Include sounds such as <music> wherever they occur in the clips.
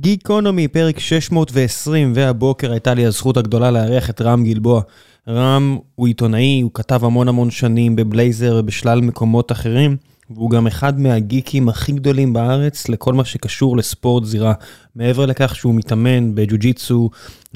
גיקונומי, פרק 620, והבוקר הייתה לי הזכות הגדולה לארח את רם גלבוע. רם הוא עיתונאי, הוא כתב המון המון שנים בבלייזר ובשלל מקומות אחרים, והוא גם אחד מהגיקים הכי גדולים בארץ לכל מה שקשור לספורט זירה. מעבר לכך שהוא מתאמן בג'ו-ג'יצו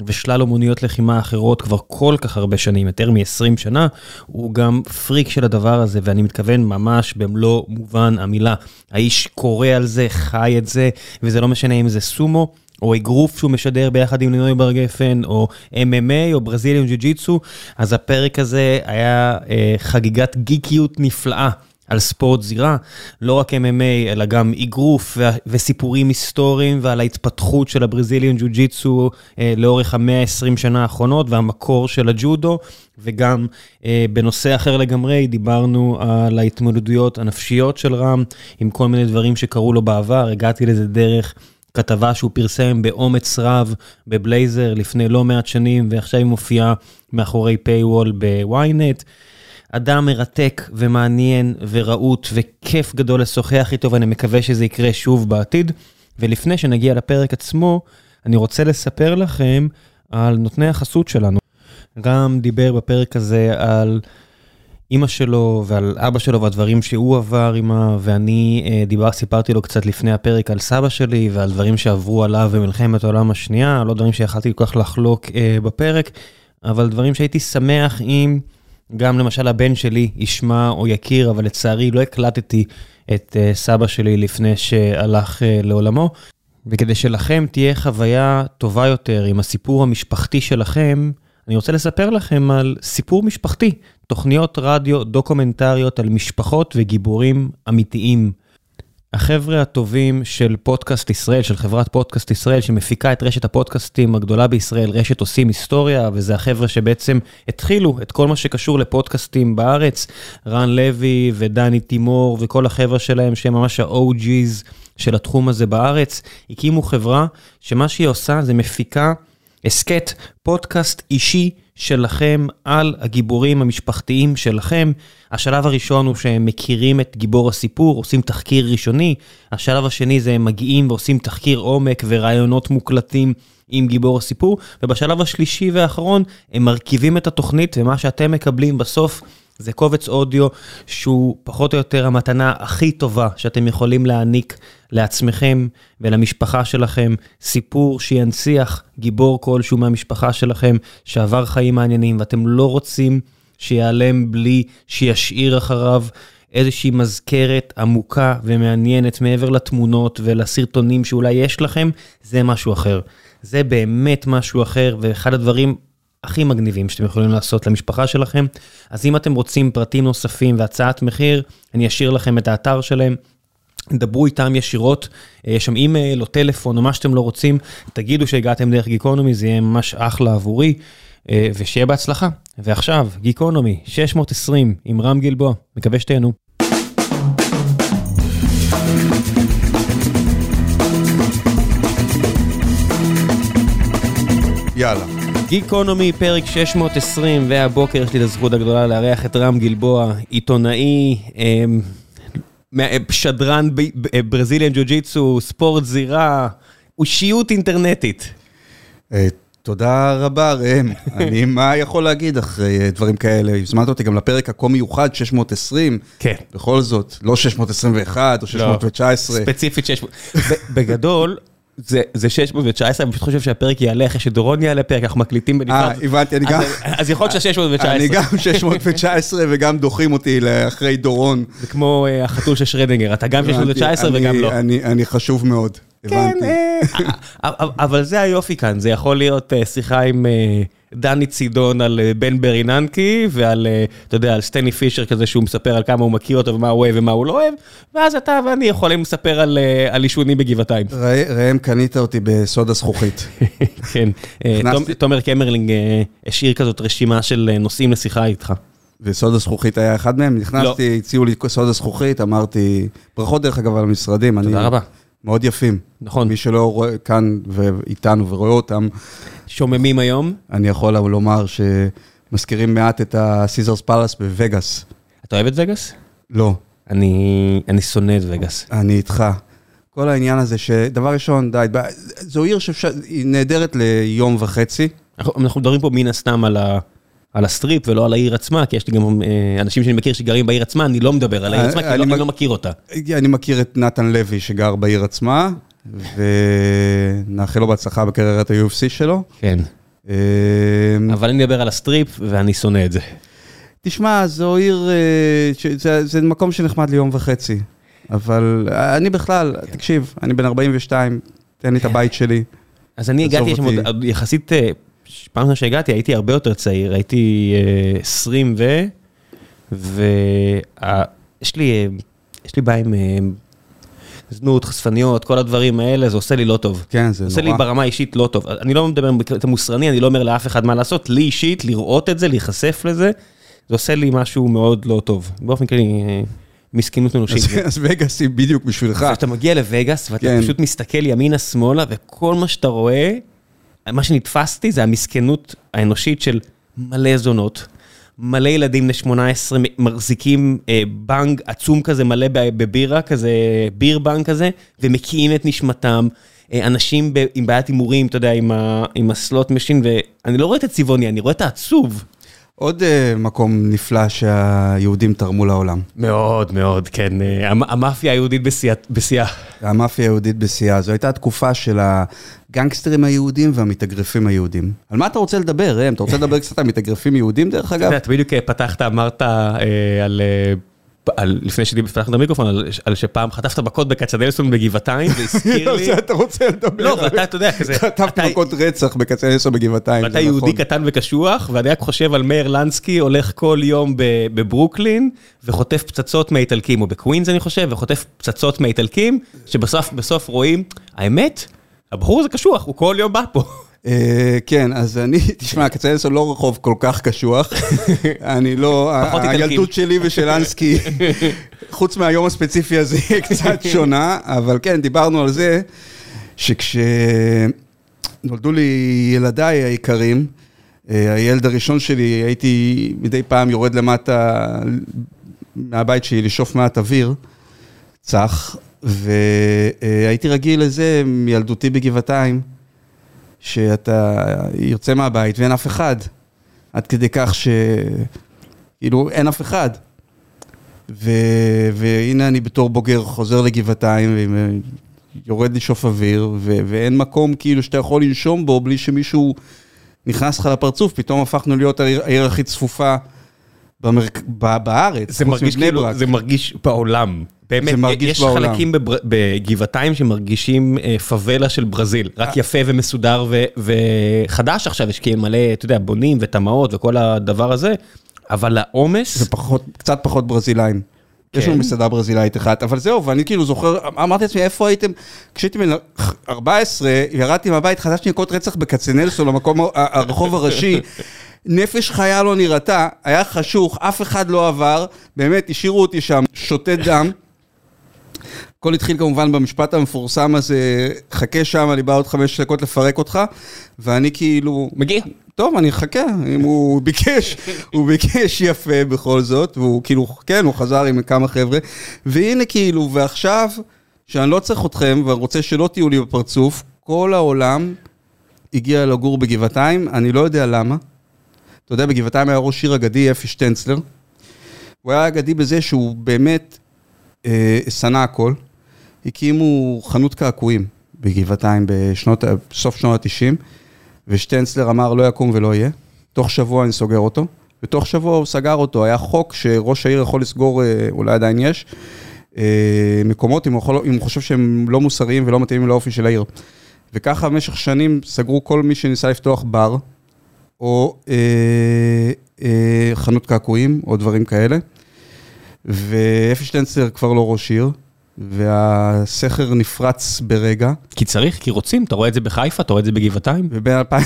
ושלל אומנויות לחימה אחרות כבר כל כך הרבה שנים, יותר מ-20 שנה, הוא גם פריק של הדבר הזה, ואני מתכוון ממש במלוא מובן המילה. האיש קורא על זה, חי את זה, וזה לא משנה אם זה סומו. או אגרוף שהוא משדר ביחד עם לינוי בר גפן, או MMA, או ברזיליאן ג'ו-ג'יצו, אז הפרק הזה היה אה, חגיגת גיקיות נפלאה. על ספורט זירה, לא רק MMA, אלא גם אגרוף וסיפורים היסטוריים ועל ההתפתחות של הברזיליאן ג'ו-ג'יצו אה, לאורך המאה ה-20 שנה האחרונות והמקור של הג'ודו, וגם אה, בנושא אחר לגמרי, דיברנו על ההתמודדויות הנפשיות של רם, עם כל מיני דברים שקרו לו בעבר, הגעתי לזה דרך כתבה שהוא פרסם באומץ רב בבלייזר לפני לא מעט שנים, ועכשיו היא מופיעה מאחורי פייוול בוויינט. אדם מרתק ומעניין ורהוט וכיף גדול לשוחח איתו ואני מקווה שזה יקרה שוב בעתיד. ולפני שנגיע לפרק עצמו, אני רוצה לספר לכם על נותני החסות שלנו. רם דיבר בפרק הזה על אימא שלו ועל אבא שלו והדברים שהוא עבר עימה, ואני אה, דיבר, סיפרתי לו קצת לפני הפרק על סבא שלי ועל דברים שעברו עליו במלחמת העולם השנייה, לא דברים שיכלתי כל כך לחלוק אה, בפרק, אבל דברים שהייתי שמח אם... גם למשל הבן שלי ישמע או יכיר, אבל לצערי לא הקלטתי את uh, סבא שלי לפני שהלך uh, לעולמו. וכדי שלכם תהיה חוויה טובה יותר עם הסיפור המשפחתי שלכם, אני רוצה לספר לכם על סיפור משפחתי, תוכניות רדיו דוקומנטריות על משפחות וגיבורים אמיתיים. החבר'ה הטובים של פודקאסט ישראל, של חברת פודקאסט ישראל, שמפיקה את רשת הפודקאסטים הגדולה בישראל, רשת עושים היסטוריה, וזה החבר'ה שבעצם התחילו את כל מה שקשור לפודקאסטים בארץ, רן לוי ודני תימור וכל החבר'ה שלהם, שהם ממש ה-OG's של התחום הזה בארץ, הקימו חברה שמה שהיא עושה זה מפיקה הסכת, פודקאסט אישי שלכם על הגיבורים המשפחתיים שלכם. השלב הראשון הוא שהם מכירים את גיבור הסיפור, עושים תחקיר ראשוני. השלב השני זה הם מגיעים ועושים תחקיר עומק ורעיונות מוקלטים עם גיבור הסיפור. ובשלב השלישי והאחרון הם מרכיבים את התוכנית ומה שאתם מקבלים בסוף זה קובץ אודיו שהוא פחות או יותר המתנה הכי טובה שאתם יכולים להעניק לעצמכם ולמשפחה שלכם. סיפור שינציח גיבור כלשהו מהמשפחה שלכם שעבר חיים מעניינים ואתם לא רוצים שיעלם בלי שישאיר אחריו איזושהי מזכרת עמוקה ומעניינת מעבר לתמונות ולסרטונים שאולי יש לכם, זה משהו אחר. זה באמת משהו אחר, ואחד הדברים הכי מגניבים שאתם יכולים לעשות למשפחה שלכם. אז אם אתם רוצים פרטים נוספים והצעת מחיר, אני אשאיר לכם את האתר שלהם. דברו איתם ישירות, אה, יש שם אימייל או טלפון או מה שאתם לא רוצים, תגידו שהגעתם דרך גיקונומי, זה יהיה ממש אחלה עבורי, אה, ושיהיה בהצלחה. ועכשיו, גיקונומי, 620 עם רם גלבוע, מקווה שתהנו. יאללה. גיקונומי, פרק 620, והבוקר יש לי את הזכות הגדולה לארח את רם גלבוע, עיתונאי, אמ, שדרן ברזיליאן ג'ו-ג'יצו, ספורט זירה, אושיות אינטרנטית. אה, תודה רבה, ראם. <laughs> אני, מה יכול להגיד אחרי אה, דברים כאלה? הזמנת אותי גם לפרק הכה מיוחד, 620. כן. בכל זאת, לא 621 או 619. לא, ספציפית 600. בגדול, זה, זה 619, אני פשוט חושב שהפרק יעלה אחרי שדורון יעלה פרק, אנחנו מקליטים בנפרד. אה, הבנתי, אני גם... אז יכול להיות ש 619. אני גם 619 וגם דוחים אותי לאחרי דורון. זה כמו uh, החתול של שרדינגר, אתה גם 619 וגם לא. אני, אני חשוב מאוד, כן, uh, אבל זה היופי כאן, זה יכול להיות שיחה עם... דני צידון על אה, בן בריננקי, ועל, אה, אתה יודע, על סטני פישר כזה שהוא מספר על כמה הוא מכיר אותו ומה הוא אוהב ומה הוא לא אוהב, ואז אתה ואני יכולים לספר על אה, עישונים בגבעתיים. ראם, קנית אותי בסוד הזכוכית. <laughs> כן, תומר קמרלינג השאיר כזאת רשימה של נושאים לשיחה איתך. וסוד הזכוכית היה אחד מהם, נכנסתי, לא. הציעו לי סוד הזכוכית, אמרתי, ברכות דרך אגב על המשרדים. תודה רבה. מאוד יפים. נכון. מי שלא רואה כאן ואיתנו ורואה אותם. שוממים היום? אני יכול לומר שמזכירים מעט את ה Caesars Palace בווגאס. אתה אוהב את וגאס? לא. אני, אני שונא את וגאס. אני איתך. כל העניין הזה שדבר ראשון, די, זו עיר שהיא נהדרת ליום וחצי. אנחנו אנחנו מדברים פה מן הסתם על ה... על הסטריפ ולא על העיר עצמה, כי יש לי גם אה, אנשים שאני מכיר שגרים בעיר עצמה, אני לא מדבר על העיר אה, עצמה, כי אני לא- לא מכיר אותה. אני מכיר את נתן לוי שגר בעיר עצמה, ונאחל לו בהצלחה בקריירת ה-UFC שלו. כן. אה, אבל אני מדבר על הסטריפ ואני שונא את זה. תשמע, זו עיר, אה, זה, זה מקום שנחמד ליום וחצי. אבל אני בכלל, תקשיב, אני בן 42, תן לי את הבית שלי. אז אני הגעתי לשם יחסית, אה, פעם ראשונה שהגעתי הייתי הרבה יותר צעיר, הייתי אה, 20 ו... ויש לי, אה, יש לי בעיה עם אה, זנות, חשפניות, כל הדברים האלה, זה עושה לי לא טוב. כן, זה עושה לי נורא. ברמה האישית לא טוב. אני לא מדבר בקטע מוסרני, אני לא אומר לאף אחד מה לעשות, לי אישית, לראות את זה, להיחשף לזה, זה עושה לי משהו מאוד לא טוב. באופן כללי, מסכנות אנושית. אז- אז וגאס היא בדיוק בשבילך. כשאתה מגיע לווגאס ואתה כן. פשוט מסתכל ימינה-שמאלה, וכל מה שאתה רואה, מה שנתפסתי זה המסכנות האנושית של מלא זונות. מלא ילדים בני 18 מחזיקים אה, בונג עצום כזה מלא בבירה, כזה beer bong כזה, ומקיאים את נשמתם. אה, אנשים ב, עם בעיית הימורים, אתה יודע, עם, ה, עם ה slot machine, ואני לא רואה את הצבעוני, אני רואה את העצוב. עוד אה, מקום נפלא שהיהודים תרמו לעולם. מאוד מאוד, כן. אה, המ- המאפיה היהודית בשיאה-. המאפיה היהודית בשיאה. זו הייתה התקופה של הגנגסטרים היהודים והמתאגרפים היהודים. על מה אתה רוצה לדבר, ראם? אתה רוצה לדבר קצת על מתאגרפים יהודים, דרך אתה אגב? יודע, אתה בדיוק אה, פתחת, אמרת על... על, לפני שפתחת את המיקרופון, על, על שפעם חטפת מכות בכצנלסון בגבעתיים, זה הזכיר על <laughs> לי... אתה רוצה לדבר. לא, ואתה, אתה יודע, כזה... חטפת מכות רצח בכצנלסון בגבעתיים, ואתה זה יהודי נכון. קטן וקשוח, ואני רק חושב על מאיר לנסקי, הולך כל יום בברוקלין, וחוטף פצצות מהאיטלקים, או בקווינס אני חושב, וחוטף פצצות מהאיטלקים, שבסוף בסוף רואים, האמת, הבחור הזה קשוח, הוא כל יום בא פה. אה, כן, אז אני, <laughs> תשמע, כצנלסון לא רחוב כל כך קשוח. <laughs> אני לא. הילדות שלי ושל אנסקי, <laughs> חוץ מהיום הספציפי הזה, היא קצת שונה, אבל כן, דיברנו על זה שכשנולדו לי ילדיי היקרים, אה, הילד הראשון שלי, הייתי מדי פעם יורד למטה מהבית שלי לשאוף מעט אוויר, צח, והייתי רגיל לזה מילדותי בגבעתיים. שאתה יוצא מהבית ואין אף אחד. עד כדי כך ש... כאילו, אין אף אחד. ו... והנה אני בתור בוגר חוזר לגבעתיים, ויורד לשאוף אוויר, ו... ואין מקום כאילו שאתה יכול לנשום בו בלי שמישהו נכנס לך לפרצוף, פתאום הפכנו להיות העיר הכי צפופה במרק... ב... בארץ, זה מרגיש כאילו, ברק. זה מרגיש בעולם. באמת, זה מרגיש יש בעולם. חלקים בבר- בגבעתיים שמרגישים אה, פאבלה של ברזיל, אה. רק יפה ומסודר ו- וחדש עכשיו, יש כאילו מלא, אתה יודע, בונים ותמ"אות וכל הדבר הזה, אבל העומס, ופחות, קצת פחות ברזילאים. יש כן. לנו מסעדה ברזילאית אחת, אבל זהו, ואני כאילו זוכר, אמרתי לעצמי, איפה הייתם? כשהייתי בן 14, ירדתי מהבית, חששתי מכות רצח בכצנלסון, למקום, הרחוב הראשי. נפש חיה לא נראתה, היה חשוך, אף אחד לא עבר, באמת, השאירו אותי שם, שותת דם. הכל התחיל כמובן במשפט המפורסם הזה, חכה שם, אני בא עוד חמש דקות לפרק אותך, ואני כאילו, מגיע. טוב, אני אחכה, אם הוא <laughs> ביקש, הוא ביקש יפה בכל זאת, והוא כאילו, כן, הוא חזר עם כמה חבר'ה, והנה כאילו, ועכשיו, שאני לא צריך אתכם, ואני רוצה שלא תהיו לי בפרצוף, כל העולם הגיע לגור בגבעתיים, אני לא יודע למה. אתה יודע, בגבעתיים היה ראש עיר אגדי, אפי שטנצלר. הוא היה אגדי בזה שהוא באמת אה, שנא הכל. הקימו חנות קעקועים בגבעתיים בשנות, בסוף שנות ה-90, ושטנצלר אמר לא יקום ולא יהיה. תוך שבוע אני סוגר אותו, ותוך שבוע הוא סגר אותו. היה חוק שראש העיר יכול לסגור, אה, אולי עדיין יש, אה, מקומות אם הוא, יכול, אם הוא חושב שהם לא מוסריים ולא מתאימים לאופי של העיר. וככה במשך שנים סגרו כל מי שניסה לפתוח בר, או אה, אה, חנות קעקועים, או דברים כאלה. ואפי שטנצלר כבר לא ראש עיר, והסכר נפרץ ברגע, כי צריך, כי רוצים, אתה רואה את זה בחיפה, אתה רואה את זה בגבעתיים. ובין 2000,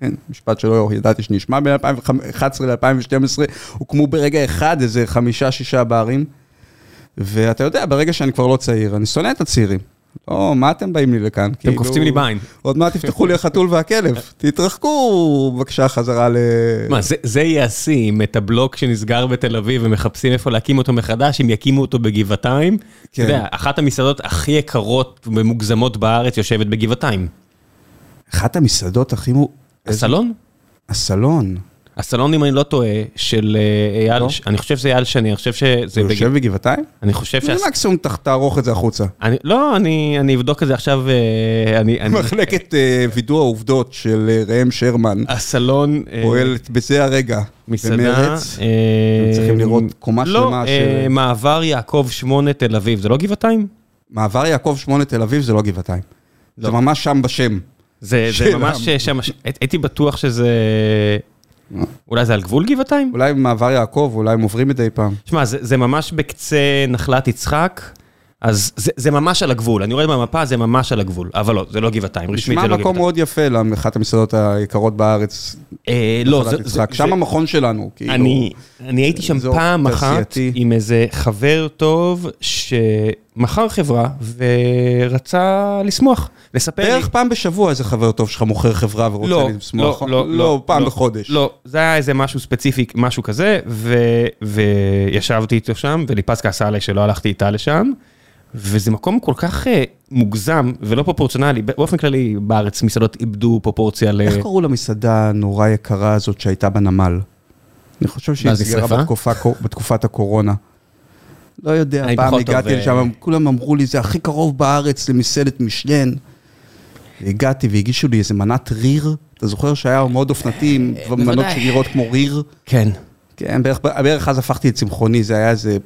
כן, משפט שלא ידעתי שנשמע, בין 2011 ל-2012 הוקמו ברגע אחד איזה חמישה, שישה ברים. ואתה יודע, ברגע שאני כבר לא צעיר, אני שונא את הצעירים. לא, מה אתם באים לי לכאן? אתם קופצים לי בעין. עוד מעט תפתחו לי החתול והכלב. <laughs> תתרחקו בבקשה חזרה ל... מה, זה, זה יהיה השיא, אם את הבלוק שנסגר בתל אביב ומחפשים איפה להקים אותו מחדש, אם יקימו אותו בגבעתיים. כן. אתה יודע, אחת המסעדות הכי יקרות ומוגזמות בארץ יושבת בגבעתיים. אחת המסעדות הכי. הסלון? הסלון. הסלון, אם אני לא טועה, של אה, אייל, לא. אני חושב שזה אייל שני, אני חושב שזה... זה יושב בגבעתיים? אני חושב שה... מקסימום תח- תערוך את זה החוצה. אני, לא, אני, אני אבדוק את זה עכשיו, אה, אני... אני מחלקת אה, וידוא העובדות של ראם שרמן הסלון... פועלת בזה הרגע. מסעדה... במרץ. אתם צריכים לראות קומה לא, שלמה של- מעבר יעקב 8 תל אביב, זה לא גבעתיים? מעבר יעקב 8 תל אביב זה לא גבעתיים. זה ממש שם בשם. זה, זה ממש שם, הייתי בטוח שזה... אולי זה על גבול גבעתיים? אולי במעבר יעקב, אולי הם עוברים מדי פעם. שמע, זה, זה ממש בקצה נחלת יצחק, אז זה, זה ממש על הגבול. אני רואה במפה, זה ממש על הגבול, אבל לא, זה לא גבעתיים, רשמית נשמע זה לא מקום גבעתיים. מאוד יפה לאחת המסעדות היקרות בארץ. אה, לא, זה, זה, יצחק. זה, שם המכון שלנו. כאילו. אני, אני הייתי שם פעם אחת. עם איזה חבר טוב שמכר חברה ורצה לשמוח, לספר לי. בערך פעם בשבוע איזה חבר טוב שלך מוכר חברה ורוצה לא, לשמוח. לא, לא, לא, פעם לא, בחודש. לא, זה היה איזה משהו ספציפי, משהו כזה, ו- וישבתי איתו שם, וליפז כעסה עליי שלא הלכתי איתה לשם, וזה מקום כל כך אה, מוגזם ולא פרופורציונלי, באופן כללי בארץ מסעדות איבדו פרופורציה ל... איך קראו למסעדה הנורא יקרה הזאת שהייתה בנמל? אני חושב שהיא נסגרה? בתקופה, בתקופת הקורונה. לא יודע, פעם הגעתי אה, לשם, כולם אמרו לי, זה הכי קרוב בארץ למסעדת משלן. הגעתי והגישו לי איזה מנת ריר, אתה זוכר שהיה מאוד אופנתי עם מנות אה, בוודאי. שנראות כמו ריר? כן. כן, בערך, בערך אז הפכתי לצמחוני, זה היה איזה...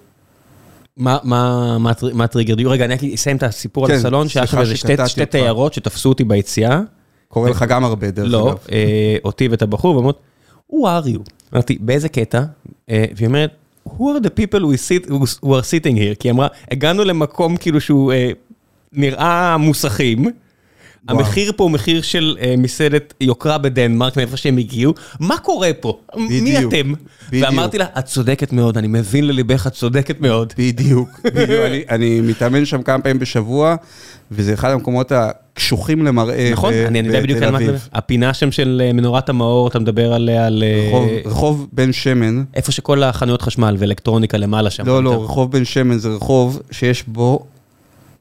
מה, מה, מה, מה טריגר דיו? רגע, אני רק אסיים את הסיפור על כן, הסלון, שהיה שם איזה שתי, שתי. תיירות שתפסו אותי ביציאה, קורה לך גם הרבה, דרך לא, אגב. אה, אותי ואת הבחור, ואומרות, who are you? אמרתי, באיזה קטע? אה, והיא אומרת, who are the people who, sit, who are sitting here? כי היא אמרה, הגענו למקום כאילו שהוא אה, נראה מוסכים. המחיר פה הוא מחיר של אה, מסעדת יוקרה בדנמרק, מאיפה שהם הגיעו. מה קורה פה? מי בדיוק, אתם? בדיוק. ואמרתי לה, את צודקת מאוד, אני מבין לליבך, את צודקת מאוד. בדיוק, <laughs> בדיוק. אני, אני מתאמן שם כמה פעמים בשבוע, וזה אחד המקומות הקשוחים למראה נכון, ב- אני יודע בדיוק בתל על מה אתה מדבר. הפינה שם של אה, מנורת המאור, אתה מדבר עליה, על... אה, רחוב, רחוב בן שמן, איפה שכל החנויות חשמל ואלקטרוניקה למעלה שם. לא, לא, רחוב בן שמן זה רחוב שיש בו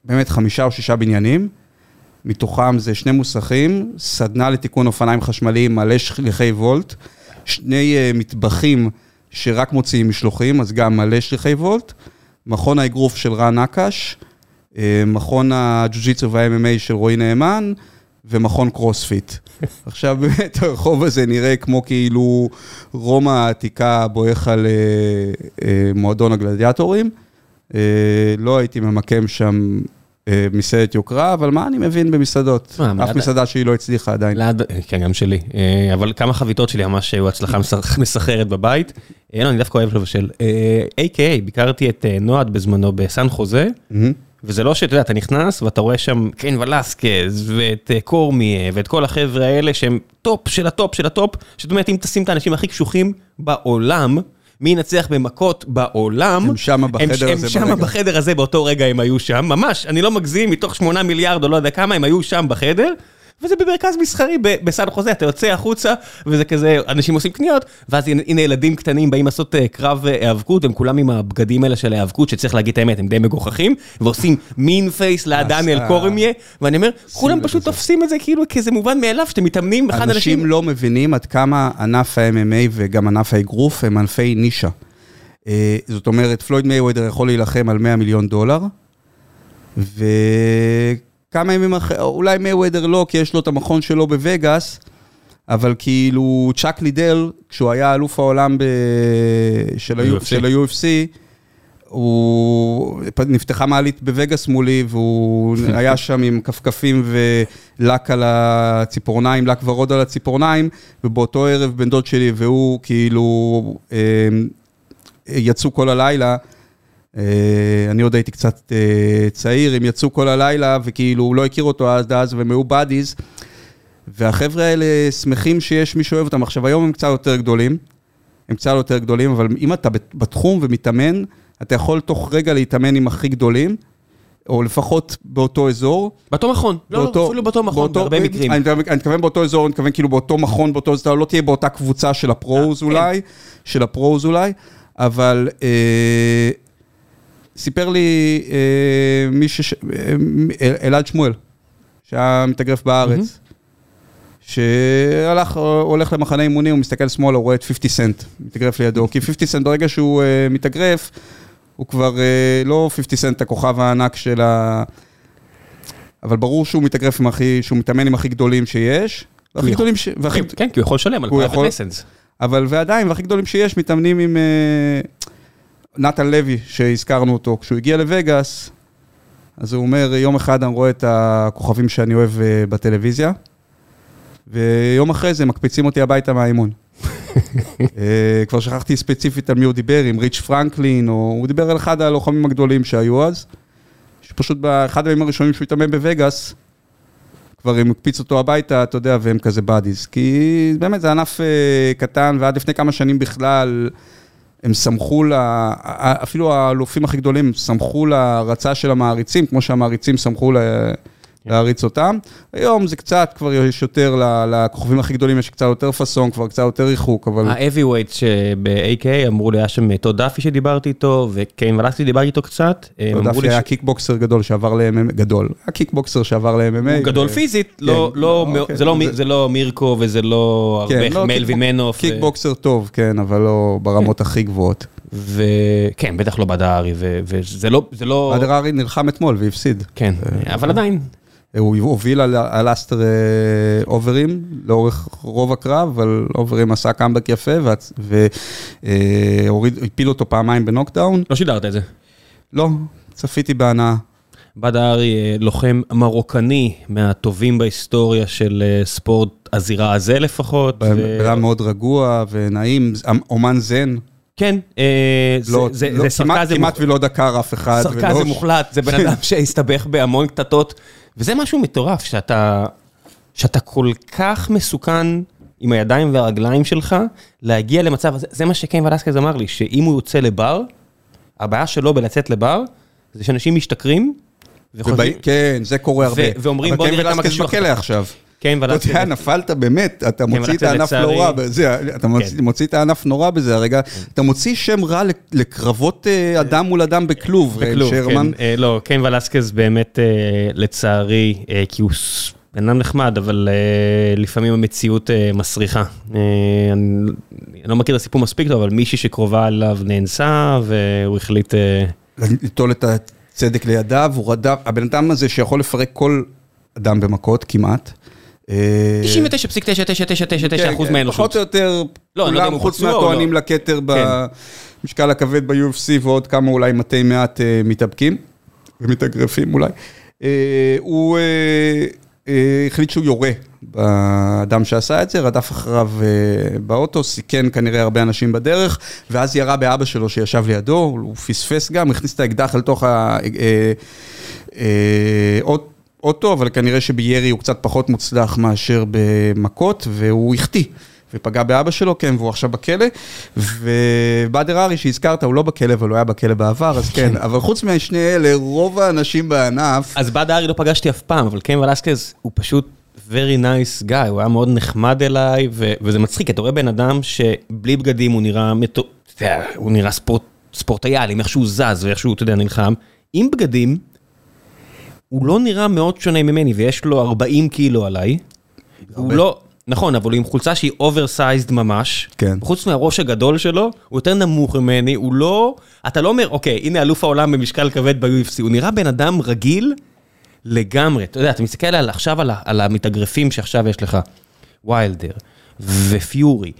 באמת חמישה או שישה בניינים, מתוכם זה שני מוסכים, סדנה לתיקון אופניים חשמליים, מלא שליחי וולט, שני uh, מטבחים שרק מוציאים משלוחים, אז גם מלא שליחי וולט, מכון האגרוף של רן נקש, uh, מכון הג'ו-ג'יצו וה-MMA של רועי נאמן, ומכון קרוספיט. <laughs> עכשיו באמת הרחוב הזה נראה כמו כאילו רומא העתיקה בואך על אה, אה, מועדון הגלדיאטורים. אה, לא הייתי ממקם שם מסעדת יוקרה, אבל מה אני מבין במסעדות? אף מסעדה שהיא לא הצליחה עדיין. כן, גם שלי. אה, אבל כמה חביתות שלי ממש היו הצלחה מסח- <laughs> מסחררת בבית. אה, לא, אני דווקא אוהב לבשל. אה, A.K.A. ביקרתי את אה, נועד בזמנו בסן חוזה. וזה לא שאתה יודע, אתה נכנס ואתה רואה שם קיין ולסקז, ואת אה, קורמייה, ואת כל החבר'ה האלה שהם טופ של הטופ של הטופ, זאת אומרת, אם תשים את האנשים הכי קשוחים בעולם, מי ינצח במכות בעולם, הם שמה בחדר הם, הזה הם שמה ברגע. בחדר הזה באותו רגע הם היו שם, ממש, אני לא מגזים, מתוך שמונה מיליארד או לא יודע כמה, הם היו שם בחדר. וזה במרכז מסחרי בסן חוזה, אתה יוצא החוצה, וזה כזה, אנשים עושים קניות, ואז הנה ילדים קטנים באים לעשות אה, קרב אה, היאבקות, הם כולם עם הבגדים האלה של ההיאבקות, שצריך להגיד את האמת, הם די מגוחכים, ועושים מין פייס ליד דניאל אה. קורמיה, ואני אומר, כולם פשוט. תופסים את זה כאילו כאיזה מובן מאליו, שאתם מתאמנים, אחד אנשים אנשים... לא מבינים עד כמה ענף ה-MMA וגם ענף האגרוף הם ענפי נישה. זאת אומרת, פלויד מייוודר יכול להילחם על 100 מיליון דולר, וכמה ימים אחרי, אולי מייוודר לא, כי יש לו את המכון שלו בווגאס, אבל כאילו צ'אק לידל, כשהוא היה אלוף העולם ב... של ה-UFC, הוא... נפתחה מעלית בווגאס מולי, והוא <laughs> היה שם עם כפכפים ולק על הציפורניים, לק ורוד על הציפורניים, ובאותו ערב בן דוד שלי והוא כאילו אה, יצאו כל הלילה. אה, אני עוד הייתי קצת אה, צעיר, הם יצאו כל הלילה, וכאילו הוא לא הכיר אותו אז, אז והם היו בדיז, והחבר'ה האלה שמחים שיש מי שאוהב אותם. עכשיו, היום הם קצת יותר גדולים, הם קצת יותר גדולים, אבל אם אתה בת- בתחום ומתאמן, אתה יכול תוך רגע להתאמן עם הכי גדולים, או לפחות באותו אזור. באותו מכון, לא, באותו- לא, אפילו באותו מכון, באותו- בהרבה מקרים. אני מתכוון- אני מתכוון באותו אזור, אני מתכוון כאילו באותו מכון, באותו אזור, לא תהיה באותה קבוצה של הפרוז אה, אולי, של הפרוז אולי, אבל אה, סיפר לי אה, מישהו, ש- אה, אל- אלעד שמואל, שהיה מתאגרף בארץ, שהלך, הולך למחנה אימונים, הוא מסתכל שמאלה, הוא רואה את 50 סנט, מתאגרף לידו, כי 50 סנט ברגע שהוא אה, מתאגרף, הוא כבר אה, לא 50 סנט הכוכב הענק של ה... אבל ברור שהוא מתאגרף עם הכי, שהוא מתאמן עם הכי גדולים שיש. יכול- גדולים ש... והכי... כן, כן, כי הוא יכול לשלם על private lessons. אבל ועדיין, והכי גדולים שיש, מתאמנים עם אה, נתן לוי, שהזכרנו אותו. כשהוא הגיע לווגאס, אז הוא אומר, יום אחד אני רואה את הכוכבים שאני אוהב אה, בטלוויזיה, ויום אחרי זה מקפיצים אותי הביתה מהאימון. <laughs> אה, כבר שכחתי ספציפית על מי הוא דיבר, עם ריץ' פרנקלין, או הוא דיבר על אחד הלוחמים הגדולים שהיו אז, שפשוט באחד הימים הראשונים שהוא התאמן בווגאס, כבר הם הקפיצו אותו הביתה, אתה יודע, והם כזה באדיז. כי באמת זה ענף אה, קטן, ועד לפני כמה שנים בכלל, הם סמכו, ל... אפילו האלופים הכי גדולים סמכו להרצה של המעריצים, כמו שהמעריצים סמכו ל... להריץ אותם. היום זה קצת, כבר יש יותר, לכוכבים הכי גדולים יש קצת יותר פאסון, כבר קצת יותר ריחוק, אבל... ה-heavyweight שב-AK אמרו לי, היה שם טוד דאפי שדיברתי איתו, וקיין ולסקי דיברתי איתו קצת. אמרו דווקא לי היה קיקבוקסר גדול שעבר ל-MMA, גדול. היה קיקבוקסר שעבר ל-MMA. הוא גדול פיזית, כן. זה לא מירקו וזה לא כן, הרבה לא, מלווין מנהוף. קיקבוקסר טוב, כן, אבל לא ברמות הכי גבוהות. וכן, בטח לא בדר הרי, ו- וזה לא, לא, בדר הרי נלחם אתמול והפסיד. כן, אבל עדיין, הוא הוביל על, על אליסטר אה, אוברים לאורך רוב הקרב, אבל אוברים עשה קאמבק יפה והפיל אותו פעמיים בנוקדאון. לא שידרת את זה. לא, צפיתי בהנאה. בד הארי, אה, לוחם מרוקני מהטובים בהיסטוריה של אה, ספורט הזירה הזה לפחות. בן אדם מאוד רגוע ונעים, אומן זן. כן, אה, זה- לא, זה לא, זה סרקזם כמעט ולא דקר אף אחד. סרקזם מוחלט, זה בן אדם <laughs> שהסתבך בהמון קטטות, וזה משהו מטורף, שאתה שאתה כל כך מסוכן עם הידיים והרגליים שלך, להגיע למצב הזה, זה מה שקיין ולסקז אמר לי, שאם הוא יוצא לבר, הבעיה שלו בלצאת לבר, זה שאנשים משתכרים, וחושבים, ובא- כן, זה קורה הרבה. ואומרים, בוא אבל נראה כמה ולסקז קשוח בכלא אתה. עכשיו. קיין אתה יודע, נפלת באמת, אתה מוציא את הענף לא רע בזה, אתה מוציא- כן. מוציא את הענף נורא בזה, הרגע, אתה מוציא שם רע לק- לקרבות אה, אדם מול אדם בכלוב, בכלום, שרמן. כן, אה, לא, קיין ולסקז באמת, אה, לצערי, אה, כי הוא בן אדם נחמד, אבל אה, לפעמים המציאות אה, מסריחה. אה, אני אני לא מכיר את הסיפור מספיק טוב, אבל מישהי שקרובה אליו נאנסה, והוא החליט... אה, ליטול את הצדק לידיו, הוא רדף, הבן אדם הזה שיכול לפרק כל אדם במכות, כמעט. אה, 99.9999% כן, כן, מהאנושות. פחות או יותר, לא, לא כולם חוץ מהטוענים לא. לכתר כן. במשקל הכבד ב-UFC ועוד כמה אולי מתי מעט אה, מתאבקים ומתאגרפים אולי. אה, הוא אה, החליט שהוא יורה באדם שעשה את זה, רדף אחריו באוטו, סיכן כנראה הרבה אנשים בדרך, ואז ירה באבא שלו שישב לידו, הוא פספס גם, הכניס את האקדח אל תוך ה... אוט- אוטו, אבל כנראה שבירי הוא קצת פחות מוצלח מאשר במכות, והוא החטיא. ופגע באבא שלו, כן, והוא עכשיו בכלא. ובאדר ארי שהזכרת, הוא לא בכלא, אבל הוא היה בכלא בעבר, אז כן. אבל חוץ משני אלה, רוב האנשים בענף, אז בד הארי לא פגשתי אף פעם, אבל קיין ולסקז הוא פשוט very nice guy, הוא היה מאוד נחמד אליי, ו- וזה מצחיק, אתה רואה בן אדם שבלי בגדים הוא נראה, מטו- הוא נראה ספורט, ספורטאי, עם איך שהוא זז ואיך שהוא, אתה יודע, נלחם. עם בגדים, הוא לא נראה מאוד שונה ממני, ויש לו 40 קילו עליי. הוא לא, נכון, אבל הוא עם חולצה שהיא oversized ממש. כן. חוץ מהראש הגדול שלו, הוא יותר נמוך ממני, הוא לא... אתה לא אומר, אוקיי, הנה אלוף העולם במשקל כבד ב-UFC, הוא נראה בן אדם רגיל לגמרי. אתה יודע, אתה מסתכל על, עכשיו על, על המתאגרפים שעכשיו יש לך, ויילדר ופיורי.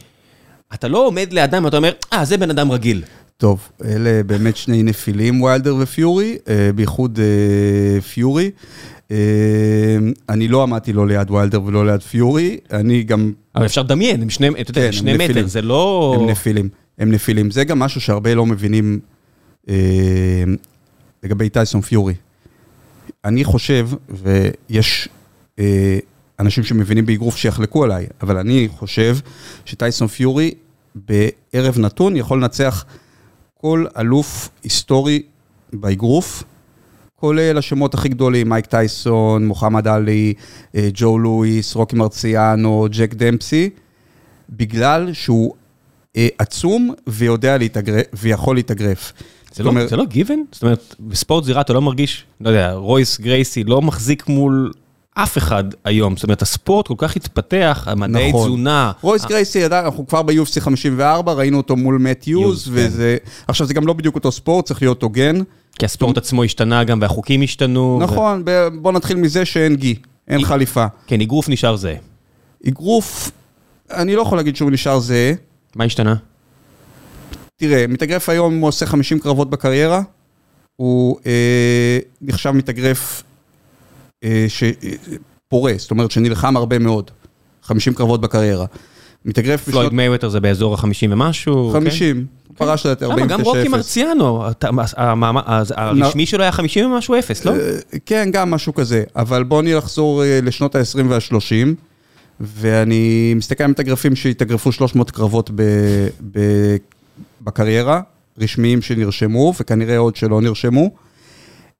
אתה לא עומד לידם ואתה אומר, אה, זה בן אדם רגיל. טוב, אלה באמת שני נפילים, ויילדר ופיורי, אה, בייחוד אה, פיורי. אה, אני לא עמדתי לא ליד ויילדר ולא ליד פיורי, אני גם אבל אפשר לדמיין, הם שני, אתה יודע, כן, שני מטר. זה לא... הם נפילים, הם נפילים. זה גם משהו שהרבה לא מבינים לגבי טייסון פיורי. אני חושב, ויש אנשים שמבינים באגרוף שיחלקו עליי, אבל אני חושב שטייסון פיורי בערב נתון יכול לנצח כל אלוף היסטורי באגרוף, כולל השמות הכי גדולים, מייק טייסון, מוחמד עלי, אה, ג'ו לואיס, רוקי מרציאנו, ג'ק דמפסי, בגלל שהוא אה, עצום ויודע להתאגרף, ויכול להתאגרף. זה לא, זה לא גיוון? זאת אומרת, בספורט זירה אתה לא מרגיש, לא יודע, רויס גרייסי לא מחזיק מול אף אחד היום. זאת אומרת, הספורט כל כך התפתח, המדעי נכון. תזונה. רויס גרייסי, אנחנו כבר ב-UFC 54, ראינו אותו מול מאט יוז, וזה... כן. עכשיו, זה גם לא בדיוק אותו ספורט, צריך להיות הוגן. כי הספורט עצמו השתנה גם, והחוקים השתנו. נכון, ו... בוא נתחיל מזה שאין גי, אין חליפה. כן, אגרוף נשאר זה. אגרוף, אני לא יכול להגיד שהוא נשאר זה. מה השתנה? תראה, מתאגרף היום, הוא עושה 50 קרבות בקריירה, הוא אה, נחשב מתאגרף שפורה, זאת אומרת שנלחם הרבה מאוד, 50 קרבות בקריירה. מתאגרף בשנות... פלויד מייווטר זה באזור ה-50 ומשהו? 50, הוא פרש לדעתי 49-0. גם רוקי מרציאנו, הרשמי שלו היה 50 ומשהו אפס, לא? אה, כן, גם משהו כזה, אבל בואו אה, לשנות ה-20 וה-30, ואני מסתכל על מתאגרפים שהתאגרפו 300 קרבות בקריירה, רשמיים שנרשמו, וכנראה עוד שלא נרשמו.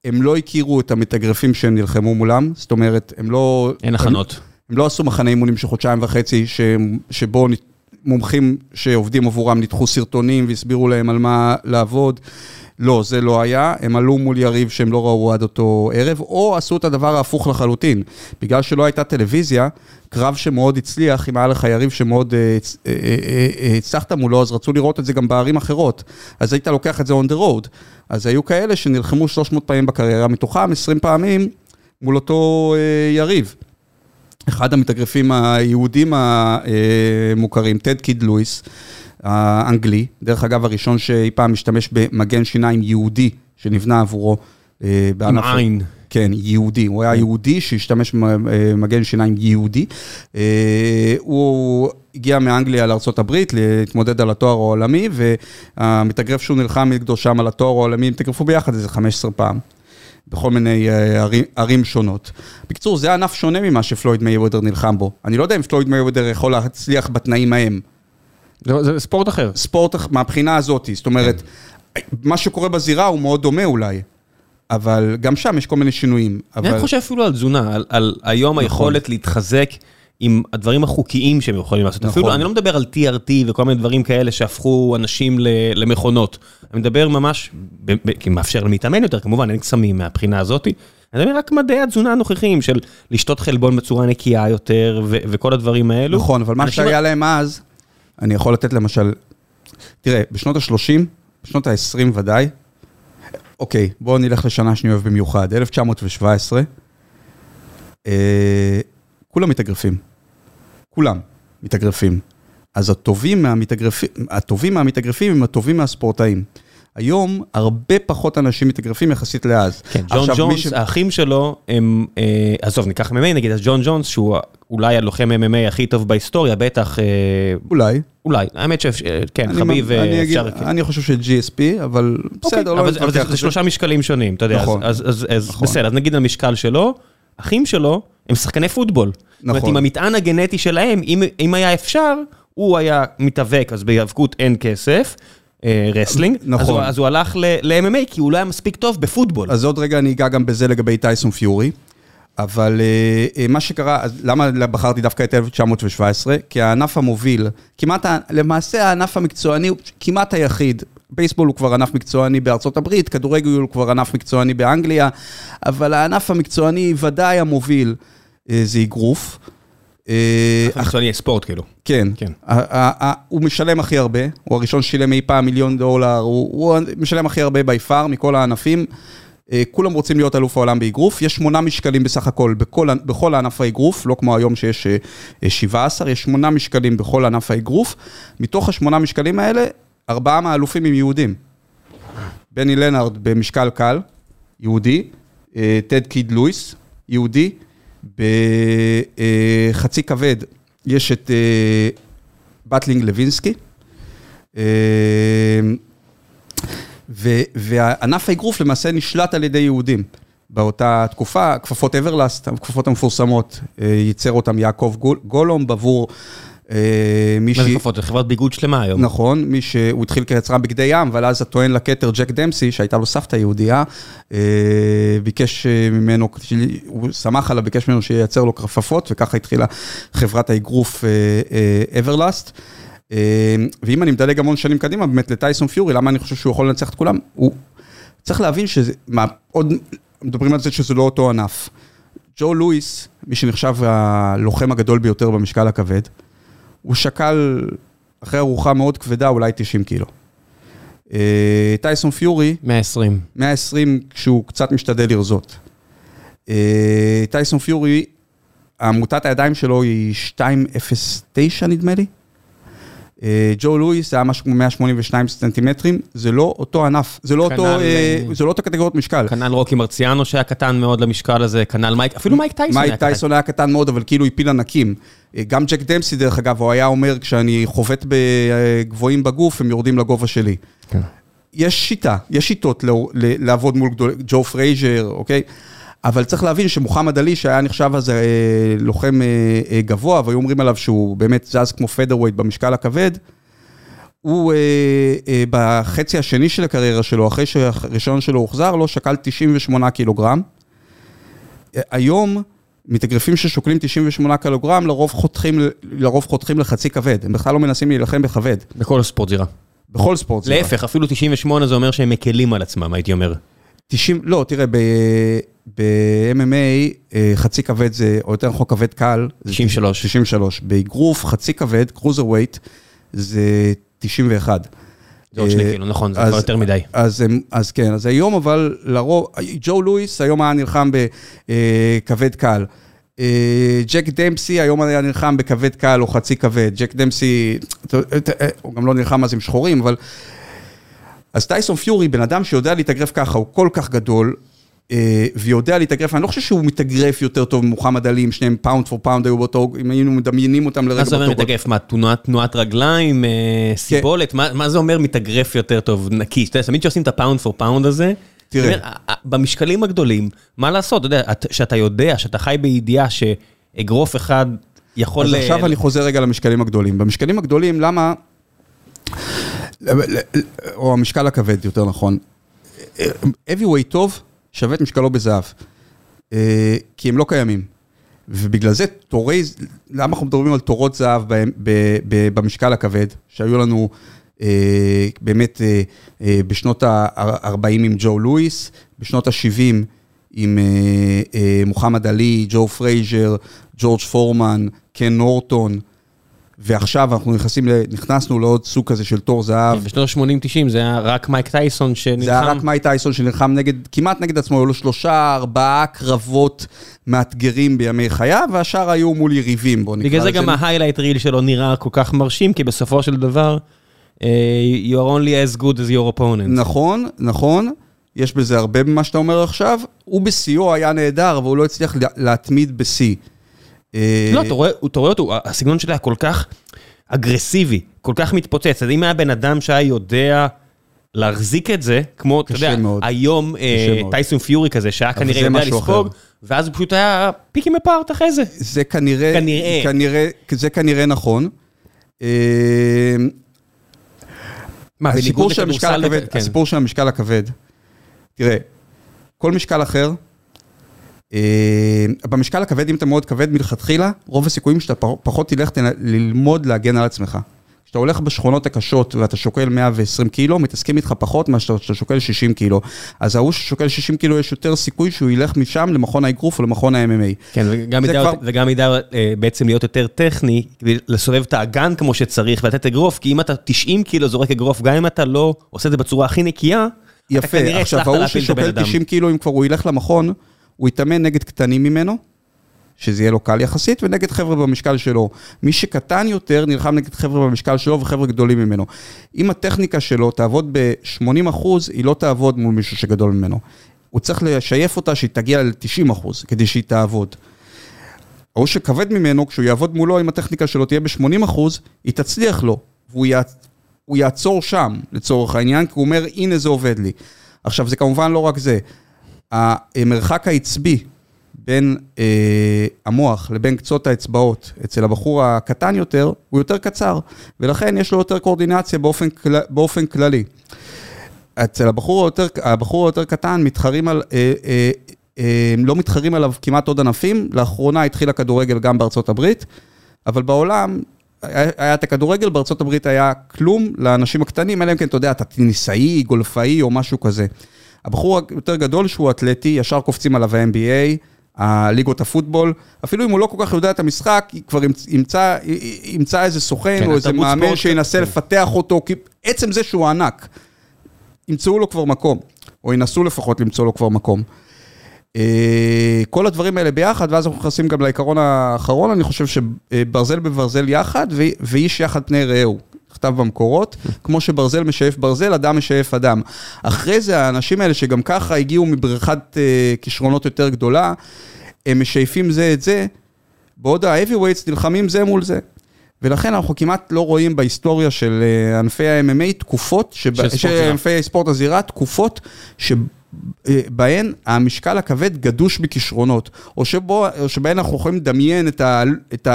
הם לא הכירו את המתאגרפים שהם נלחמו מולם, זאת אומרת, הם לא... אין הכנות. הם, לא עשו מחנה אימונים של חודשיים וחצי, ש, שבו מומחים שעובדים עבורם ניתחו סרטונים והסבירו להם על מה לעבוד. לא, זה לא היה, הם עלו מול יריב שהם לא ראו עד אותו ערב, או עשו את הדבר ההפוך לחלוטין. בגלל שלא הייתה טלוויזיה, קרב שמאוד הצליח, אם היה לך יריב שמאוד אה, אה, אה, הצלחת מולו, אז רצו לראות את זה גם בערים אחרות. אז היית לוקח את זה on the road. אז היו כאלה שנלחמו 300 פעמים בקריירה, מתוכם 20 פעמים מול אותו יריב. אחד המתאגרפים היהודים המוכרים, טד קיד לואיס, האנגלי, דרך אגב הראשון שאי פעם משתמש במגן שיניים יהודי שנבנה עבורו. אה, עם עין. כן, יהודי, הוא היה יהודי שהשתמש במגן שיניים יהודי. אה, הוא הגיע מאנגליה לארה"ב להתמודד על התואר העולמי, והמתאגרף שהוא נלחם נגדו שם על התואר העולמי, הם תגרפו ביחד איזה 15 פעם. בכל מיני אה, ערים, ערים שונות. בקיצור, זה ענף שונה ממה שפלויד מייוודר נלחם בו. אני לא יודע אם פלויד מייוודר יכול להצליח בתנאים ההם. זה, זה ספורט אחר. ספורט מהבחינה הזאת, זאת אומרת. מה שקורה בזירה הוא מאוד דומה אולי. אבל גם שם יש כל מיני שינויים. אבל... אני חושב אפילו על תזונה, על, על היום נכון. היכולת להתחזק עם הדברים החוקיים שהם יכולים לעשות. נכון. אפילו, אני לא מדבר על TRT וכל מיני דברים כאלה שהפכו אנשים למכונות. אני מדבר ממש, כי מאפשר להתאמן יותר, כמובן, אין קסמים מהבחינה הזאת. אני מדבר רק מדעי התזונה הנוכחיים של לשתות חלבון בצורה נקייה יותר וכל הדברים האלו. נכון, אבל מה שהיה להם אז, אני יכול לתת למשל, תראה, בשנות ה-30, בשנות ה-20 ודאי, אוקיי, בואו נלך לשנה שאני אוהב במיוחד, 1917, אה, כולם מתאגרפים. כולם מתאגרפים. אז הטובים מהמתאגרפים, הטובים מהמתאגרפים הם הטובים מהספורטאים. היום הרבה פחות אנשים מתאגרפים יחסית לאז. כן, ג'ון ג'ונס, ש... האחים שלו הם, אה, עזוב, ניקח MMA נגיד, אז ג'ון ג'ונס, שהוא אולי הלוחם MMA הכי טוב בהיסטוריה, בטח... אה, אולי. אולי, האמת שכן, חביב אני אפשר... אגיד, אני חושב ש-GSP, אבל בסדר, אוקיי, לא אבל, אבל זה, זה שלושה משקלים שונים, אתה יודע, נכון, אז, אז, אז נכון. בסדר, אז נגיד המשקל שלו, אחים שלו הם שחקני פוטבול. נכון. זאת אומרת, עם המטען הגנטי שלהם, אם, אם היה אפשר, הוא היה מתאבק, אז בהיאבקות אין כסף. wrestling, נכון. אז הוא הלך ל-MMA כי הוא לא היה מספיק טוב בפוטבול. אז עוד רגע אני אגע גם בזה לגבי טייסון פיורי. אבל אה, מה שקרה, למה בחרתי דווקא את 1917? כי הענף המוביל, כמעט, למעשה הענף המקצועני הוא כמעט היחיד. בייסבול הוא כבר ענף מקצועני בארצות הברית, כדורגל הוא כבר ענף מקצועני באנגליה, אבל הענף המקצועני ודאי המוביל אה, זה אגרוף. מקצועני אה, ספורט כאילו. כן, כן. הוא משלם הכי הרבה, הוא הראשון ששילם אי פעם מיליון דולר, הוא משלם הכי הרבה בי פאר מכל הענפים. אה, כולם רוצים להיות אלוף העולם באגרוף, יש שמונה משקלים בסך הכל בכל, בכל ענף האגרוף, לא כמו היום שיש 17, אה, יש שמונה משקלים בכל ענף האגרוף. מתוך השמונה משקלים האלה, ארבעה מהאלופים הם יהודים. בני לנארד במשקל קל, יהודי, טד קיד לואיס, יהודי, בחצי כבד יש את אה, בטלינג לוינסקי, אה, וענף האגרוף למעשה נשלט על ידי יהודים. באותה תקופה, כפפות Everlast, הכפפות המפורסמות, אה, ייצר אותם יעקב גולומב בעבור אה, מה מישהי... זה כפפות? זה חברת ביגוד שלמה היום. נכון, מי שהוא התחיל כיצרן בגדי ים, אבל אז הטוען לכתר ג'ק דמסי, שהייתה לו סבתא יהודייה, אה, ביקש אה, ממנו, הוא שמח עליו, ביקש ממנו שייצר לו כרפפות, וככה התחילה חברת האגרוף אברלאסט. ואם אני מדלג המון שנים קדימה, באמת לטייסון פיורי, למה אני חושב שהוא יכול לנצח את כולם? הוא צריך להבין שזה, מה, עוד, מדברים על זה שזה לא אותו ענף. ג'ו לואיס, מי שנחשב הלוחם הגדול ביותר במשקל הכבד, הוא שקל, אחרי ארוחה מאוד כבדה, אולי 90 קילו. אה, טייסון פיורי, 120. 120 כשהוא קצת משתדל לרזות. אה, טייסון פיורי, מוטת הידיים שלו היא 2.09 נדמה לי. אה, ג'ו לואיס היה משהו כמו 182 סנטימטרים, זה לא אותו ענף, זה לא אותו, כנ"ל, אה, אה, זה לא אותו קטגוריות משקל. כנ"ל רוקי מרציאנו שהיה קטן מאוד למשקל הזה, כנ"ל מייק, אפילו מייק טייסון היה מייק קטן. טייסון היה קטן מאוד, אבל כאילו הפיל ענקים. אה, גם ג'ק דמסי, דרך אגב, הוא היה אומר, כשאני חובט בגבוהים בגוף, הם יורדים לגובה שלי. כן. יש שיטה, יש שיטות ל- לעבוד מול גדול, ג'ו פרייזר, אוקיי? אבל צריך להבין שמוחמד עלי, שהיה נחשב אז אה, לוחם אה, אה, גבוה, והיו אומרים עליו שהוא באמת זז כמו featherweight במשקל הכבד, הוא בחצי השני של הקריירה שלו, אחרי שהרישיון שלו הוחזר לו, שקל 98 קילוגרם. היום, מתאגרפים ששוקלים 98 קילוגרם, לרוב חותכים, לרוב חותכים לחצי כבד. הם בכלל לא מנסים להילחם בכבד. בכל ספורט זירה. בכל ספורט. זירה. להפך, אפילו 98 זה אומר שהם מקלים על עצמם, הייתי אומר. 90, לא, תראה, ב-MMA אה, חצי כבד זה, או יותר נכון כבד קל. זה 93. 63. באגרוף חצי כבד, קרוזר ווייט, זה 91. זה עוד שני אה, קילו, נכון, זה כבר יותר מדי. אז, אז כן, אז היום אבל לרוב, ג'ו לואיס היום היה נלחם בכבד קל. אה, ג'ק דמפסי היום היה נלחם בכבד קל או חצי כבד. ג'ק דמפסי, הוא גם לא נלחם אז עם שחורים, אבל... אז טייסון פיורי, בן אדם שיודע להתאגרף ככה, הוא כל כך גדול, אה, ויודע להתאגרף, אני לא חושב שהוא מתאגרף יותר טוב ממוחמד עלי, אם שניהם pound for pound היו באותו, אם היינו מדמיינים אותם לרגע מה זה אומר באותו... מתאגרף? מה, תנועת, תנועת רגליים, אה, סיבולת? מה, מה זה אומר מתאגרף יותר טוב, נקי? אתה יודע, תמיד כשעושים את ה pound for pound הזה, תראה. אומר, במשקלים הגדולים, מה לעשות? אתה יודע, את- שאתה יודע, שאתה חי בידיעה שאגרוף אחד יכול... אז עכשיו אני חוזר רגע למשקלים הגדולים. במשקלים הגדולים, למה... או המשקל הכבד, יותר נכון. heavyweight טוב שווה את משקלו בזהב. אה, כי הם לא קיימים. ובגלל זה תורי, למה אנחנו מדברים על תורות זהב במשקל הכבד, שהיו לנו אה, באמת אה, בשנות ה-40 עם ג'ו לואיס, בשנות ה-70 עם מוחמד עלי, ג'ו פרייזר, ג'ורג' פורמן, קן נורטון, ועכשיו אנחנו נכנסים, נכנסנו לעוד סוג כזה של תור זהב. בשנות ה-80-90 זה היה רק מייק טייסון שנלחם. זה היה רק מייק טייסון שנלחם נגד, כמעט נגד עצמו, היו לו שלושה, ארבעה קרבות מאתגרים בימי חייו, והשאר היו מול יריבים, בוא נקרא בגלל זה לזה. גם ה highlight reel שלו נראה כל כך מרשים, כי בסופו של דבר, אה, you are only as good as your opponent. נכון, נכון, יש בזה הרבה במה שאתה אומר עכשיו. הוא בשיאו היה נהדר, אבל הוא לא הצליח לה- להתמיד בשיא. אה, לא, אתה רואה אותו, הסגנון שלו היה כל כך אגרסיבי, כל כך מתפוצץ. אז אם היה בן אדם שהיה יודע להחזיק את זה, כמו, אתה יודע, מאוד. היום אה. טייסון פיורי כזה, שהיה כנראה יודע לספוג. ואז הוא פשוט היה פיקים אפארט אחרי זה. זה כנראה, כנראה. כנראה, זה כנראה נכון. אה, מה, הסיפור בניגוד של המשקל לכדורסל, הכבד, כן. הסיפור של המשקל הכבד, תראה, כל משקל אחר, במשקל הכבד, אם אתה מאוד כבד מלכתחילה, רוב הסיכויים שאתה פח- פחות תלך ללמוד להגן על עצמך. כשאתה הולך בשכונות הקשות ואתה שוקל 120 קילו, מתעסקים איתך פחות מאשר שאתה שוקל 60 קילו. אז ההוא ששוקל 60 קילו, יש יותר סיכוי שהוא ילך משם למכון האגרוף או למכון ה-MMA. כן, וגם ידע, כבר- וגם ידע אה, בעצם להיות יותר טכני, כדי לסובב את האגן כמו שצריך ולתת אגרוף, כי אם אתה 90 קילו זורק אגרוף, גם אם אתה לא עושה את זה בצורה הכי נקייה, יפה, עכשיו ההוא ששוקל אדם. 90 קילו, אם כבר הוא ילך למכון, הוא יתאמן נגד קטנים ממנו, שזה יהיה לו קל יחסית, ונגד חבר'ה במשקל שלו. מי שקטן יותר נלחם נגד חבר'ה במשקל שלו וחבר'ה גדולים ממנו. אם הטכניקה שלו תעבוד ב-80 אחוז, היא לא תעבוד מול מישהו שגדול ממנו. הוא צריך לשייף אותה שהיא תגיע ל-90 אחוז, כדי שהיא תעבוד. ההוא שכבד ממנו, כשהוא יעבוד מולו, אם הטכניקה שלו תהיה ב-80 אחוז, היא תצליח לו, והוא יע... יעצור שם, לצורך העניין, כי הוא אומר, הנה זה עובד לי. עכשיו, זה כמובן לא רק זה. המרחק העצבי בין אה, המוח לבין קצות האצבעות אצל הבחור הקטן יותר, הוא יותר קצר, ולכן יש לו יותר קואורדינציה באופן, באופן כללי. אצל הבחור היותר, הבחור היותר קטן מתחרים על, אה, אה, אה, לא מתחרים עליו כמעט עוד ענפים, לאחרונה התחיל הכדורגל גם בארצות הברית, אבל בעולם היה את הכדורגל, בארצות הברית היה כלום לאנשים הקטנים, אלא אם כן, אתה יודע, אתה טניסאי, גולפאי או משהו כזה. הבחור היותר גדול שהוא אתלטי, ישר קופצים עליו ה-NBA, הליגות הפוטבול, אפילו אם הוא לא כל כך יודע את המשחק, כבר ימצא, ימצא איזה סוכן כן, או איזה מאמן שינסה כן. לפתח אותו, כי עצם זה שהוא ענק, ימצאו לו כבר מקום, או ינסו לפחות למצוא לו כבר מקום. אה, כל הדברים האלה ביחד, ואז אנחנו נכנסים גם לעיקרון האחרון, אני חושב שברזל בברזל יחד, ואיש יחד פני רעהו. נכתב במקורות, כמו שברזל משאף ברזל, אדם משאף אדם. אחרי זה, האנשים האלה שגם ככה הגיעו מבריכת uh, כישרונות יותר גדולה, הם משאפים זה את זה, בעוד ה-heavyweights נלחמים זה מול זה. ולכן אנחנו כמעט לא רואים בהיסטוריה של uh, ענפי ה-MMA תקופות, שב... של ענפי ספורט הזירה, תקופות שבהן המשקל הכבד גדוש בכישרונות, או, שבו, או שבהן אנחנו יכולים לדמיין את, ה, את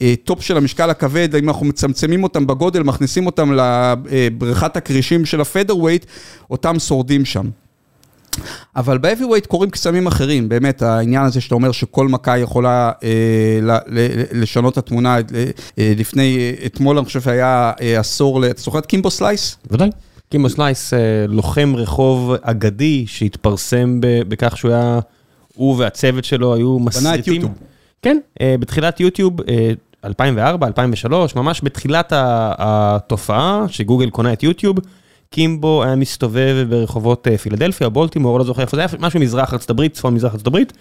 הטופ של המשקל הכבד, אם אנחנו מצמצמים אותם בגודל, מכניסים אותם לבריכת הכרישים של ה featherweight, אותם שורדים שם. אבל ב-heavyweight קורים קסמים אחרים, באמת, העניין הזה שאתה אומר שכל מכה יכולה אה, ל, ל, לשנות את התמונה, אה, לפני, אתמול אני חושב שהיה אה, עשור, אתה זוכר את קימבו סלייס? ודאי. קימו סלייס, אה, לוחם רחוב אגדי שהתפרסם בכך שהוא היה, הוא והצוות שלו היו מסריטים. בנה את יוטיוב. כן, אה, בתחילת יוטיוב, 2004, אה, 2003, ממש בתחילת התופעה שגוגל קונה את יוטיוב, קימבו היה מסתובב ברחובות פילדלפיה, בולטימור, לא זוכר איפה זה היה, משהו מזרח ארצות הברית, צפון מזרח ארצות הברית,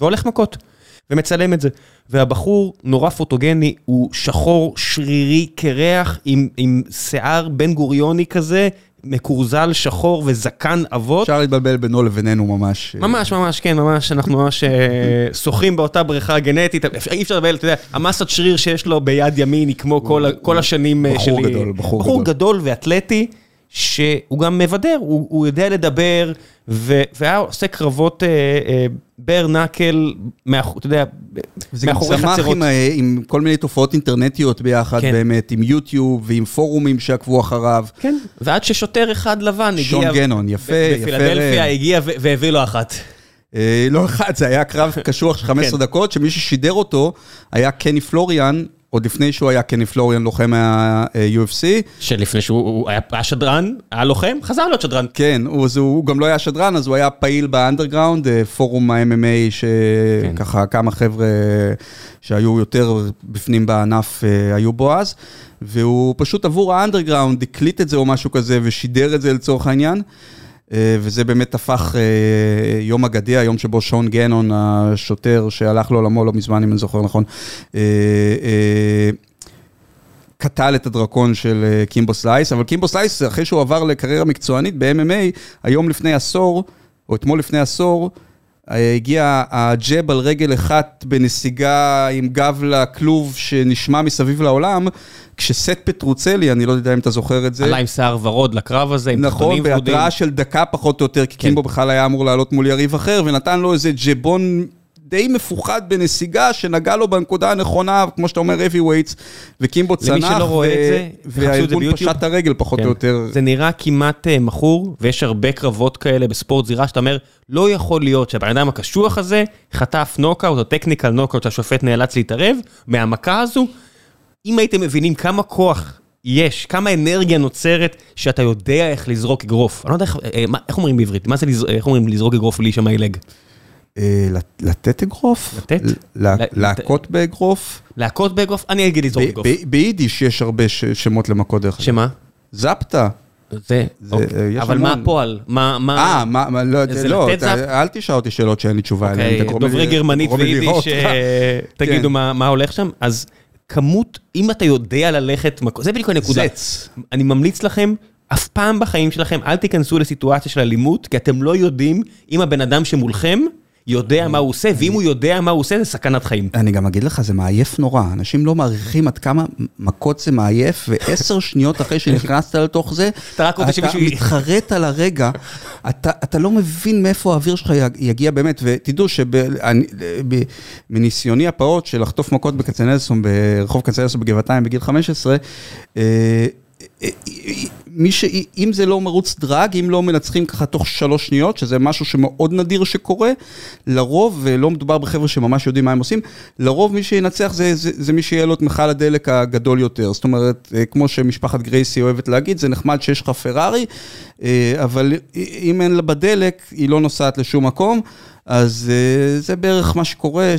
והולך מכות. ומצלם את זה. והבחור נורא פוטוגני, הוא שחור, שרירי, קרח, עם, עם שיער בן גוריוני כזה, מקורזל, שחור וזקן אבות. אפשר להתבלבל בינו לבינינו ממש. ממש, ממש, כן, ממש, אנחנו ממש אה, שוחים באותה בריכה גנטית. אי אפשר לדבר, אתה יודע, המסת שריר שיש לו ביד ימין היא כמו כל, כל השנים אה, שלי. בחור גדול, בחור גדול. בחור גדול ואתלטי. שהוא גם מבדר, הוא, הוא יודע לדבר, והיה עושה קרבות אה, אה, בר נקל, אתה יודע, מאחורי חצרות. זה גם צמח עם, אה, עם כל מיני תופעות אינטרנטיות ביחד, כן. באמת, עם יוטיוב ועם פורומים שעקבו אחריו. כן, ועד ששוטר אחד לבן הגיע... שון גנון, יפה, יפה. בפילדלפיה הגיע והביא לו אחת. אה, לא אחד, זה היה קרב קשוח של 15 כן. דקות, שמי ששידר אותו היה קני פלוריאן, עוד לפני שהוא היה קני פלוריאן לוחם מה-UFC. שלפני שהוא היה, היה שדרן, היה לוחם, חזר להיות שדרן. כן, הוא, הוא, הוא גם לא היה שדרן, אז הוא היה פעיל באנדרגראונד, אה, פורום ה-MMA, שככה כן. כמה חבר'ה שהיו יותר בפנים בענף אה, היו בו אז, והוא פשוט עבור האנדרגראונד הקליט את זה או משהו כזה ושידר את זה לצורך העניין. אה, וזה באמת הפך אה, יום אגדי, היום שבו שון גנון, השוטר שהלך לעולמו לא מזמן, אם אני זוכר נכון, אה, קטל את הדרקון של קימבו סלייס, אבל קימבו סלייס, אחרי שהוא עבר לקריירה מקצוענית ב-MMA, היום לפני עשור, או אתמול לפני עשור, הגיע הג'ב על רגל אחת בנסיגה עם גב לכלוב שנשמע מסביב לעולם, כשסט פטרוצלי, אני לא יודע אם אתה זוכר את זה. עלה עם שיער ורוד לקרב הזה, עם נכון, תחתונים ורודים. נכון, בהתראה של דקה פחות או יותר, כי כן. קימבו בכלל היה אמור לעלות מול יריב אחר, ונתן לו איזה ג'בון די מפוחד בנסיגה, שנגע לו בנקודה הנכונה, כמו שאתה אומר, heavy weights, וקימבו צנח, למי שלא רואה את זה, והארגון פשט את הרגל פחות כן. או יותר. זה נראה כמעט uh, מכור, ויש הרבה קרבות כאלה בספורט זירה, שאתה אומר, לא יכול להיות שהבן אדם הקשוח הזה חטף נוקאוט או טכניקל נוקאוט שהשופט נאלץ להתערב, מהמכה הזו. אם הייתם מבינים כמה כוח יש, כמה אנרגיה נוצרת, שאתה יודע איך לזרוק אגרוף. אני לא יודע איך, אה, איך אומרים בעברית, מה זה, איך אומרים לזרוק אגרוף בלי שמאי לג? אה, לתת אגרוף? לתת? להכות באגרוף? להכות באגרוף? אני אגיד לזרוק אגרוף. ביידיש יש הרבה שמות למכות דרך אגב. שמה? זפטה. זה, אוקיי. אבל מה הפועל? מה, מה... אה, מה, לא, לא, אל תשאל אותי שאלות שאין לי תשובה עליהן. אוקיי, דוברי גרמנית ויידיש, אה, <laughs> תגידו כן. מה הולך שם. אז כמות, אם אתה יודע ללכת, זה בדיוק הנקודה. זץ. אני ממליץ לכם, אף פעם בחיים שלכם, אל תיכנסו לסיטואציה של אלימות, כי אתם לא יודעים אם הבן אדם שמולכם יודע מה הוא עושה, ואם הוא יודע מה הוא עושה, זה סכנת חיים. אני גם אגיד לך, זה מעייף נורא. אנשים לא מעריכים עד כמה מכות זה מעייף, ועשר שניות אחרי שנכנסת לתוך זה, אתה מתחרט על הרגע, אתה, אתה לא מבין מאיפה האוויר שלך יגיע באמת, ותדעו שמניסיוני הפעוט של לחטוף מכות בכצנלסון, ברחוב כצנלסון בגבעתיים בגיל 15, מי ש... אם זה לא מרוץ דרג, אם לא מנצחים ככה תוך שלוש שניות, שזה משהו שמאוד נדיר שקורה, לרוב, ולא מדובר בחבר'ה שממש יודעים מה הם עושים, לרוב מי שינצח זה, זה, זה מי שיהיה לו את מכל הדלק הגדול יותר. זאת אומרת, אה, כמו שמשפחת גרייסי אוהבת להגיד, זה נחמד שיש לך פרארי, אה, אבל אם אין לה בדלק, היא לא נוסעת לשום מקום, אז אה, זה בערך מה שקורה.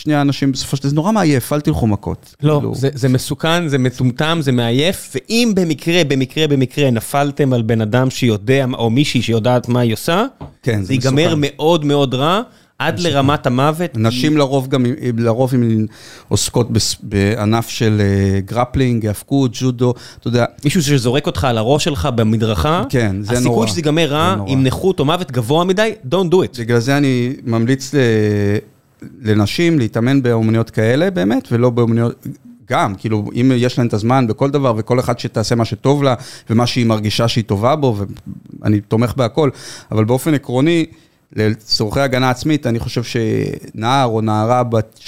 שני אנשים בסופו של דבר, זה נורא מעייף, אל תלכו מכות. לא, כאילו... זה, זה מסוכן, זה מטומטם, זה מעייף, ואם במקרה, במקרה, במקרה נפלתם על בן אדם שיודע, או מישהי שיודעת מה היא עושה, כן, זה, ייגמר מאוד מאוד רע. עד מסוכן. לרמת המוות. נשים היא... לרוב גם, לרוב הן עוסקות בענף של grappling, האבקות, ג'ודו, אתה יודע. מישהו שזורק אותך על הראש שלך במדרכה, כן, זה הסיכוי נורא. הסיכוי שזה ייגמר רע, עם נכות או מוות גבוה מדי, don't do it. בגלל זה אני ממליץ ל... לנשים להתאמן באומנויות כאלה באמת, ולא באומנויות... גם, כאילו, אם יש להן את הזמן בכל דבר, וכל אחד שתעשה מה שטוב לה, ומה שהיא מרגישה שהיא טובה בו, ואני תומך בהכל, אבל באופן עקרוני, לצורכי הגנה עצמית, אני חושב שנער או נערה בת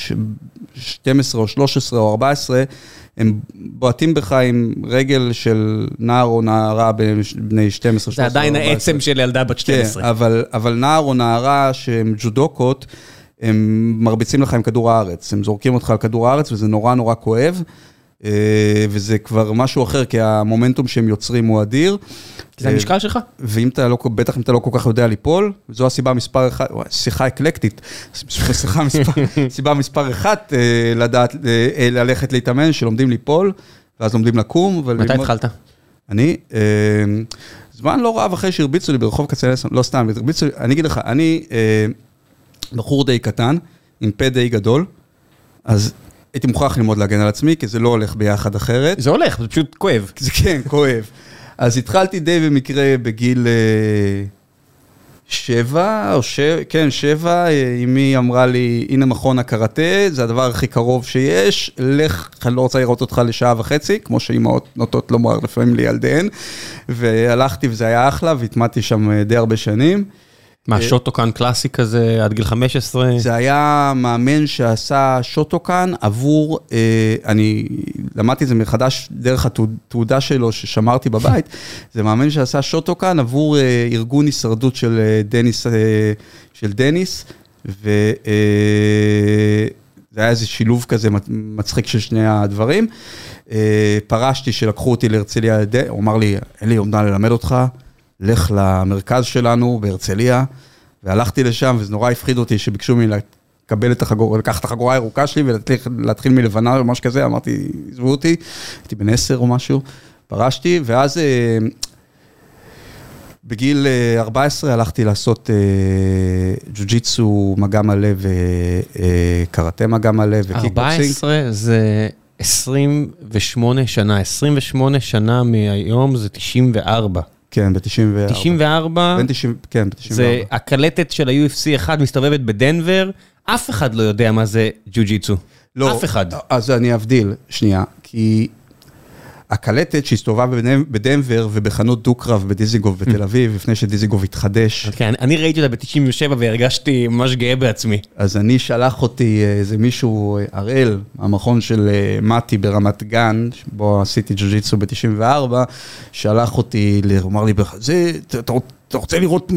12 או 13 או 14, הם בועטים בך עם רגל של נער או נערה בני 12, 13 זה עדיין העצם של ילדה בת 12. כן, אבל, אבל נער או נערה שהם ג'ודוקות, הם מרביצים לך עם כדור הארץ, הם זורקים אותך על כדור הארץ וזה נורא נורא כואב, אה, וזה כבר משהו אחר, כי המומנטום שהם יוצרים הוא אדיר. זה המשקל שלך? ואם אתה לא, בטח אם אתה לא כל כך יודע ליפול, זו הסיבה מספר אחת, שיחה אקלקטית, <laughs> שיחה מספר, <laughs> סיבה מספר אחת אה, לדעת, אה, ללכת להתאמן, שלומדים ליפול, ואז לומדים לקום. מתי התחלת? אני, זמן לא רב אחרי שהרביצו לי ברחוב כצנלסון, לא סתם, הרביצו לי, אני אגיד לך, אני... בחור די קטן, עם פה די גדול, אז הייתי מוכרח ללמוד להגן על עצמי, כי זה לא הולך ביחד אחרת. זה הולך, זה פשוט כואב. <laughs> זה כן, כואב. אז התחלתי די במקרה בגיל אה, שבע, או ש... כן, שבע, אה, אמי אמרה לי, הנה מכון הקראטה, זה הדבר הכי קרוב שיש, לך, אני לא רוצה לראות אותך לשעה וחצי, כמו שאימהות נוטות לומר לפעמים לילדיהן, והלכתי וזה היה אחלה, והטמעתי שם אה, די הרבה שנים. מה, אה, שוטוקן קלאסי כזה עד גיל 15? זה היה מאמן שעשה שוטוקן עבור, אה, אני למדתי את זה מחדש דרך התעודה שלו ששמרתי בבית, זה מאמן שעשה שוטוקן עבור אה, ארגון הישרדות של דניס, של דניס, וזה היה איזה שילוב כזה מצחיק של שני הדברים. פרשתי שלקחו אותי להרצליה, הוא אמר לי, אין לי עוד מה ללמד אותך. לך למרכז שלנו בהרצליה, והלכתי לשם, וזה נורא הפחיד אותי שביקשו ממני לקבל את החגורה, לקחת את החגורה הירוקה שלי ולהתחיל מלבנה או משהו כזה, אמרתי, עזבו אותי, הייתי בן עשר או משהו, פרשתי, ואז אה, בגיל 14 אה, הלכתי לעשות אה, ג'ו-ג'יצו מגע מלא וקראטה מגע מלא וקיקבוקסינג. 14 זה 28 שנה, 28 שנה מהיום זה 94. כן, ב-94. 94? בין 90, כן, ב-94. זה הקלטת של ה-UFC 1 מסתובבת בדנבר, אף אחד לא יודע מה זה ג'ו-ג'יצו. לא. אף אחד. אז אני אבדיל, שנייה, כי הקלטת שהסתובבה בדנבר ובחנות דו-קרב בדיזיגוף בתל אביב, לפני שדיזיגוף התחדש. כן, אני ראיתי אותה ב-97 והרגשתי ממש גאה בעצמי. אז אני שלח אותי איזה מישהו, הראל, המכון של אה, מתי ברמת גן, בו עשיתי ג'ו-ג'יצו ב-94, שלח אותי, הוא אמר לי, זה, אתה רוצה לראות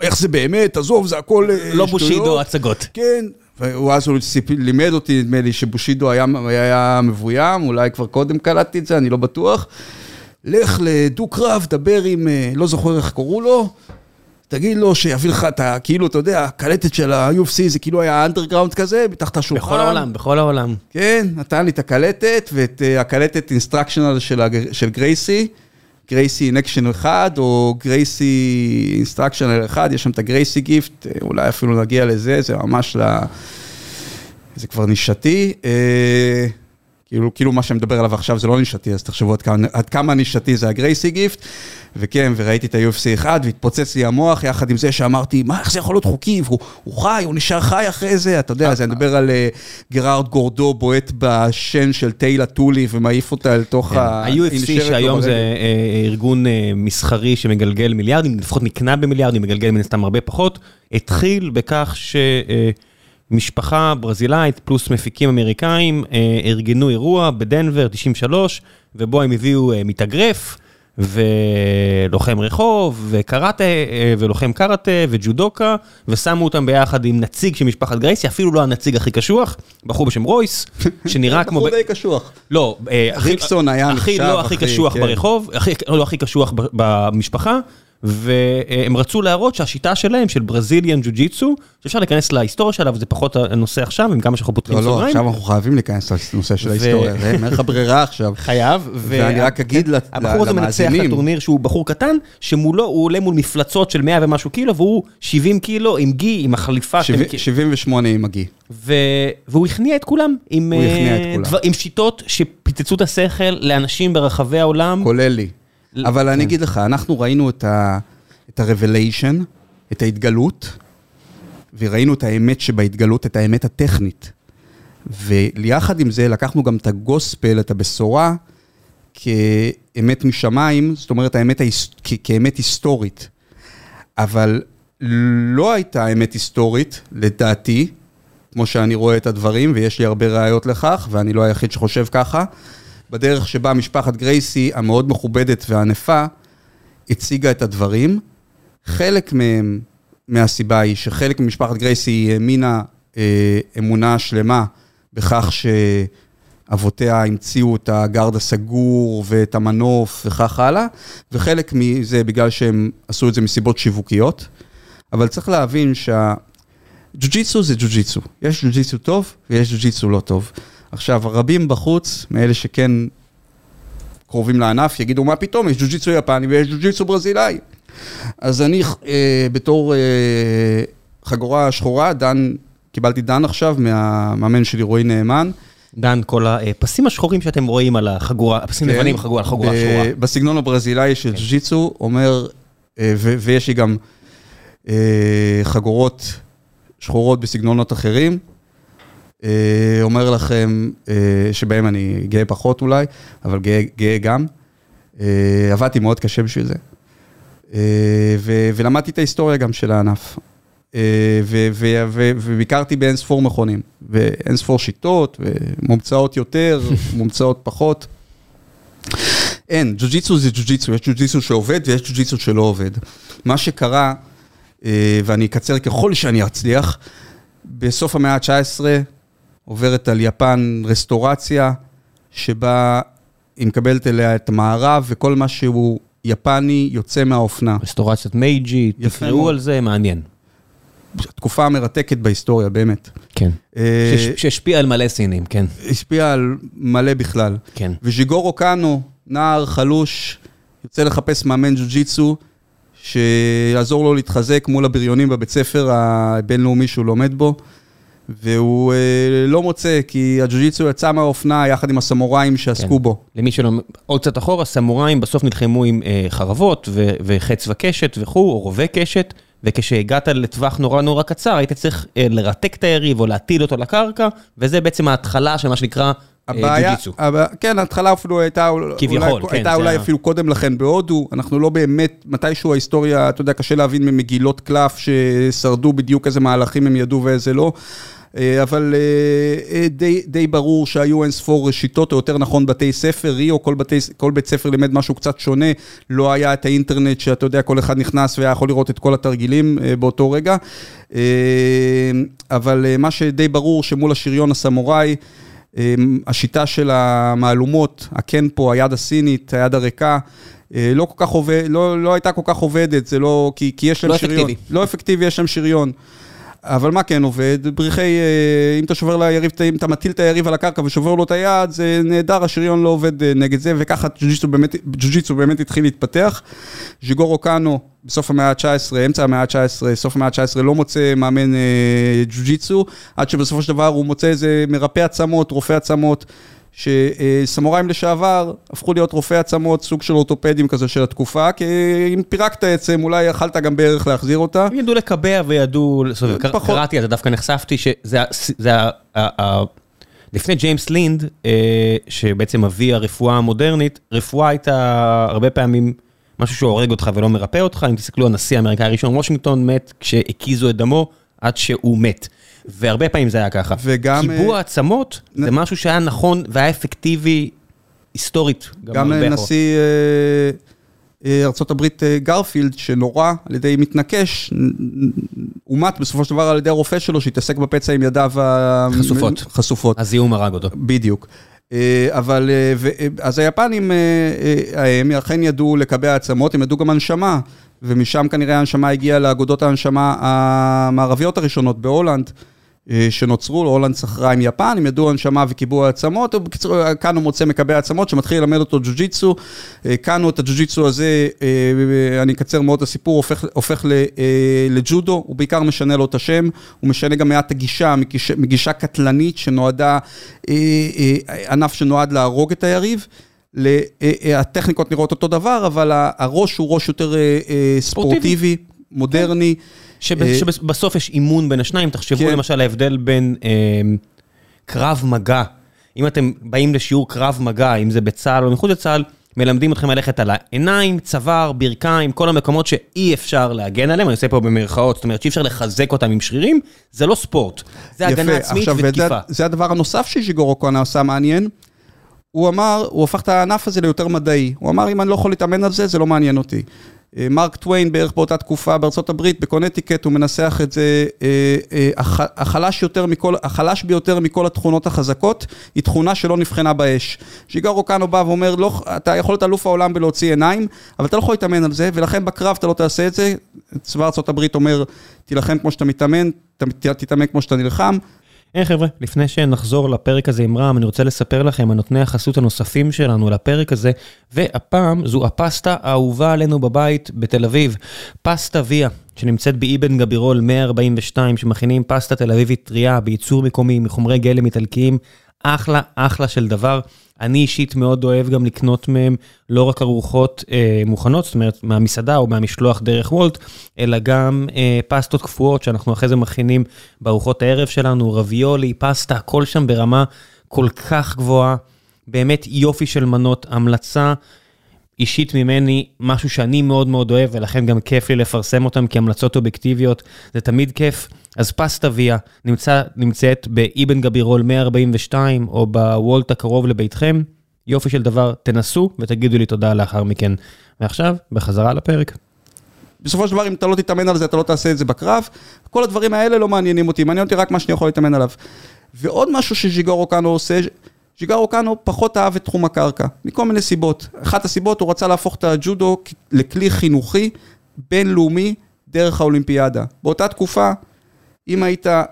איך זה באמת, עזוב, זה הכל אה, שטויות. לא בושידו, הצגות. כן, והוא אז הוא לימד אותי, נדמה לי, שבושידו היה, היה מבוים, אולי כבר קודם קלטתי את זה, אני לא בטוח. לך לדו-קרב, דבר עם, אה, לא זוכר איך קראו לו, תגיד לו שיביא לך את ה... כאילו, אתה יודע, הקלטת של ה-UFC זה כאילו היה אנדרגראונד כזה, מתחת השולחן. בכל העולם, בכל העולם. כן, נתן לי את הקלטת, ואת אה, הקלטת instructional של, של גרייסי. גרייסי אין אקשן אחד, או גרייסי instructional אחד, יש שם את ה Gracie Gift, אולי אפילו נגיע לזה, זה ממש ל... זה כבר נישתי. אה, כאילו, כאילו מה שאני מדבר עליו עכשיו זה לא נישתי, אז תחשבו עד כמה, עד כמה נישתי זה ה Gracie Gift. וכן, וראיתי את ה-UFC 1 והתפוצץ לי המוח יחד עם זה שאמרתי, מה, איך זה יכול להיות חוקי? והוא הוא חי, הוא נשאר חי אחרי זה, אתה יודע, אז אני מדבר על uh, גרארד גורדו בועט בשן של טיילה טולי ומעיף אותה אל תוך ה... ה-UFC שהיום זה אה, ארגון אה, מסחרי שמגלגל מיליארדים, לפחות נקנה במיליארדים, מגלגל מן הסתם הרבה פחות, התחיל בכך ש... משפחה ברזילאית פלוס מפיקים אמריקאים ארגנו אירוע בדנבר 93 ובו הם הביאו מתאגרף. ולוחם רחוב, וקראטה, אה, ולוחם קראטה, וג'ודוקה, ושמו אותם ביחד עם נציג של משפחת גרייסי, אפילו לא הנציג הכי קשוח, בחור בשם רויס, <laughs> שנראה כמו... בחור די קשוח. לא, אה, ריקסון היה נחשב, הכי לא הכי קשוח כן. ברחוב, לא הכי קשוח במשפחה. והם רצו להראות שהשיטה שלהם, של ברזיליאן ג'ו-ג'יצו, שאפשר להיכנס להיסטוריה שלה, וזה פחות הנושא עכשיו, עם כמה שאנחנו פותחים סוגריים. לא, לא, עכשיו אנחנו חייבים להיכנס לנושא של ההיסטוריה, אין לך ברירה עכשיו. חייב. <laughs> ואני רק אגיד למאזינים. הבחור הזה מנצח את הטורניר שהוא בחור קטן, שמולו הוא עולה מול מפלצות של 100 ומשהו קילו, והוא 70 קילו עם גי, עם החליפה. 78 עם הגי. והוא הכניע את כולם. הוא הכניע את כולם. עם שיטות שפיצצו את השכל לאנשים ברחבי העולם. כולל לי. אבל אני כן. אגיד לך, אנחנו ראינו את ה-revelation, את ההתגלות, וראינו את האמת שבהתגלות, את האמת הטכנית. ויחד עם זה לקחנו גם את הגוספל, את הבשורה, כאמת משמיים, זאת אומרת, האמת כאמת היסטורית. אבל לא הייתה אמת היסטורית, לדעתי, כמו שאני רואה את הדברים, ויש לי הרבה ראיות לכך, ואני לא היחיד שחושב ככה. בדרך שבה משפחת גרייסי, המאוד מכובדת והענפה, הציגה את הדברים. חלק מהם, מהסיבה היא שחלק ממשפחת גרייסי האמינה אה, אמונה שלמה בכך שאבותיה המציאו את הגרד הסגור ואת המנוף וכך הלאה, וחלק מזה בגלל שהם עשו את זה מסיבות שיווקיות. אבל צריך להבין שהג'ו-ג'יצו זה ג'ו-ג'יצו. יש ג'ו-ג'יצו טוב ויש ג'ו-ג'יצו לא טוב. עכשיו, רבים בחוץ, מאלה שכן קרובים לענף, יגידו, מה פתאום, יש ג'ו-ג'יצו יפני ויש ג'ו-ג'יצו ברזילאי. אז אני, אה, בתור אה, חגורה שחורה, דן, קיבלתי דן עכשיו מהמאמן שלי, רועי נאמן. דן, כל הפסים השחורים שאתם רואים על החגורה, הפסים כן, לבנים על החגורה השחורה. בסגנון הברזילאי של כן. ג'ו-ג'יצו, אומר, אה, ויש לי גם אה, חגורות שחורות בסגנונות אחרים. אה, אומר לכם, אה, שבהם אני גאה פחות אולי, אבל גאה, גאה גם. אה, עבדתי מאוד קשה בשביל זה. ו, ולמדתי את ההיסטוריה גם של הענף. וביקרתי באין ספור מכונים, ואין ספור שיטות, ומומצאות יותר, <laughs> מומצאות פחות. אין, ג'ו-ג'יצו זה ג'ו-ג'יצו, יש ג'ו-ג'יצו שעובד ויש ג'ו-ג'יצו שלא עובד. מה שקרה, ואני אקצר ככל שאני אצליח, בסוף המאה ה-19, עוברת על יפן רסטורציה, שבה היא מקבלת אליה את המערב, וכל מה שהוא יפני יוצא מהאופנה. רסטורציית מייג'י, תקראו על זה, מעניין. תקופה מרתקת בהיסטוריה, באמת. כן. אה, שהשפיעה על מלא סינים, כן. השפיעה על מלא בכלל. כן. וז'יגורו קאנו, נער חלוש, יוצא לחפש מאמן ג'ו-ג'יצו, שיעזור לו להתחזק מול הבריונים בבית ספר הבינלאומי שהוא לומד בו. והוא אה, לא מוצא, כי הג'ו-ג'יצו יצא מהאופנה יחד עם הסמוראים שעסקו כן. בו. למי שלא, עוד קצת אחורה, סמוראים בסוף נלחמו עם אה, חרבות ו- וחץ וקשת וכו', או רובי קשת, וכשהגעת לטווח נורא נורא קצר, היית צריך אה, לרתק את היריב או להטיל אותו לקרקע, וזה בעצם ההתחלה של מה שנקרא אה, הבעיה, הבע... כן, ההתחלה אפילו הייתה, כביכול, אולי, כן, הייתה אולי אפילו קודם לכן בהודו, אנחנו לא באמת, מתישהו ההיסטוריה, אתה יודע, קשה להבין ממגילות קלף ששרדו בדיוק איזה מהלכים הם ידעו ואיזה לא. אה, אבל אה, אה, די, די ברור שהיו אין ספור שיטות, או יותר נכון בתי ספר, ריו, כל, בתי, כל בית ספר לימד משהו קצת שונה, לא היה את האינטרנט שאתה יודע, כל אחד נכנס והיה יכול לראות את כל התרגילים באותו רגע. אבל מה שדי ברור שמול השריון הסמוראי, השיטה של המהלומות, הקנפו, היד הסינית, היד הריקה, לא כל כך עובד, לא, לא הייתה כל כך עובדת, זה לא, כי, כי יש להם לא שריון. לא אפקטיבי. לא אפקטיבי, יש להם שריון. אבל מה כן עובד? בריחי, אה, אם אתה שובר ליריב, אם אתה מטיל את היריב על הקרקע ושובר לו את היד, זה נהדר, השריון לא עובד אה, נגד זה, וככה ג'ו-ג'יצו באמת, באמת התחיל להתפתח. ז'יגורו קאנו, בסוף המאה ה-19, אמצע המאה ה-19, סוף המאה ה-19, לא מוצא מאמן אה, ג'ו-ג'יצו, עד שבסופו של דבר הוא מוצא איזה מרפא עצמות, רופא עצמות, שסמוראים לשעבר הפכו להיות רופאי עצמות, סוג של אורתופדים כזה של התקופה, כי אם פירקת עצם, אולי יכלת גם בערך להחזיר אותה. הם ידעו לקבע וידעו, פחות. קראתי על זה, דווקא נחשפתי שזה, ה- זה ה- ה- ה- לפני ג'יימס לינד, אה, שבעצם אבי הרפואה המודרנית, רפואה הייתה הרבה פעמים משהו שהורג אותך ולא מרפא אותך, אם תסתכלו, הנשיא האמריקאי הראשון וושינגטון מת כשהקיזו את דמו עד שהוא מת. והרבה פעמים זה היה ככה. וגם, קיבוע אה, עצמות נ- זה משהו שהיה נכון והיה אפקטיבי היסטורית. גם הרבה אחורה. נשיא אה, אה, ארה"ב אה, גרפילד, שנורה על ידי מתנקש, הומת בסופו של דבר על ידי הרופא שלו, שהתעסק בפצע עם ידיו חשופות. חשופות. הזיהום הרג אותו. בדיוק. אה, אבל, אה, אה, אז היפנים, אה, אה, הם אכן ידעו לקבע עצמות, הם ידעו גם הנשמה, ומשם כנראה ההנשמה הגיעה לאגודות ההנשמה המערביות הראשונות בהולנד, אה, שנוצרו, הולנד סחרה עם יפן, הם ידעו הנשמה וקיבוע עצמות, ובקיצור, כאן הוא מוצא מקבע עצמות שמתחיל ללמד אותו ג'ו-ג'יצו, אה, כאן הוא את הג'ו-ג'יצו הזה, אה, אני אקצר מאוד את הסיפור, הופך, הופך אה, לג'ודו, הוא בעיקר משנה לו את השם, הוא משנה גם מעט הגישה, מגישה, מגישה קטלנית שנועדה, אה, אה, ענף שנועד להרוג את היריב. אה, אה, הטכניקות נראות אותו דבר, אבל הראש הוא ראש יותר אה, אה, ספורטיבי, מודרני. אה, שבסוף יש אימון בין השניים, תחשבו כן. למשל ההבדל בין אה, קרב מגע. אם אתם באים לשיעור קרב מגע, אם זה בצה"ל או מחוץ לצה"ל, מלמדים אתכם ללכת על העיניים, צוואר, ברכיים, כל המקומות שאי אפשר להגן עליהם, אני עושה פה במרכאות, זאת אומרת שאי אפשר לחזק אותם עם שרירים, זה לא ספורט, זה הגנה עצמית עכשיו, וזה- ותקיפה. זה הדבר הנוסף שז'יגורו קונה עשה מעניין. הוא אמר, הוא הפך את הענף הזה ליותר מדעי. הוא אמר, אם אני לא יכול להתאמן על זה, זה לא מעניין אותי. אה, מרק טוויין בערך באותה תקופה בארצות הברית, בקונטיקט, הוא מנסח את זה, אה, אה, הח- החלש, יותר מכל, החלש ביותר מכל התכונות החזקות, היא תכונה שלא נבחנה באש. ז'יגורו קאנו בא ואומר, לא, אתה יכול להיות אלוף העולם בלהוציא עיניים, אבל אתה לא יכול להתאמן על זה, ולכן בקרב אתה לא תעשה את זה. צבא ארצות הברית אומר, תילחם כמו שאתה מתאמן, תתאמן כמו שאתה נלחם. היי חבר'ה, לפני שנחזור לפרק הזה עם רם, אני רוצה לספר לכם על נותני החסות הנוספים שלנו לפרק הזה, והפעם זו הפסטה האהובה עלינו בבית בתל אביב, פסטה ויה, שנמצאת באבן גבירול 142, שמכינים פסטה תל אביבית טריה בייצור מקומי מחומרי גלם איטלקיים, אחלה אחלה של דבר. אני אישית מאוד אוהב גם לקנות מהם לא רק ארוחות אה, מוכנות, זאת אומרת מהמסעדה או מהמשלוח דרך וולט, אלא גם אה, פסטות קפואות שאנחנו אחרי זה מכינים בארוחות הערב שלנו, רביולי, פסטה, הכל שם ברמה כל כך גבוהה, באמת יופי של מנות, המלצה אישית ממני, משהו שאני מאוד מאוד אוהב, ולכן גם כיף לי לפרסם אותם כהמלצות אובייקטיביות, זה תמיד כיף. אז פסטה ויה נמצא, נמצאת באבן גבירול 142, או בוולט הקרוב לביתכם. יופי של דבר, תנסו ותגידו לי תודה לאחר מכן. ועכשיו, בחזרה לפרק. בסופו של דבר, אם אתה לא תתאמן על זה, אתה לא תעשה את זה בקרב. כל הדברים האלה לא מעניינים אותי, מעניין אותי רק מה שאני יכול להתאמן עליו. ועוד משהו שז'יגורו קאנו עושה, ז'יגורו קאנו פחות אהב את תחום הקרקע, מכל מיני סיבות. אחת הסיבות, הוא רצה להפוך את הג'ודו לכלי חינוכי בינלאומי דרך האולימפיאדה. באותה תקופה, אם היית אה,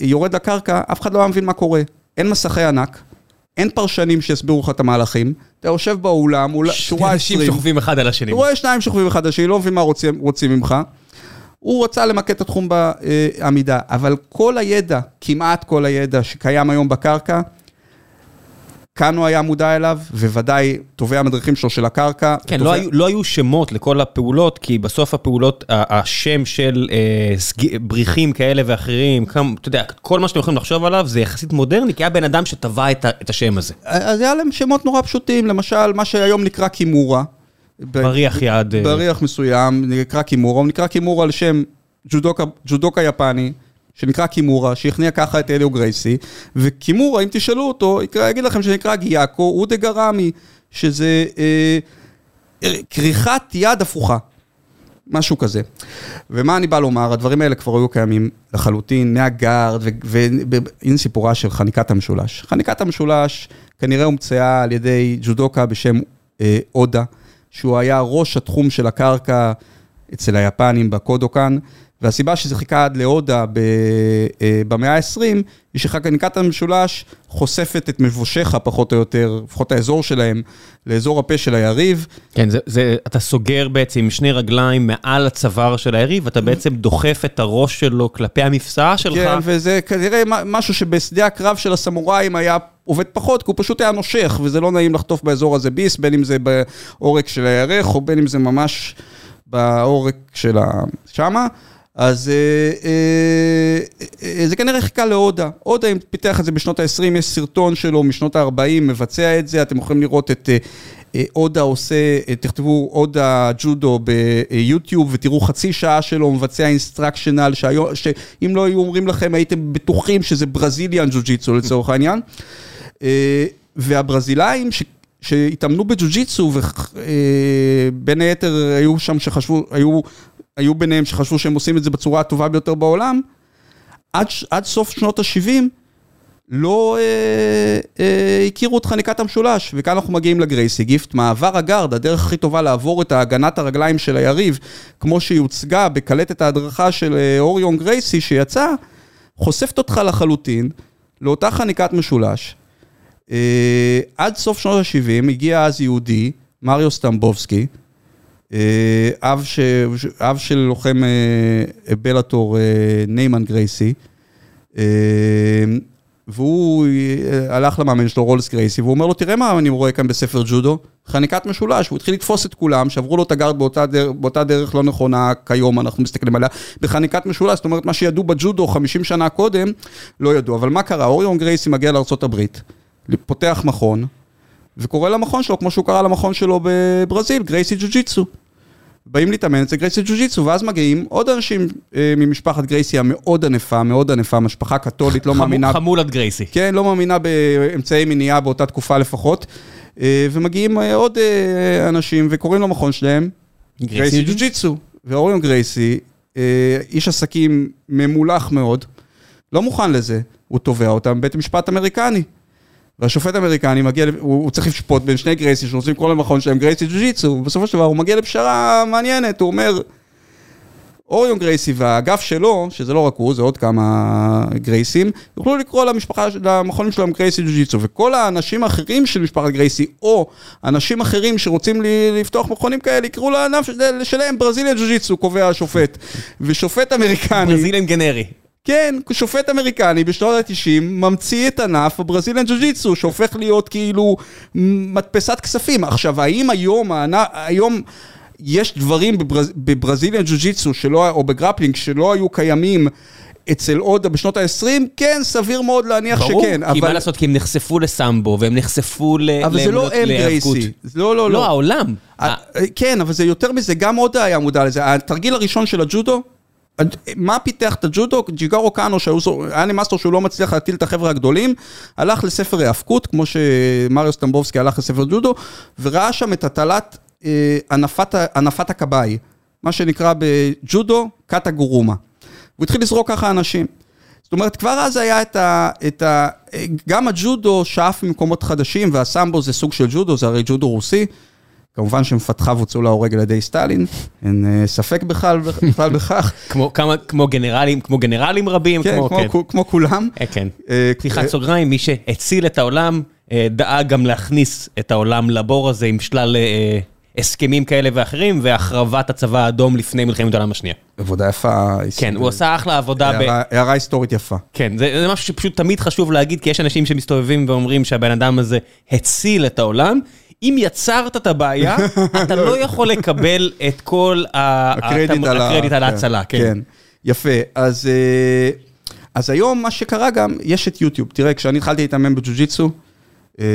יורד לקרקע, אף אחד לא היה מבין מה קורה. אין מסכי ענק, אין פרשנים שיסבירו לך את המהלכים, אתה יושב באולם, אול- שורה אנשים 20. שוכבים אחד על השני. הוא רואה שניים שוכבים אחד על השני, לא מבין מה רוצים, רוצים ממך. הוא רצה למקד את התחום בעמידה, אבל כל הידע, כמעט כל הידע שקיים היום בקרקע, הוא היה מודע אליו, וודאי טובי המדריכים שלו של הקרקע. כן, טובי- לא היו, לא היו שמות לכל הפעולות, כי בסוף הפעולות, השם של אה, סג... בריחים כאלה ואחרים, כמה, אתה יודע, כל מה שאתם יכולים לחשוב עליו זה יחסית מודרני, כי היה בן אדם שטבע את, ה- את השם הזה. אז היה להם שמות נורא פשוטים, למשל, מה שהיום נקרא קימורה. בריח יד. אה, בריח מסוים, נקרא קימורה, הוא נקרא קימורה על שם ג'ודוקה, ג'ודוקה יפני, שנקרא קימורה, שהכניע ככה את אליו גרייסי, וקימורה, אם תשאלו אותו, יקרא, יגיד לכם שנקרא גיאקו אודה גראמי, שזה אה, אה, כריכת יד הפוכה, משהו כזה. ומה אני בא לומר, הדברים האלה כבר היו קיימים לחלוטין, מהגארד, והנה סיפורה של חניקת המשולש. חניקת המשולש כנראה הומצאה על ידי ג'ודוקה בשם אה, אודה, שהוא היה ראש התחום של הקרקע אצל היפנים בקודוקן, והסיבה שזה חיכה עד להודה אה, במאה ה-20, היא שחניקת המשולש חושפת את מבושיך פחות או יותר, לפחות האזור שלהם, לאזור הפה של היריב. כן, זה, זה, אתה סוגר בעצם עם שני רגליים מעל הצוואר של היריב, ואתה בעצם דוחף את הראש שלו כלפי המפסעה שלך. כן, וזה כנראה משהו שבשדה הקרב של הסמוראים היה עובד פחות, כי הוא פשוט היה נושך, וזה לא נעים לחטוף באזור הזה ביס, בין אם זה בעורק של הירך, או בין אם זה ממש בעורק של ה... שמה. אז אה, אה, אה, זה כנראה חיכה להודה. הודה, פיתח את זה בשנות ה-20, יש סרטון שלו משנות ה-40, מבצע את זה, אתם יכולים לראות את הודה עושה, תכתבו הודה ג'ודו ביוטיוב ותראו חצי שעה שלו, מבצע אינסטרקשיונל, שאם לא היו אומרים לכם, הייתם בטוחים שזה ברזיליאן ג'ו-ג'יצו לצורך העניין. והברזילאים, שהתאמנו בג'ו-ג'יצו, ובין היתר היו שם שחשבו, היו היו ביניהם שחשבו שהם עושים את זה בצורה הטובה ביותר בעולם, עד, עד סוף שנות ה-70 לא אה, אה, הכירו את חניקת המשולש, וכאן אנחנו מגיעים לגרייסי גיפט, מעבר הגארד, הדרך הכי טובה לעבור את הגנת הרגליים של היריב, כמו שהיא הוצגה בקלטת ההדרכה של אה, אוריון גרייסי שיצא, חושפת אותך לחלוטין לאותה חניקת משולש. אה, עד סוף שנות ה-70 הגיע אז יהודי, מריו סטמבובסקי, אב, ש... אב של לוחם אה, בלאטור, אה, ניימן גרייסי, והוא הלך למאמן שלו, רולס גרייסי, והוא אומר לו, תראה מה אני רואה כאן בספר ג'ודו, חניקת משולש, הוא התחיל לתפוס את כולם, שעברו לו את הגארד באותה, דרך, באותה דרך לא נכונה כיום, אנחנו מסתכלים עליה, בחניקת משולש, זאת אומרת, מה שידעו בג'ודו 50 שנה קודם, לא ידעו. אבל מה קרה? אוריון גרייסי מגיע לארה"ב, פותח מכון, וקורא למכון שלו, כמו שהוא קרא למכון שלו בברזיל, גרייסי ג'ו-ג'יצו. באים להתאמן אצל גרייסי ג'ו-ג'יצו, ואז מגיעים עוד אנשים אה, ממשפחת גרייסי המאוד ענפה, מאוד ענפה, משפחה קתולית, לא מאמינה... חמולת גרייסי. כן, לא מאמינה באמצעי מניעה באותה תקופה לפחות. אה, ומגיעים אה, עוד אה, אנשים וקוראים למכון שלהם גרייסי ג'ו-ג'יצו. ואוריון גרייסי, אה, איש עסקים ממולח מאוד, לא מוכן לזה, הוא תובע אותם בבית משפט אמריקני. והשופט האמריקני מגיע, הוא, הוא צריך לשפוט בין שני גרייסי שרוצים לקרוא למכון שלהם גרייסי ג'ו-ג'יצו, ובסופו של דבר הוא מגיע לפשרה מעניינת, הוא אומר, אוריון גרייסי והאגף שלו, שזה לא רק הוא, זה עוד כמה גרייסים, יוכלו לקרוא למשפחה, למכונים שלהם גרייסי ג'ו-ג'יצו, וכל האנשים האחרים של משפחת גרייסי, או אנשים אחרים שרוצים לפתוח מכונים כאלה, יקראו לענף שלהם ברזיליאן ג'ו-ג'יצו, קובע השופט. ושופט אמריקני... ברזיליאן גנרי. כן, שופט אמריקני בשנות ה-90 ממציא את ענף הברזיליאן ג'ו-ג'יצו, שהופך להיות כאילו מדפסת כספים. עכשיו, האם היום, היום יש דברים בברז, בברזיליאן ג'ו-ג'יצו או בגרפלינג שלא היו קיימים אצל אודה בשנות ה-20, כן, סביר מאוד להניח ברור, שכן. ברור, כי אבל... מה לעשות, כי הם נחשפו לסמבו, והם נחשפו ל... אבל זה לא הם גרייסי. לא, לא, לא. לא, העולם. כן, אבל זה יותר מזה, גם אודה היה מודע לזה. התרגיל הראשון של הג'ודו, מה פיתח את הג'ודו? ג'יגורו קאנו, היה לי מאסטר שהוא לא מצליח להטיל את החבר'ה הגדולים, הלך לספר היאבקות, כמו שמריו סטמבובסקי הלך לספר ג'ודו, וראה שם את הטלת אה, הנפת הכבאי, מה שנקרא בג'ודו, קאטה גורומה. הוא התחיל לזרוק ככה אנשים. זאת אומרת, כבר אז היה את ה... את ה גם הג'ודו שאף ממקומות חדשים, והסמבו זה סוג של ג'ודו, זה הרי ג'ודו רוסי. כמובן שמפתחיו הוצאו להורג על ידי סטלין, אין אה, ספק בכלל <laughs> בכך. כמו גנרלים, כמו גנרלים רבים, כן, כמו כולם. אה, כן, פתיחת סוגריים, מי שהציל את העולם, אה, דאג גם להכניס את העולם לבור הזה עם שלל הסכמים כאלה ואחרים, והחרבת הצבא האדום לפני מלחמת העולם השנייה. עבודה יפה. כן, הוא עשה אחלה עבודה. הערה היסטורית יפה. כן, זה משהו שפשוט תמיד חשוב להגיד, כי יש אנשים שמסתובבים ואומרים שהבן אדם הזה הציל את העולם. אם יצרת את הבעיה, <laughs> אתה לא יכול לקבל את כל הקרדיט על כן, ההצלה. כן. כן, יפה. אז אה, אז היום מה שקרה גם, יש את יוטיוב. תראה, כשאני התחלתי להתאמן בג'ו-ג'יצו, אה,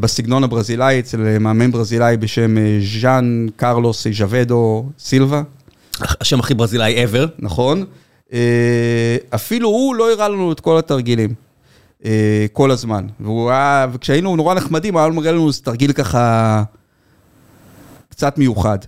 בסגנון הברזילאי, אצל מאמן ברזילאי בשם אה, ז'אן קרלוס ז'וודו סילבה. השם הכי ברזילאי ever. נכון. אפילו הוא לא הראה לנו את כל התרגילים. אה, כל הזמן. והוא היה, וכשהיינו נורא נחמדים, היה מראה לנו איזה תרגיל ככה... קצת מיוחד.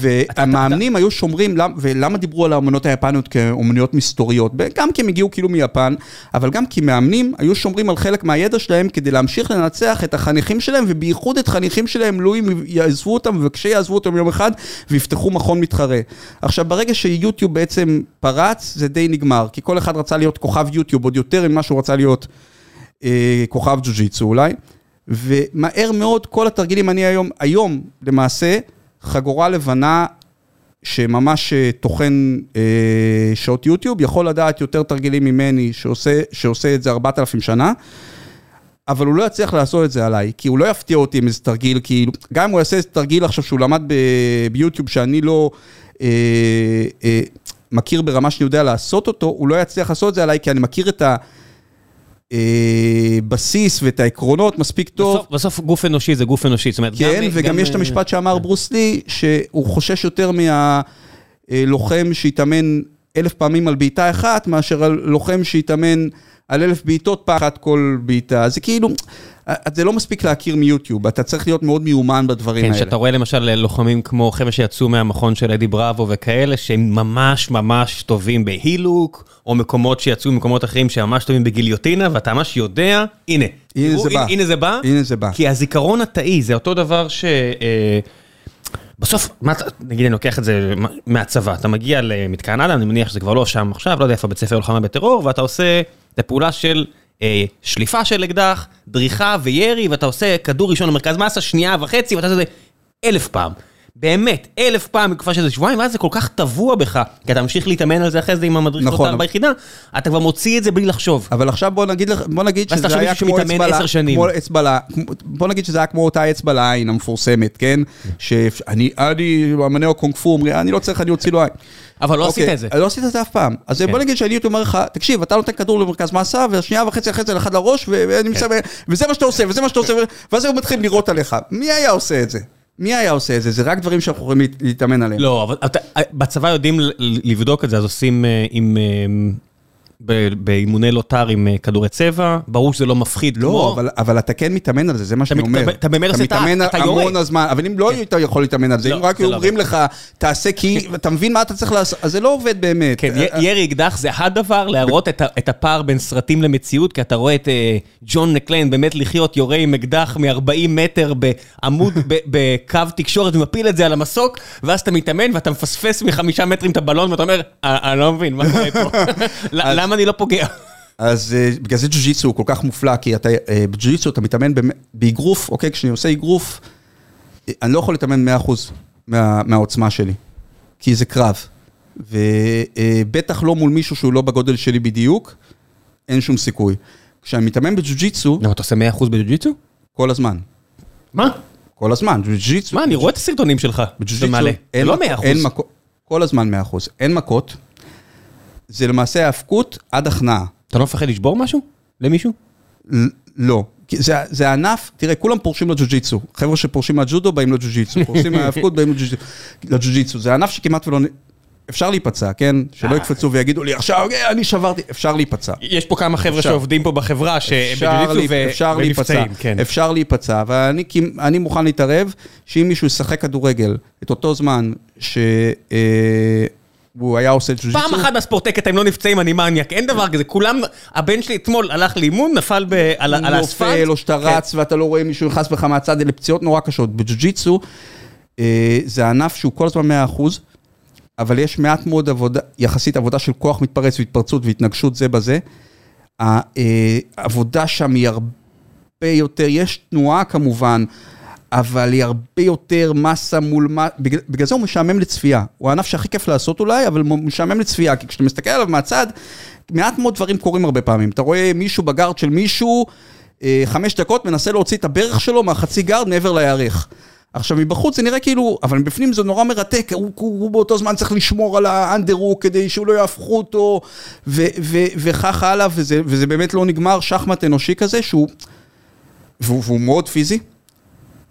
והמאמנים היו שומרים, ולמה דיברו על האומנות היפניות כאומנויות מסתוריות? גם כי הם הגיעו כאילו מיפן, אבל גם כי מאמנים היו שומרים על חלק מהידע שלהם כדי להמשיך לנצח את החניכים שלהם, ובייחוד את חניכים שלהם, לו אם יעזבו אותם, וכשיעזבו אותם יום אחד, ויפתחו מכון מתחרה. עכשיו, ברגע שיוטיוב בעצם פרץ, זה די נגמר, כי כל אחד רצה להיות כוכב יוטיוב, עוד יותר ממה שהוא רצה להיות כוכב ג'ו-ג'יצו אולי. ומהר מאוד כל התרגילים, אני היום, היום למעשה, חגורה לבנה שממש אה, טוחן אה, שעות יוטיוב, יכול לדעת יותר תרגילים ממני שעושה, שעושה את זה 4,000 שנה. אבל הוא לא יצליח לעשות את זה עליי, כי הוא לא יפתיע אותי עם איזה תרגיל, כאילו, גם אם הוא יעשה איזה תרגיל עכשיו שהוא למד ב- ביוטיוב שאני לא אה, אה, מכיר ברמה שאני יודע לעשות אותו, הוא לא יצליח לעשות את זה עליי, כי אני מכיר את הבסיס ואת העקרונות מספיק טוב. בסוף, בסוף גוף אנושי זה גוף אנושי, זאת אומרת, כן, גם, וגם גם, יש את אה, המשפט שאמר ברוס לי, שהוא חושש יותר מהלוחם שהתאמן אלף פעמים על בעיטה אחת, מאשר על לוחם שהתאמן על אלף בעיטות פעם אחת כל בעיטה. זה כאילו, זה לא מספיק להכיר מיוטיוב, אתה צריך להיות מאוד מיומן בדברים כן, האלה. שאתה רואה למשל לוחמים כמו חבר'ה שיצאו מהמכון של אדי בראבו וכאלה, שהם ממש ממש טובים בהילוק, או מקומות שיצאו ממקומות אחרים שממש טובים בגיליוטינה, ואתה ממש יודע, הנה, הנה תראו, זה בא. הנה זה בא, הנה זה בא. כי הזיכרון התאי זה אותו דבר ש... אה, בסוף, מה נגיד אני לוקח את זה מהצבא, אתה מגיע למתקן אדם, אני מניח שזה כבר לא שם עכשיו, לא יודע איפה בית ספר לוחמה בטרור, ואתה עושה את הפעולה של אה, שליפה של אקדח, דריכה וירי, ואתה עושה כדור ראשון למרכז מסה, שנייה וחצי, ואתה עושה את זה אלף פעם. באמת, אלף פעם בתקופה של שבועיים, ואז זה כל כך טבוע בך, כי אתה ממשיך להתאמן על זה אחרי זה עם המדריך נכון. נכון. ביחידה, אתה כבר מוציא את זה בלי לחשוב. אבל עכשיו בוא נגיד, בוא נגיד שזה היה כמו אצבע, שנים. כמו אצבע, בוא נגיד שזה היה כמו אותה אצבע לעין המפורסמת, כן? שאני, אני, מאמני הקונג פו אומרים, אני לא צריך, אני אוציא לו עין. אבל לא עשית אוקיי, את זה. לא עשית את זה אף פעם. אז כן. בוא נגיד שאני הייתי אומר לך, תקשיב, אתה נותן כדור למרכז מסה, ושנייה וחצי אחרי זה לאחד לראש, כן. וזה מה שאתה עושה, וזה מה שאתה עושה, ואז הוא מתחיל לירות עליך. מי היה עושה את זה? מי היה עושה את זה? זה רק דברים שאנחנו יכולים להת- להתאמן עליהם. לא, אבל אתה, בצבא יודעים לבדוק את זה, אז עושים אה, עם... אה, באימוני לוטר עם אה, כדורי צבע, ברור שזה לא מפחיד לא, כמו... אבל, אבל אתה כן מתאמן על זה, זה מה שאני אומר. אתה באמת עושה את ה- מתאמן אתה יורה. המון הזמן, אבל אם לא היית יכול להתאמן על זה, לא, אם רק לא אומרים לך, תעשה כי, אתה מבין מה אתה צריך לעשות, אז זה לא עובד באמת. כן, אה, י- ירי אקדח זה הדבר להראות את את הפער בין סרטים למציאות, כי אתה רואה את אה, ג'ון מקליין באמת לחיות יורה עם אקדח מ-40 מטר בעמוד, <laughs> בקו תקשורת ומפיל את זה על המסוק, ואז אתה מתאמן ואתה מפספס מחמישה מטרים את הבלון ואתה אומר, "אה, אני לא מבין, מה קורה פה? <laughs> למה אני לא פוגע? אז אה, בגלל זה ג'ו-ג'יצו הוא כל כך מופלא, כי אתה, אה, בג'ו-ג'יצו אתה מתאמן באגרוף, אוקיי, כשאני עושה אגרוף, אה, אני לא יכול להתאמן 100% מה, מהעוצמה שלי, כי זה קרב. ובטח לא מול מישהו שהוא לא בגודל שלי בדיוק, אין שום סיכוי. כשאני מתאמן בג'ו-ג'יצו, למה אתה עושה 100% בג'ו-ג'יצו? כל הזמן. מה? כל הזמן, ג'ו-ג'יצו. מה, אני רואה את הסרטונים שלך. בג'ו-ג'יצו. זה אין לא מכות- 100%. אין מכות, כל הזמן 100%. אין מכות. זה למעשה האבקות עד הכנעה. אתה לא מפחד לשבור משהו? למישהו? לא. זה, זה ענף, תראה, כולם פורשים לג'ו-ג'יצו. חבר'ה שפורשים מהג'ודו באים לג'ו-ג'יצו. פורשים <laughs> מהאבקות באים לג'ו-ג'יצו-. זה ענף שכמעט ולא... אפשר להיפצע, כן? שלא אה. יקפצו ויגידו לי, עכשיו אה, אני שברתי. אפשר להיפצע. יש פה כמה חבר'ה. שעובדים פה בחברה, להיפצע, ומבצעים, כן. אפשר להיפצע, אבל אני, כמ- אני מוכן להתערב שאם מישהו ישחק כדורגל את אותו זמן שהוא היה עושה ג'ו-ג'יצו, פעם אחת בספורטקת הם לא נפצעים, אני מניאק, אין דבר כזה, כולם, הבן שלי אתמול הלך לאימון, נפל ב- על על האספלט. נופל, או שאתה כן. רץ ואתה לא רואה מישהו נכנס בך מהצד, אלה פציעות נורא קשות. בג'ו-ג'יצו אה, זה ענף שהוא כל הזמן 100%, אבל יש מעט מאוד עבודה, יחסית עבודה של כוח מתפרץ והתפרצות והתנגשות זה בזה. העבודה שם היא הרבה יותר, יש תנועה כמובן, אבל היא הרבה יותר מסה מול מה, בגלל, בגלל זה הוא משעמם לצפייה. הוא הענף שהכי כיף לעשות אולי, אבל הוא משעמם לצפייה, כי כשאתה מסתכל עליו מהצד, מעט מאוד דברים קורים הרבה פעמים. אתה רואה מישהו בגארד של מישהו, אה, חמש דקות, מנסה להוציא את הברך שלו מהחצי גארד מעבר לירך. עכשיו מבחוץ זה נראה כאילו, אבל מבפנים זה נורא מרתק, הוא, הוא, הוא באותו זמן צריך לשמור על האנדרו כדי שהוא לא יהפכו אותו, ו- ו- וכך הלאה, וזה, וזה באמת לא נגמר, שחמט אנושי כזה, שהוא, והוא, והוא מאוד פיזי,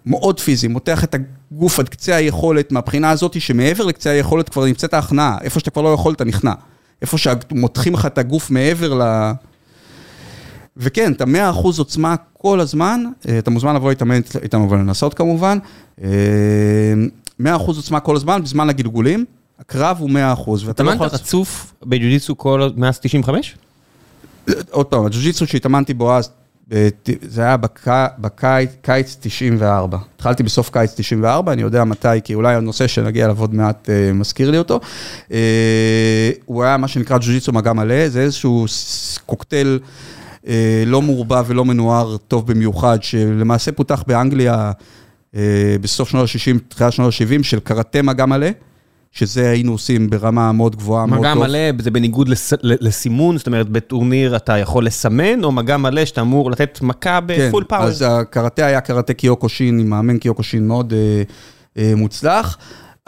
מאוד פיזי, מותח את הגוף עד קצה היכולת, מהבחינה הזאת שמעבר לקצה היכולת כבר נמצאת ההכנעה, איפה שאתה כבר לא יכול אתה נכנע, איפה שמותחים לך את הגוף מעבר ל... וכן, אתה 100% עוצמה כל הזמן, אה, אתה מוזמן לבוא להתאמן איתנו ולנסות כמובן, אה, 100% עוצמה כל הזמן בזמן הגלגולים, הקרב הוא 100% ואתה לא התאמנת יכול... רצוף בג'ו-ג'יצו כל מאז 95? עוד פעם, הג'ו-ג'יצו שהתאמנתי בו אז, זה היה בק- בקיץ קיץ 94. התחלתי בסוף קיץ 94, אני יודע מתי, כי אולי הנושא שנגיע אליו עוד מעט אה, מזכיר לי אותו. אה, הוא היה מה שנקרא ג'ו-ג'יצו מגע מלא, זה איזשהו קוקטייל אה, לא מעורבב ולא מנוער טוב במיוחד, שלמעשה פותח באנגליה בסוף שנות ה-60, תחילת שנות ה-70, של קראטה מגע מלא. שזה היינו עושים ברמה מאוד גבוהה, מאוד מגע טוב. מלא, זה בניגוד לס- לסימון, זאת אומרת, בטורניר אתה יכול לסמן, או מגע מלא שאתה אמור לתת מכה ב full power. כן, אז הקראטה היה קראטה קיוקושין, עם מאמן קיוקושין מאוד אה, אה, מוצלח,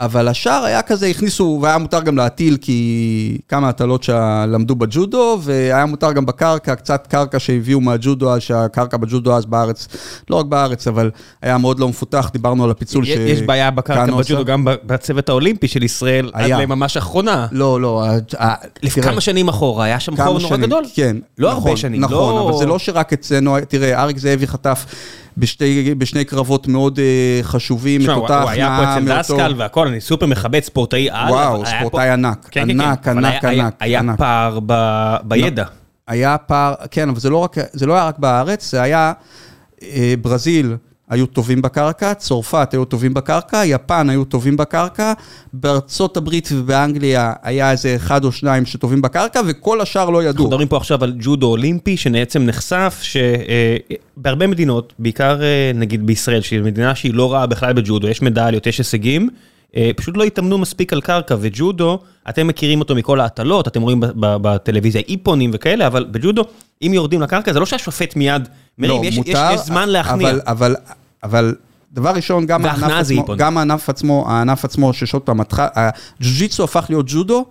אבל השאר היה כזה, הכניסו, והיה מותר גם להטיל, כי כמה הטלות שלמדו בג'ודו, והיה מותר גם בקרקע, קצת קרקע שהביאו מהג'ודו, אז שהקרקע בג'ודו אז בארץ, לא רק בארץ, אבל היה מאוד לא מפותח, דיברנו על הפיצול ש... יש בעיה בקרקע בג'ודו. גם בצוות האולימפי של ישראל, עד היה. לממש אחרונה. לא, לא, לפני כמה שנים אחורה, היה שם חור נורא גדול. כן. לא נכון, הרבה שנים, נכון, לא- אבל זה לא שרק אצלנו, תראה, אריק זאבי חטף בשתי, בשני קרבות מאוד אה, חשובים, תשמע, את אותה הוא היה פה הכנעה אצל מאותו... דסקל והכל, אני סופר מכבד ספורטאי על. וואו, ספורטאי פה- ענק, כן, כן, ענק, כן, ענק, היה- ענק, היה ענק. פער ב- בידע. היה פער, כן, אבל זה לא, רק, זה לא היה רק בארץ, זה היה אה, ברזיל. היו טובים בקרקע, צרפת היו טובים בקרקע, יפן היו טובים בקרקע, בארצות הברית ובאנגליה היה איזה אחד או שניים שטובים בקרקע, וכל השאר לא אנחנו ידעו. מדברים פה עכשיו על ג'ודו אולימפי, שבעצם נחשף שבהרבה מדינות, בעיקר אה, נגיד בישראל, שהיא מדינה שהיא לא רעה בכלל בג'ודו, יש מדליות, יש הישגים, אה, פשוט לא התאמנו מספיק על קרקע, וג'ודו, אתם מכירים אותו מכל ההטלות, אתם רואים בטלוויזיה איפונים וכאלה, אבל בג'ודו, אם יורדים לקרקע, זה לא שהשופט מיד מרים, יש, יש, יש זמן להכניע. אבל, אבל, אבל דבר ראשון, גם הענף עצמו. גם הענף עצמו, הענף עצמו, ששוב פעם, הג'ו-ג'יצו הפך להיות ג'ודו,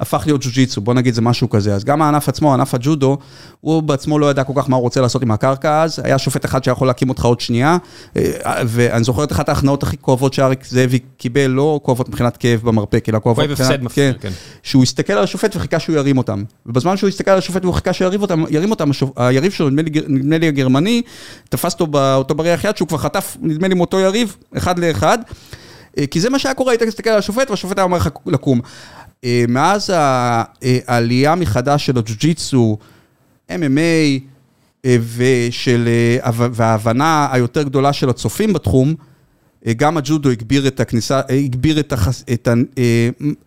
הפך להיות ג'ו-ג'יצו, בוא נגיד זה משהו כזה. אז גם הענף עצמו, ענף הג'ודו, הוא בעצמו לא ידע כל כך מה הוא רוצה לעשות עם הקרקע אז, היה שופט אחד שיכול להקים אותך עוד שנייה, אה, ואני זוכר את אחת ההכנעות הכי כואבות שאריק זאבי קיבל, לא כואבות מבחינת כאב במרפק, אלא כואבות כואב הפסד מבחינת, כן, כן. שהוא הסתכל על השופט וחיכה שהוא ירים אותם. ובזמן שהוא הסתכל על השופט והוא חיכה שירים אותם, ירים אותם. היריב שלו, נדמה לי, נדמה לי הגרמני, תפס אותו, בא- אותו בריח יד, שהוא כבר חטף, נדמה לי מאותו יריב, אחד לאחד. אה, כי זה מה שהיה קורה, היית מסתכל על השופט והשופט היה אומר לך לקום. אה, מאז אה, העלייה מחדש של הג'ו-ג'יצו, MMA, אה, ושל, הב- וההבנה היותר גדולה של הצופים בתחום, גם הג'ודו הגביר את הכניסה, אה, הגביר את, החס, את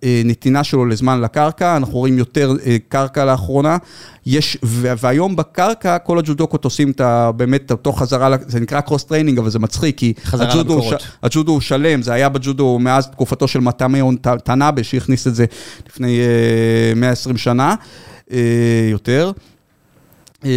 הנתינה שלו לזמן לקרקע, אנחנו רואים יותר אה, קרקע לאחרונה, יש, והיום בקרקע כל הג'ודוקות עושים את ה... באמת את אותו חזרה, זה נקרא cross training, אבל זה מצחיק, כי הג'ודו, הוא הג'ודו הוא שלם, זה היה בג'ודו מאז תקופתו של מטאמון טנאבה, שהכניס את זה לפני אה, 120 שנה, אה, יותר. אמ,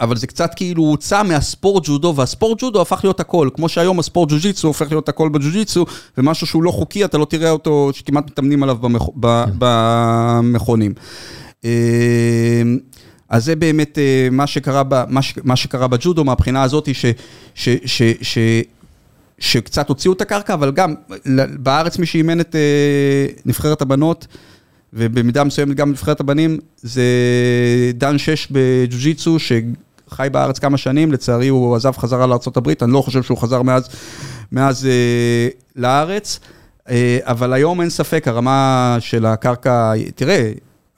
אבל זה קצת כאילו הוצא מהספורט ג'ודו, והספורט ג'ודו הפך להיות הכל, כמו שהיום הספורט ג'ו-ג'יצו הופך להיות הכל בג'ו-ג'יצו, ומשהו שהוא לא חוקי, אתה לא תראה אותו, שכמעט מתאמנים עליו במכ... ב... במכונים. אמ, אז זה באמת אה, מה שקרה, ב... מה, ש... מה שקרה בג'ודו מהבחינה הזאת, ש... ש... ש... ש... שקצת הוציאו את הקרקע, אבל גם בארץ מי שאימן את אה, נבחרת הבנות, ובמידה מסוימת גם נבחרת הבנים, זה דן שש בג'ו-ג'יצו, שחי בארץ כמה שנים, לצערי הוא עזב חזרה לארה"ב, אני לא חושב שהוא חזר מאז, מאז אה, לארץ, אה, אבל היום אין ספק, הרמה של הקרקע, תראה,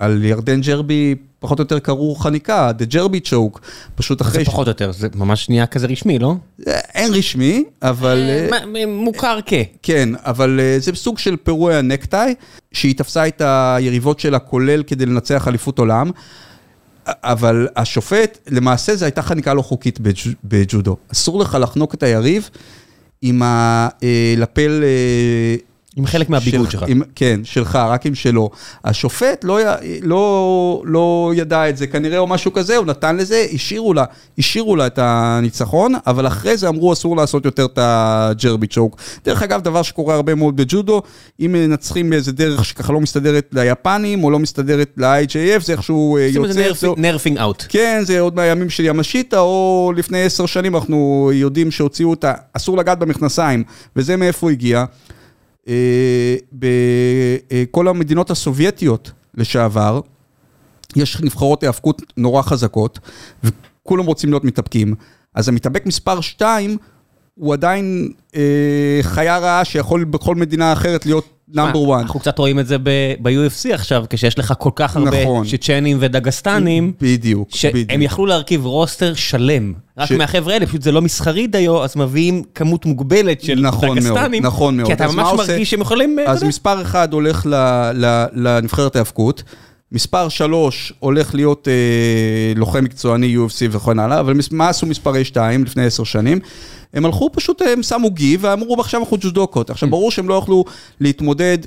על ירדן ג'רבי פחות או יותר קראו חניקה, The Jerby Choke, פשוט זה אחרי... ש- פחות או יותר, זה ממש נהיה כזה רשמי, לא? אין רשמי, אבל... אה, מה- מוכר כ... כן, אבל אה, זה סוג של פירוע נקטאי, שהיא תפסה את היריבות שלה כולל כדי לנצח אליפות עולם, אבל השופט, למעשה זו הייתה חניקה לא חוקית בג'- בג'ודו. אסור לך לחנוק את היריב עם הלפל... עם חלק מהביגוד שלך. כן, שלך, רק עם שלו. השופט לא, לא, לא ידע את זה, כנראה או משהו כזה, הוא נתן לזה, השאירו לה, השאירו לה את הניצחון, אבל אחרי זה אמרו אסור לעשות יותר את הג'רבי צ'וק. דרך אגב, דבר שקורה הרבה מאוד בג'ודו, אם מנצחים באיזה דרך שככה לא מסתדרת ליפנים, או לא מסתדרת ל-IJF, זה איכשהו אה, יוצא... איזה נרפינג אאוט. כן, זה עוד מהימים של ימשיטה, או לפני עשר שנים אנחנו יודעים שהוציאו אותה, אסור לגעת במכנסיים, וזה מאיפה הגיע. אה, בכל המדינות הסובייטיות לשעבר, יש נבחרות היאבקות נורא חזקות, וכולם רוצים להיות מתאבקים. אז המתאבק מספר 2, הוא עדיין אה, חיה רעה שיכול בכל מדינה אחרת להיות נאמבר 1. אנחנו קצת רואים את זה ב-UFC עכשיו, כשיש לך כל כך הרבה נכון. צ'צ'נים ודגסטנים, בדיוק, שהם בדיוק. יכלו להרכיב רוסטר שלם. רק ש- מהחבר'ה האלה, פשוט זה לא מסחרי דיו, אז מביאים כמות מוגבלת של נכון מאוד, דגסטנים. נכון מאוד. כי אתה אז מה ממש מרגיש שהם יכולים... אתה אז. מספר אחד הולך לנבחרת ההאבקות, מספר שלוש הולך להיות אה, לוחם מקצועני UFC וכן הלאה, אבל מה עשו מספרי שתיים לפני עשר שנים? הם הלכו פשוט, הם שמו גי ואמרו עכשיו אנחנו ג'ודוקות. עכשיו ברור שהם לא יוכלו להתמודד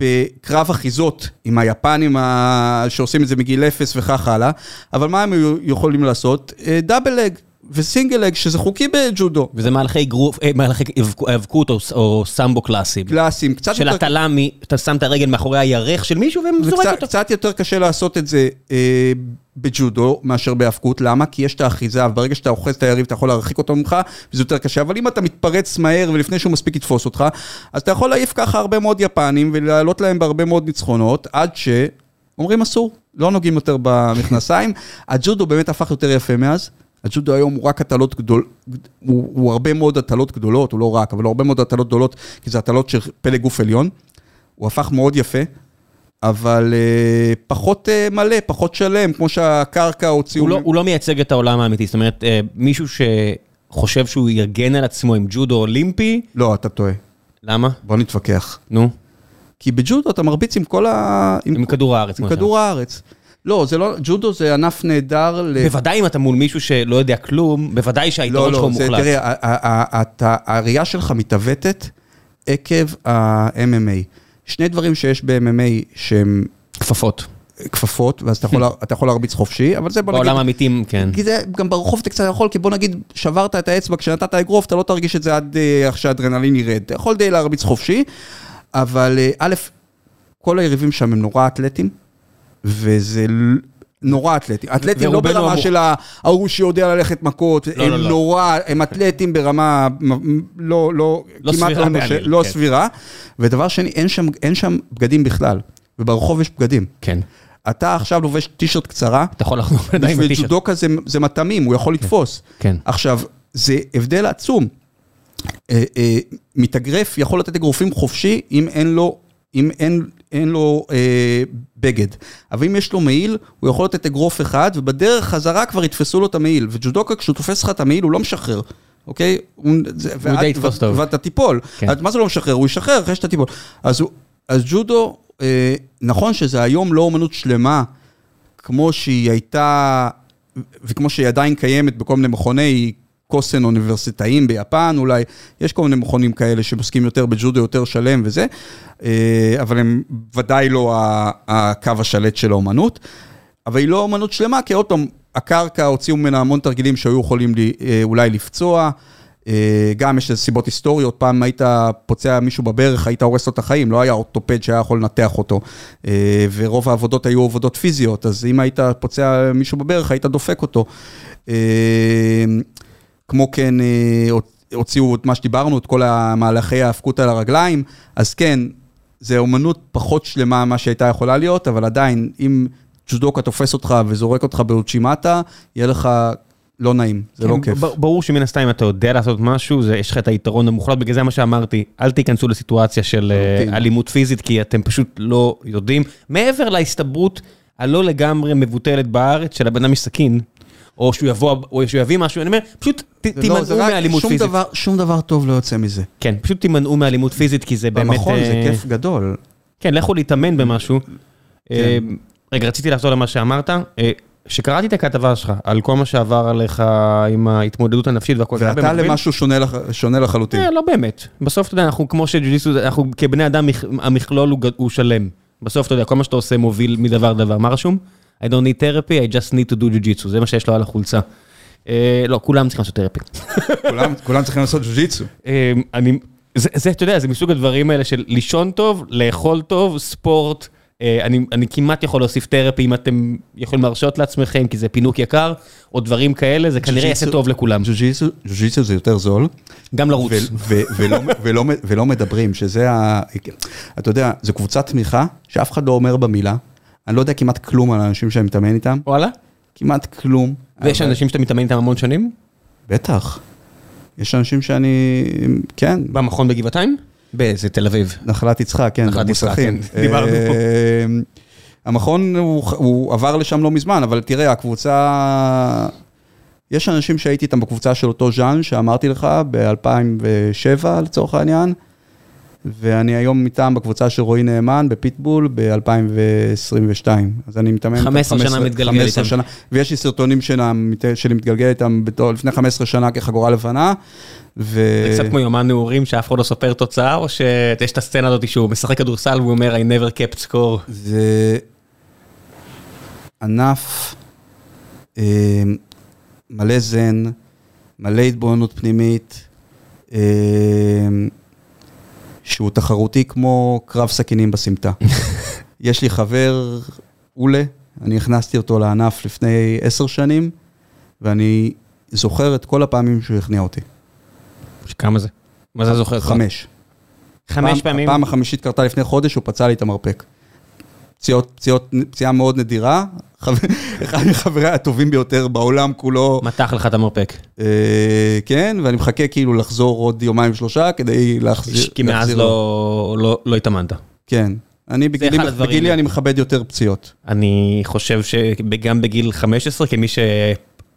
בקרב אחיזות עם היפנים ה... שעושים את זה מגיל אפס וכך הלאה, אבל מה הם יכולים לעשות? אה, דאבל לג. וסינגל לג, שזה חוקי בג'ודו. וזה מהלכי גרוף, אה, מהלכי היאבקות או, או סמבו קלאסיים. קלאסיים, קצת של יותר... הטלה, מ- אתה שם את הרגל מאחורי הירך של מישהו וזורק אותו. קצת יותר קשה לעשות את זה אה, בג'ודו מאשר בהאבקות, למה? כי יש את האחיזה, וברגע שאתה אוחז את היריב אתה יכול להרחיק אותו ממך, וזה יותר קשה, אבל אם אתה מתפרץ מהר ולפני שהוא מספיק יתפוס אותך, אז אתה יכול להעיף ככה הרבה מאוד יפנים ולעלות להם בהרבה מאוד ניצחונות, עד שאומרים אסור, לא נוגעים יותר במכנסיים. <laughs> הג'ודו באמת הפך יותר יפה מאז. הג'ודו היום הוא רק הטלות גדול, הוא, הוא הרבה מאוד הטלות גדולות, הוא לא רק, אבל הרבה מאוד הטלות גדולות, כי זה הטלות של פלג גוף עליון. הוא הפך מאוד יפה, אבל uh, פחות uh, מלא, פחות שלם, כמו שהקרקע הוציאו... הוא לא, הוא לא מייצג את העולם האמיתי, זאת אומרת, אה, מישהו שחושב שהוא יגן על עצמו עם ג'ודו אולימפי, לא, אתה טועה. למה? בוא נתווכח. נו, כי בג'ודו אתה מרביץ עם כל ה... עם כדור הארץ. עם כדור הארץ. לא, זה לא, ג'ודו זה ענף נהדר ל... בוודאי אם אתה מול מישהו שלא יודע כלום, בוודאי שהיתרון לא, שלך לא, הוא זה, מוחלט. תראה, ה- ה- ה- אתה- הראייה שלך מתעוותת עקב ה-MMA. שני דברים שיש ב-MMA שהם כפפות. כפפות, ואז אתה יכול, אתה יכול להרביץ חופשי, אבל זה בוא נגיד... בעולם האמיתי, כן. כי זה, גם ברחוב אתה קצת יכול, כי בוא נגיד, שברת את האצבע כשנתת אגרוף, אתה לא תרגיש את זה עד אה, איך שהאדרנלין ירד. אתה יכול די להרביץ חופשי, אבל אה, א', כל היריבים שם הם נורא אתלטים, וזה נורא אתלטים. אתלטים לא ברמה המוח- של ההוא שיודע ללכת מכות, לא, הם לא, לא. נורא, הם אתלטים ברמה לא, לא, לא כמעט סבירה לא, בעליל, לא כן. סבירה. ודבר שני, אין שם, אין שם בגדים בכלל, וברחוב יש בגדים. כן. אתה עכשיו לובש טישרט קצרה, אתה יכול לחנוך עדיין בשביל בטישרט. ג'ודוקה זה, זה מטעמים, הוא יכול לתפוס. כן. עכשיו, זה הבדל עצום. אה, אה, מתאגרף יכול לתת אגרופים חופשי אם אין לו, אם אין, אין לו אה, בגד. אבל אם יש לו מעיל, הוא יכול לתת אגרוף אחד, ובדרך חזרה כבר יתפסו לו את המעיל. וג'ודוקה, כשהוא תופס לך את המעיל, הוא לא משחרר. אוקיי? הוא, זה, די יתפוס טוב. ואתה תיפול. כן. מה זה לא משחרר? הוא ישחרר אחרי שאתה תיפול. אז, אז ג'ודו, אה, נכון שזה היום לא אומנות שלמה, כמו שהיא הייתה, וכמו שהיא עדיין קיימת בכל מיני מכוני קוסן אוניברסיטאיים ביפן אולי, יש כל מיני מכונים כאלה שעוסקים יותר בג'ודו יותר שלם וזה, אה, אבל הם ודאי לא הקו השלט של האומנות, אבל היא לא אומנות שלמה, כי עוד פעם, הקרקע הוציאו ממנה המון תרגילים שהיו יכולים לי, אה, אולי לפצוע. אה, גם יש איזה סיבות היסטוריות, פעם היית פוצע מישהו בברך, היית הורס לו את החיים, לא היה אורתופד שהיה יכול לנתח אותו. ורוב העבודות היו עבודות פיזיות, אז אם היית פוצע מישהו בברך, היית דופק אותו. כמו כן, אה, הוציאו את מה שדיברנו, את כל המהלכי ההאבקות על הרגליים, אז כן, זה אומנות פחות שלמה ממה שהייתה יכולה להיות, אבל עדיין, אם ג'ודוקה תופס אותך וזורק אותך באוצ'ימטה, יהיה לך לא נעים, זה לא כן, כיף. ב- ברור שמן הסתם אם אתה יודע לעשות משהו, זה- יש לך את היתרון המוחלט, בגלל זה מה שאמרתי, אל תיכנסו לסיטואציה של לחלוטין. אלימות פיזית, כי אתם פשוט לא יודעים. מעבר להסתברות הלא לגמרי מבוטלת בארץ של הבן אדם יש סכין, או שהוא יבוא, או שהוא יביא משהו, אני אומר, פשוט לא- תימנעו רק- מאלימות שום פיזית. דבר- שום דבר טוב לא יוצא מזה. כן, פשוט תימנעו מאלימות פיזית, כי זה באמת... במכון זה אה, כיף גדול. כן, לכו להתאמן במשהו. כן. אה, רגע, רציתי לחזור למה שאמרת. אה, כשקראתי את הכתבה שלך על כל מה שעבר עליך עם ההתמודדות הנפשית והכל, ואתה במקביל? למשהו שונה לח- שונה לחלוטין. אה, לא באמת. בסוף, אתה יודע, אנחנו כמו שג'ו-ג'יסו, אנחנו כבני אדם, מכ- המכלול הוא הוא שלם. בסוף, אתה יודע, כל מה שאתה עושה מוביל מדבר לדבר. מה רשום? I don't need therapy, I just need to do jujitsu. זה מה שיש לו על החולצה. אה, לא, כולם צריכים לעשות תרפי. כולם- צריכים לעשות ג'ו-ג'יצו. אה, זה, אתה יודע, זה מסוג הדברים האלה של לישון טוב, לאכול טוב, ספורט. אה, אני, אני כמעט יכול להוסיף תרפי אם אתם יכולים להרשות לעצמכם, כי זה פינוק יקר, או דברים כאלה, זה כנראה יעשה טוב לכולם. ג'ו-ג'יצו זה יותר זול. גם לרוץ. ולא מדברים, שזה ה... אתה יודע, זו קבוצת תמיכה שאף אחד לא אומר במילה. אני לא יודע כמעט כלום על האנשים שאני מתאמן איתם, וואלה? כמעט כלום. ויש אבל- אנשים שאתה מתאמן איתם המון שנים? בטח. יש אנשים שאני... כן, במכון בגבעתיים? באיזה תל אביב. נחלת יצחק, כן, נחלת יצחק. כן, דיברנו פה. אה, המכון הוא, הוא עבר לשם לא מזמן, אבל תראה, הקבוצה... יש אנשים שהייתי איתם בקבוצה של אותו ז'אן, שאמרתי לך, ב-2007 לצורך העניין, ואני היום מטעם בקבוצה של רועי נאמן בפיטבול ב-2022. אז אני מתאמן... 15 שנה מתגלגל 15 איתם. שנה, ויש לי סרטונים שלה, שלי מתגלגל איתם בתור, לפני 15 שנה כחגורה לבנה. ו... זה קצת כמו יומן נעורים שאף אחד לא סופר תוצאה, או שיש את הסצנה הזאת שהוא משחק כדורסל והוא אומר I never kept score. זה ענף אה, מלא זן, מלא התבוננות פנימית, אה, שהוא תחרותי כמו קרב סכינים בסמטה. <laughs> יש לי חבר, אולה, אני הכנסתי אותו לענף לפני עשר שנים, ואני זוכר את כל הפעמים שהוא הכניע אותי. כמה זה? מה זה זוכר? חמש. חמש פעם- פעמים? הפעם החמישית קרתה לפני חודש, הוא פצע לי את המרפק. פציעות, פציעות, פציעה מאוד נדירה, אחד מחבריי הטובים ביותר בעולם כולו, מתח לך את המרפק. אה, כן, ואני מחכה כאילו לחזור עוד יומיים שלושה כדי להחזיר. כי מאז לא- לא לא התאמנת. כן. אני בגילי, בגילי אני מכבד יותר פציעות. אני חושב שגם בגיל 15, כמי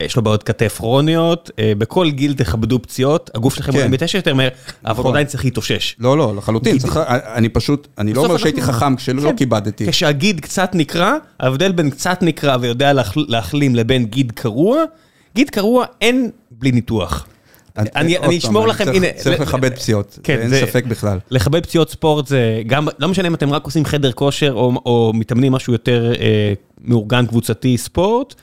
שיש לו בעיות כתף כרוניות, אה, בכל גיל תכבדו פציעות, הגוף שלכם כן. אולי מתשע יותר מהר, אבל נכון. עדיין צריך להתאושש. לא, לא, לחלוטין. צריך, אני פשוט, אני לא אומר שהייתי חכם כשלא כן. כיבדתי. כשהגיד קצת נקרע, ההבדל בין קצת נקרע ויודע להחל- להחלים לבין גיד קרוע, גיד קרוע אין בלי ניתוח. אני אשמור לכם, הנה, צריך לכבד פציעות, כן, אין ספק בכלל. לכבד פציעות ספורט זה גם, לא משנה אם אתם רק עושים חדר כושר או, או מתאמנים משהו יותר אה, מאורגן קבוצתי ספורט,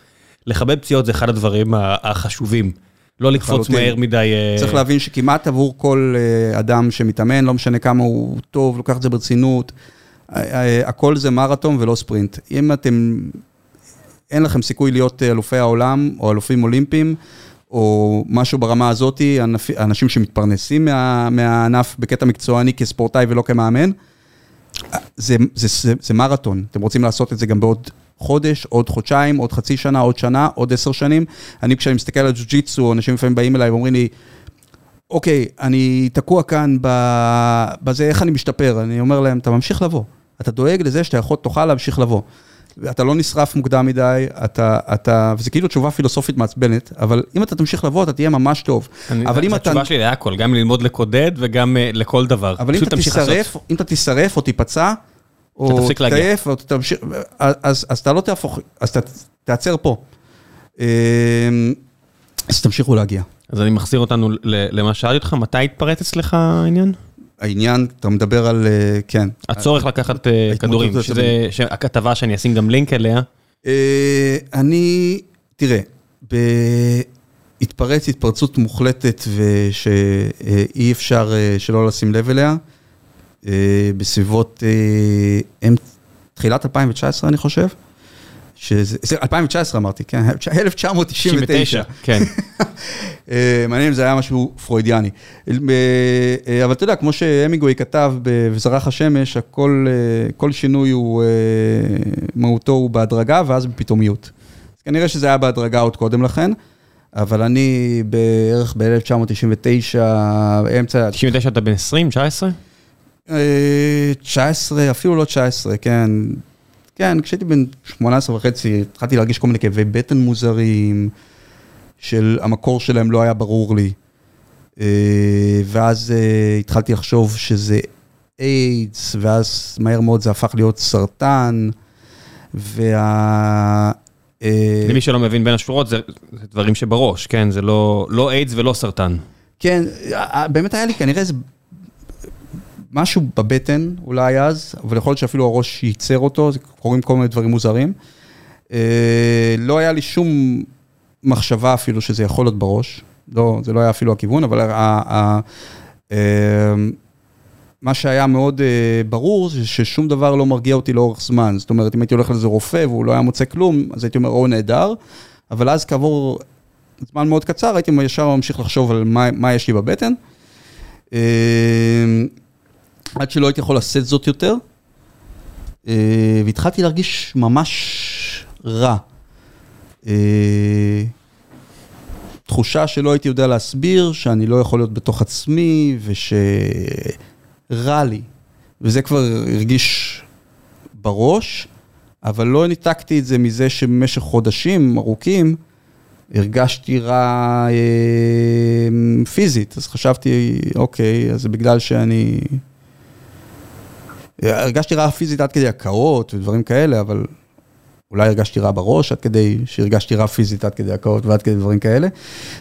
לכבד פציעות זה אחד הדברים החשובים. לא לקפוץ. מהר מדי. אה, צריך להבין שכמעט עבור כל אה, אדם שמתאמן, לא משנה כמה הוא טוב, לוקח את זה ברצינות, אה, הכל זה מרתון ולא ספרינט. אם אתם, אין לכם סיכוי להיות אלופי העולם או אלופים אולימפיים, או משהו ברמה הזאתי, ענפ- אנשים שמתפרנסים מה, מהענף בקטע מקצועני כספורטאי ולא כמאמן, זה, זה, זה, זה מרתון. אתם רוצים לעשות את זה גם בעוד חודש, עוד חודשיים, עוד חצי שנה, עוד שנה, עוד עשר שנים. אני, כשאני מסתכל על ג'ו-ג'יצו, אנשים לפעמים באים אליי ואומרים לי, אוקיי, אני תקוע כאן בזה, איך אני משתפר? אני אומר להם, אתה ממשיך לבוא. אתה דואג לזה שאתה יכול, תוכל להמשיך לבוא. אתה לא נשרף מוקדם מדי, אתה, אתה, וזה כאילו תשובה פילוסופית מעצבנת, אבל אם אתה תמשיך לבוא, אתה תהיה ממש טוב. אני, אבל אם אתה... התשובה שלי להכל, גם ללמוד לקודד וגם אה, לכל דבר. אבל אם אתה. תישרף, אם אתה תישרף או תיפצע, או אתה תפסיק להגיע. תעייף, או תמשיך, אז, אז אתה לא תהפוך, אז אתה תעצר פה. אמ, אז תמשיכו להגיע. אז אני מחזיר אותנו למה שאלתי אותך, מתי התפרץ אצלך העניין? העניין, אתה מדבר על, אה, כן. הצורך לקחת אה, כדורים. שזה הכתבה שאני אשים גם לינק אליה. אה, אני, תראה, ב- התפרץ התפרצות מוחלטת ושאי אפשר שלא לשים לב אליה, בסביבות אה, תחילת 2019 אני חושב, שזה, זה 2019 אמרתי, כן, 1999. כן. <laughs> אה, מעניין אם זה היה משהו פרוידיאני. אה, אה, אבל אתה יודע, כמו שהמינגווי כתב ב"וזרח השמש", הכל, אה, כל שינוי הוא, אה, מהותו הוא בהדרגה ואז בפתאומיות. אז כנראה שזה היה בהדרגה עוד קודם לכן, אבל אני בערך ב-1999, אמצע... 99 אתה בן 20, 19? אה, 19, אפילו לא 19, כן. כן, כשהייתי בן 18 וחצי, התחלתי להרגיש כל מיני כאבי בטן מוזרים, של המקור שלהם לא היה ברור לי. אה, ואז אה, התחלתי לחשוב שזה איידס, ואז מהר מאוד זה הפך להיות סרטן, וה... אה, למי שלא מבין בין השורות, זה זה דברים שבראש, כן? זה לא לא איידס ולא סרטן. כן, באמת היה לי כנראה איזה משהו בבטן, אולי אז, אבל יכול להיות שאפילו הראש ייצר אותו, קורים כל מיני דברים מוזרים. אה, לא היה לי שום מחשבה אפילו שזה יכול להיות בראש, לא, זה לא היה אפילו הכיוון, אבל ה- ה- אה, מה שהיה מאוד אה, ברור זה ששום דבר לא מרגיע אותי לאורך זמן. זאת אומרת, אם הייתי הולך לאיזה רופא והוא לא היה מוצא כלום, אז הייתי אומר, או נהדר, אבל אז כעבור זמן מאוד קצר, הייתי ישר ממשיך לחשוב על מה, מה יש לי בבטן. אה, עד שלא הייתי יכול לשאת זאת יותר, אה, והתחלתי להרגיש ממש רע. אה, תחושה שלא הייתי יודע להסביר, שאני לא יכול להיות בתוך עצמי, ושרע לי. וזה כבר הרגיש בראש, אבל לא ניתקתי את זה מזה שבמשך חודשים ארוכים הרגשתי רע אה, פיזית. אז חשבתי, אוקיי, אז זה בגלל שאני הרגשתי רע פיזית עד כדי הקאות ודברים כאלה, אבל אולי הרגשתי רע בראש עד כדי שהרגשתי רע פיזית עד כדי הקאות ועד כדי דברים כאלה.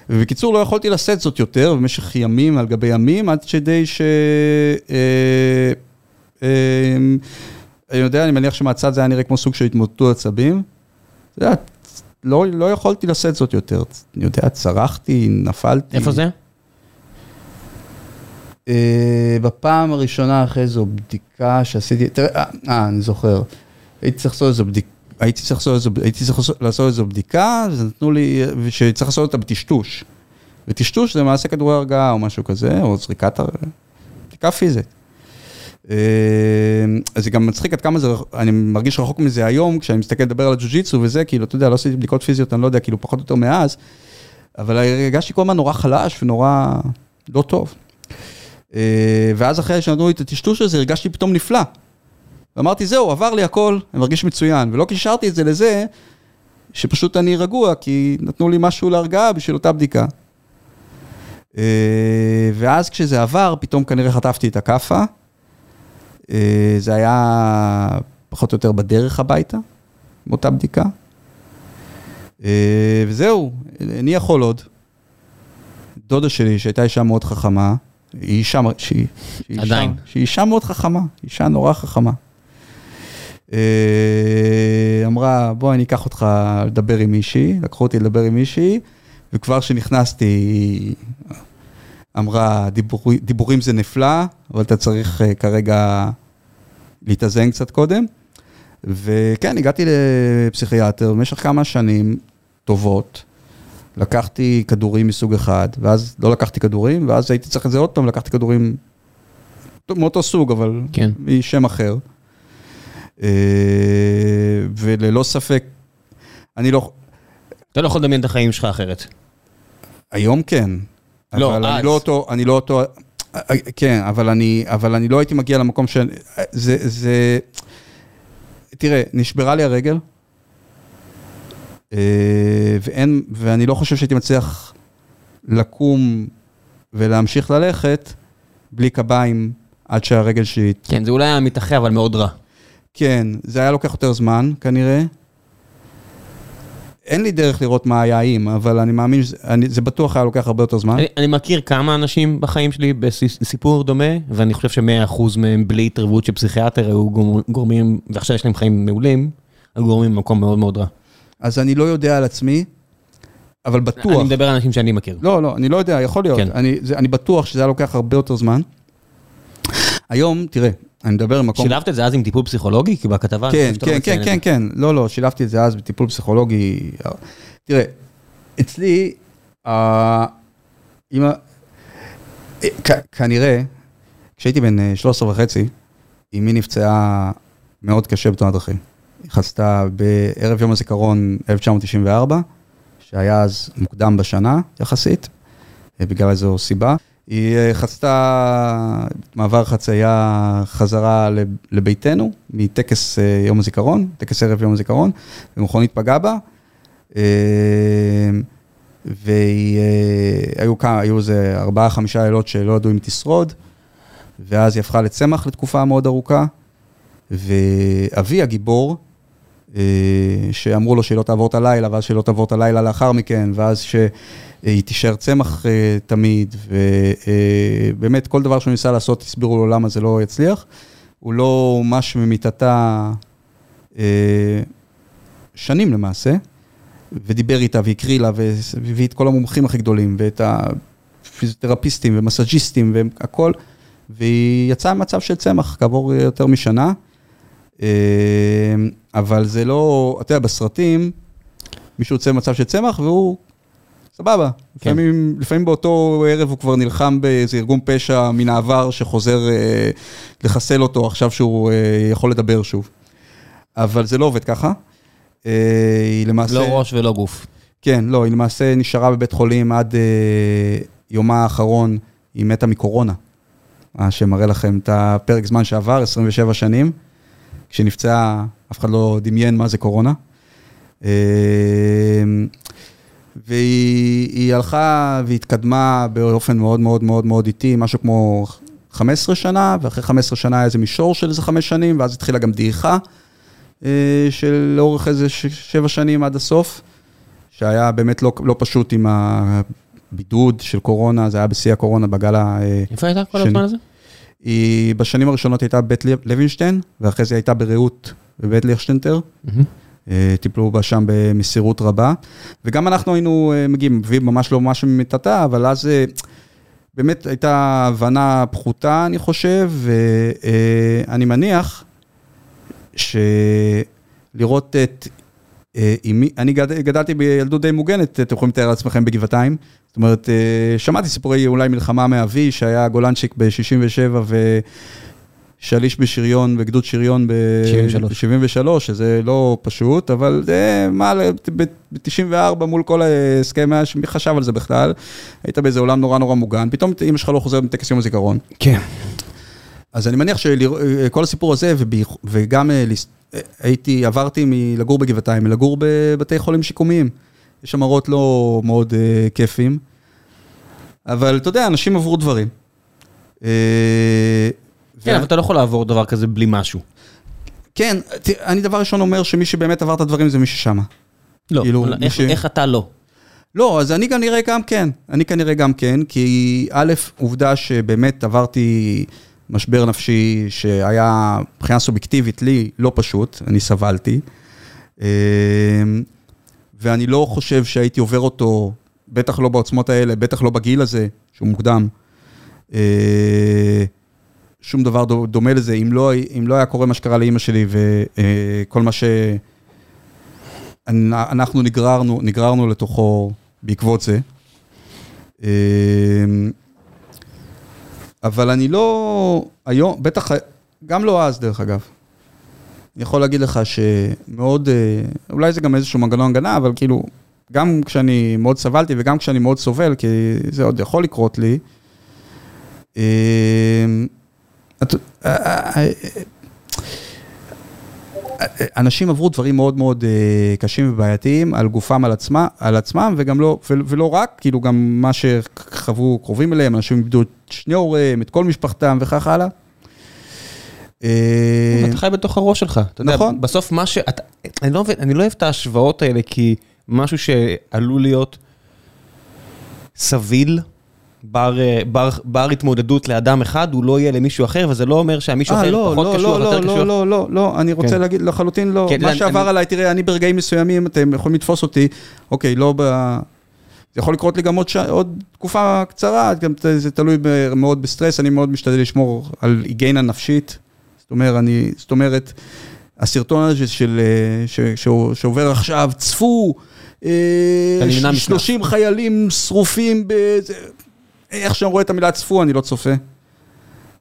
ובקיצור, לא יכולתי לשאת זאת יותר במשך ימים על גבי ימים, עד כדי ש... אה, אה, אני יודע, אני מניח שמהצד זה היה נראה כמו סוג של התמוטטות עצבים. אתה יודע, לא, לא יכולתי לשאת זאת יותר. אני יודע, צרחתי, נפלתי. איפה זה? אה, בפעם הראשונה אחרי איזו בדיקה שעשיתי, תראה, אה, אה, אני זוכר. הייתי צריך לעשות איזו בדיקה. הייתי צריך לעשות איזו, הייתי צריך לעשות איזו בדיקה, נתנו לי, שצריך לעשות אותה בטשטוש. וטשטוש זה למעשה כדורי הרגעה או משהו כזה, או זריקת, בדיקה פיזית. אה, אז זה גם מצחיק עד כמה זה, אני מרגיש רחוק מזה היום, כשאני מסתכל לדבר על הג'ו-ג'יצו וזה, כאילו, אתה יודע, לא עשיתי בדיקות פיזיות, אני לא יודע, כאילו, פחות או יותר מאז, אבל הרגשתי כל הזמן נורא חלש ונורא לא טוב. אה, ואז אחרי שנתנו לי את הטשטוש הזה, הרגשתי פתאום נפלא. ואמרתי, זהו, עבר לי הכל, אני מרגיש מצוין. ולא קישרתי את זה לזה, שפשוט אני רגוע, כי נתנו לי משהו להרגעה בשביל אותה בדיקה. אה, ואז כשזה עבר, פתאום כנראה חטפתי את הכאפה. אה, זה היה פחות או יותר בדרך הביתה, באותה בדיקה. וזהו, אני יכול עוד. דודה שלי, שהייתה אישה מאוד חכמה, היא אישה, שהיא, שהיא עדיין. אישה, שהיא אישה מאוד חכמה, אישה נורא חכמה. אה, אמרה, בוא אני אקח אותך לדבר עם מישהי, לקחו אותי לדבר עם מישהי, וכבר כשנכנסתי, היא אמרה, דיבור, דיבורים זה נפלא, אבל אתה צריך uh, כרגע להתאזן קצת קודם. וכן, הגעתי לפסיכיאטר במשך כמה שנים טובות. לקחתי כדורים מסוג אחד, ואז לא לקחתי כדורים, ואז הייתי צריך את זה עוד פעם, לקחתי כדורים מאותו סוג, אבל כן. משם אחר. אה, וללא ספק, אני לא... אתה לא יכול לדמיין את החיים שלך אחרת. היום כן. לא, אבל אז. אני לא אותו, אני לא אותו, כן, אבל אני, אבל אני לא הייתי מגיע למקום ש... זה, זה... תראה, נשברה לי הרגל, אה, ואין, ואני לא חושב שהייתי מצליח לקום ולהמשיך ללכת בלי קביים עד שהרגל שלי... כן, זה אולי היה מתאחה, אבל מאוד רע. כן, זה היה לוקח יותר זמן כנראה. אין לי דרך לראות מה היה אם, אבל אני מאמין שזה בטוח היה לוקח הרבה יותר זמן. אני, אני מכיר כמה אנשים בחיים שלי בסיפור דומה, ואני חושב שמאה אחוז מהם בלי התערבות של פסיכיאטר היו גור- גורמים, ועכשיו יש להם חיים מעולים, היו גורמים במקום מאוד מאוד רע. אז אני לא יודע על עצמי, אבל בטוח. אני מדבר על אנשים שאני מכיר. לא, לא, אני לא יודע, יכול להיות. כן. אני, זה, אני בטוח שזה היה לוקח הרבה יותר זמן. היום, תראה, אני מדבר במקום... שילבת את זה אז עם טיפול פסיכולוגי? כי בכתבה... כן, לא כן, כן, כן, זה. כן, לא, לא, שילבתי את זה אז בטיפול פסיכולוגי. תראה, אצלי, אה, אם... אה, כ- כנראה, כשהייתי בן אה, 13 וחצי, אמי נפצעה מאוד קשה בתאונת דרכים. חצתה בערב יום הזיכרון 1994, שהיה אז מוקדם בשנה יחסית, אה, בגלל איזו סיבה. היא אה, חצתה מעבר חצייה חזרה לב- לביתנו, מטקס אה, יום הזיכרון, טקס ערב יום הזיכרון, ומכונית פגעה בה. והיו איזה ארבעה, חמישה לילות שלא ידעו אם תשרוד, ואז היא הפכה לצמח לתקופה מאוד ארוכה, ואבי הגיבור, שאמרו לו שהיא לא תעבור את הלילה, ואז שהיא לא תעבור את הלילה לאחר מכן, ואז שהיא תישאר צמח אה, תמיד, ובאמת כל דבר שהוא ניסה לעשות, הסבירו לו למה זה לא יצליח. הוא לא מש ממיטתה אה, שנים למעשה, ודיבר איתה והקריא לה, והביא את כל המומחים הכי גדולים, ואת הפיזיותרפיסטים ומסאג'יסטים והכל, והיא יצאה ממצב של צמח כעבור יותר משנה. אה, אבל זה לא, אתה יודע, בסרטים, מישהו יוצא במצב של צמח והוא סבבה. כן. לפעמים, לפעמים באותו ערב הוא כבר נלחם באיזה ארגון פשע מן העבר שחוזר אה, לחסל אותו עכשיו שהוא אה, יכול לדבר שוב. אבל זה לא עובד ככה. אה, היא למעשה... לא ראש ולא גוף. כן, לא, היא למעשה נשארה בבית חולים עד אה, יומה האחרון, היא מתה מקורונה. מה שמראה לכם את הפרק זמן שעבר, 27 שנים. כשנפצעה, אף אחד לא דמיין מה זה קורונה. אה, והיא היא הלכה והתקדמה באופן מאוד מאוד מאוד מאוד איטי, משהו כמו 15 שנה, ואחרי 15 שנה היה איזה מישור של איזה חמש שנים, ואז התחילה גם דעיכה אה, של לאורך איזה שבע שנים עד הסוף, שהיה באמת לא, לא פשוט עם הבידוד של קורונה, זה היה בשיא הקורונה בגל ה... אה, איפה הייתה כל. הזמן הזה? היא בשנים הראשונות הייתה בבית לב- לוינשטיין, ואחרי זה הייתה ברעות בבית ליכשטנטר. אה, טיפלו בה שם במסירות רבה. וגם אנחנו היינו אה, מגיעים, ממש לא משהו ממיטתה, אבל אז אה, באמת הייתה הבנה פחותה, אני חושב, ואני מניח שלראות את... אה, אני גד, גדלתי בילדות די מוגנת, אתם יכולים לתאר לעצמכם בגבעתיים. זאת אומרת, אה, שמעתי סיפורי אולי מלחמה מאבי, שהיה גולנצ'יק ב-67 ושליש בשריון, בגדוד שריון ב-73, שזה לא פשוט, אבל זה מה, ב-94 מול כל ההסכם, מי חשב על זה בכלל? היית באיזה עולם נורא נורא מוגן, פתאום אמא שלך לא חוזרת מטקס יום הזיכרון. כן. אז אני מניח שכל הסיפור הזה, וגם אה, אה, הייתי, עברתי מלגור בגבעתיים, מלגור בבתי חולים שיקומיים. יש שם מראות לא מאוד אה, כיפים, אבל אתה יודע, אנשים עברו דברים. אה, כן, אבל אתה לא יכול לעבור דבר כזה בלי משהו. כן, תראה, אני דבר ראשון אומר שמי שבאמת עבר את הדברים זה מי ששמה. לא, כאילו, אבל איך- ש- איך אתה לא? לא, אז אני כנראה גם כן. אני כנראה גם כן, כי א', עובדה שבאמת עברתי משבר נפשי שהיה מבחינה סובייקטיבית לי לא פשוט, אני סבלתי. אה, ואני לא חושב שהייתי עובר אותו, בטח לא בעוצמות האלה, בטח לא בגיל הזה, שהוא מוקדם. אה, שום דבר דו- דומה לזה, אם לא, אם לא היה קורה מה שקרה לאימא שלי וכל מה ש... אנ- אנחנו נגררנו, נגררנו לתוכו בעקבות זה. אבל אני לא, היום, בטח, גם לא אז דרך אגב. אני יכול להגיד לך שמאוד, אה, אולי זה גם איזשהו מנגנון הגנה, אבל כאילו, גם כשאני מאוד סבלתי וגם כשאני מאוד סובל, כי זה עוד יכול לקרות לי, אמ, את- אה, אה, אה, אנשים עברו דברים מאוד מאוד אה, קשים ובעייתיים על גופם, על, עצמה, על עצמם, וגם לא, ולא רק, כאילו גם מה שחוו קרובים אליהם, אנשים איבדו את שני הוריהם, את כל משפחתם וכך הלאה. אה, אתה חי בתוך הראש שלך. אתה יודע, נכון. בסוף מה ש... אתה- אני לא אני לא אוהב את ההשוואות האלה, כי משהו שעלול להיות סביל, בר, אה, בר, בר התמודדות לאדם אחד, הוא לא יהיה למישהו אחר, וזה לא אומר שהמישהו אה, אחר לא, פחות לא, קשוח, לא, יותר לא, קשוח. לא, לא, לא, לא, אני רוצה כן. להגיד לחלוטין לא. כן, מה אני- שעבר אני- עליי, תראה, אני ברגעים מסוימים, אתם יכולים לתפוס אותי, אוקיי, לא ב... זה יכול לקרות לי גם עוד, ש... עוד תקופה קצרה, גם זה תלוי ב... מאוד בסטרס, אני מאוד משתדל לשמור על היגיינה נפשית. זאת אומרת, אני, זאת אומרת, הסרטון הזה של, אה, ש... ש... שעובר עכשיו, צפו, אה, אתה נמנע מסנאפ. 30 חיילים שרופים, בזה... איך שאני רואה את המילה צפו, אני לא צופה.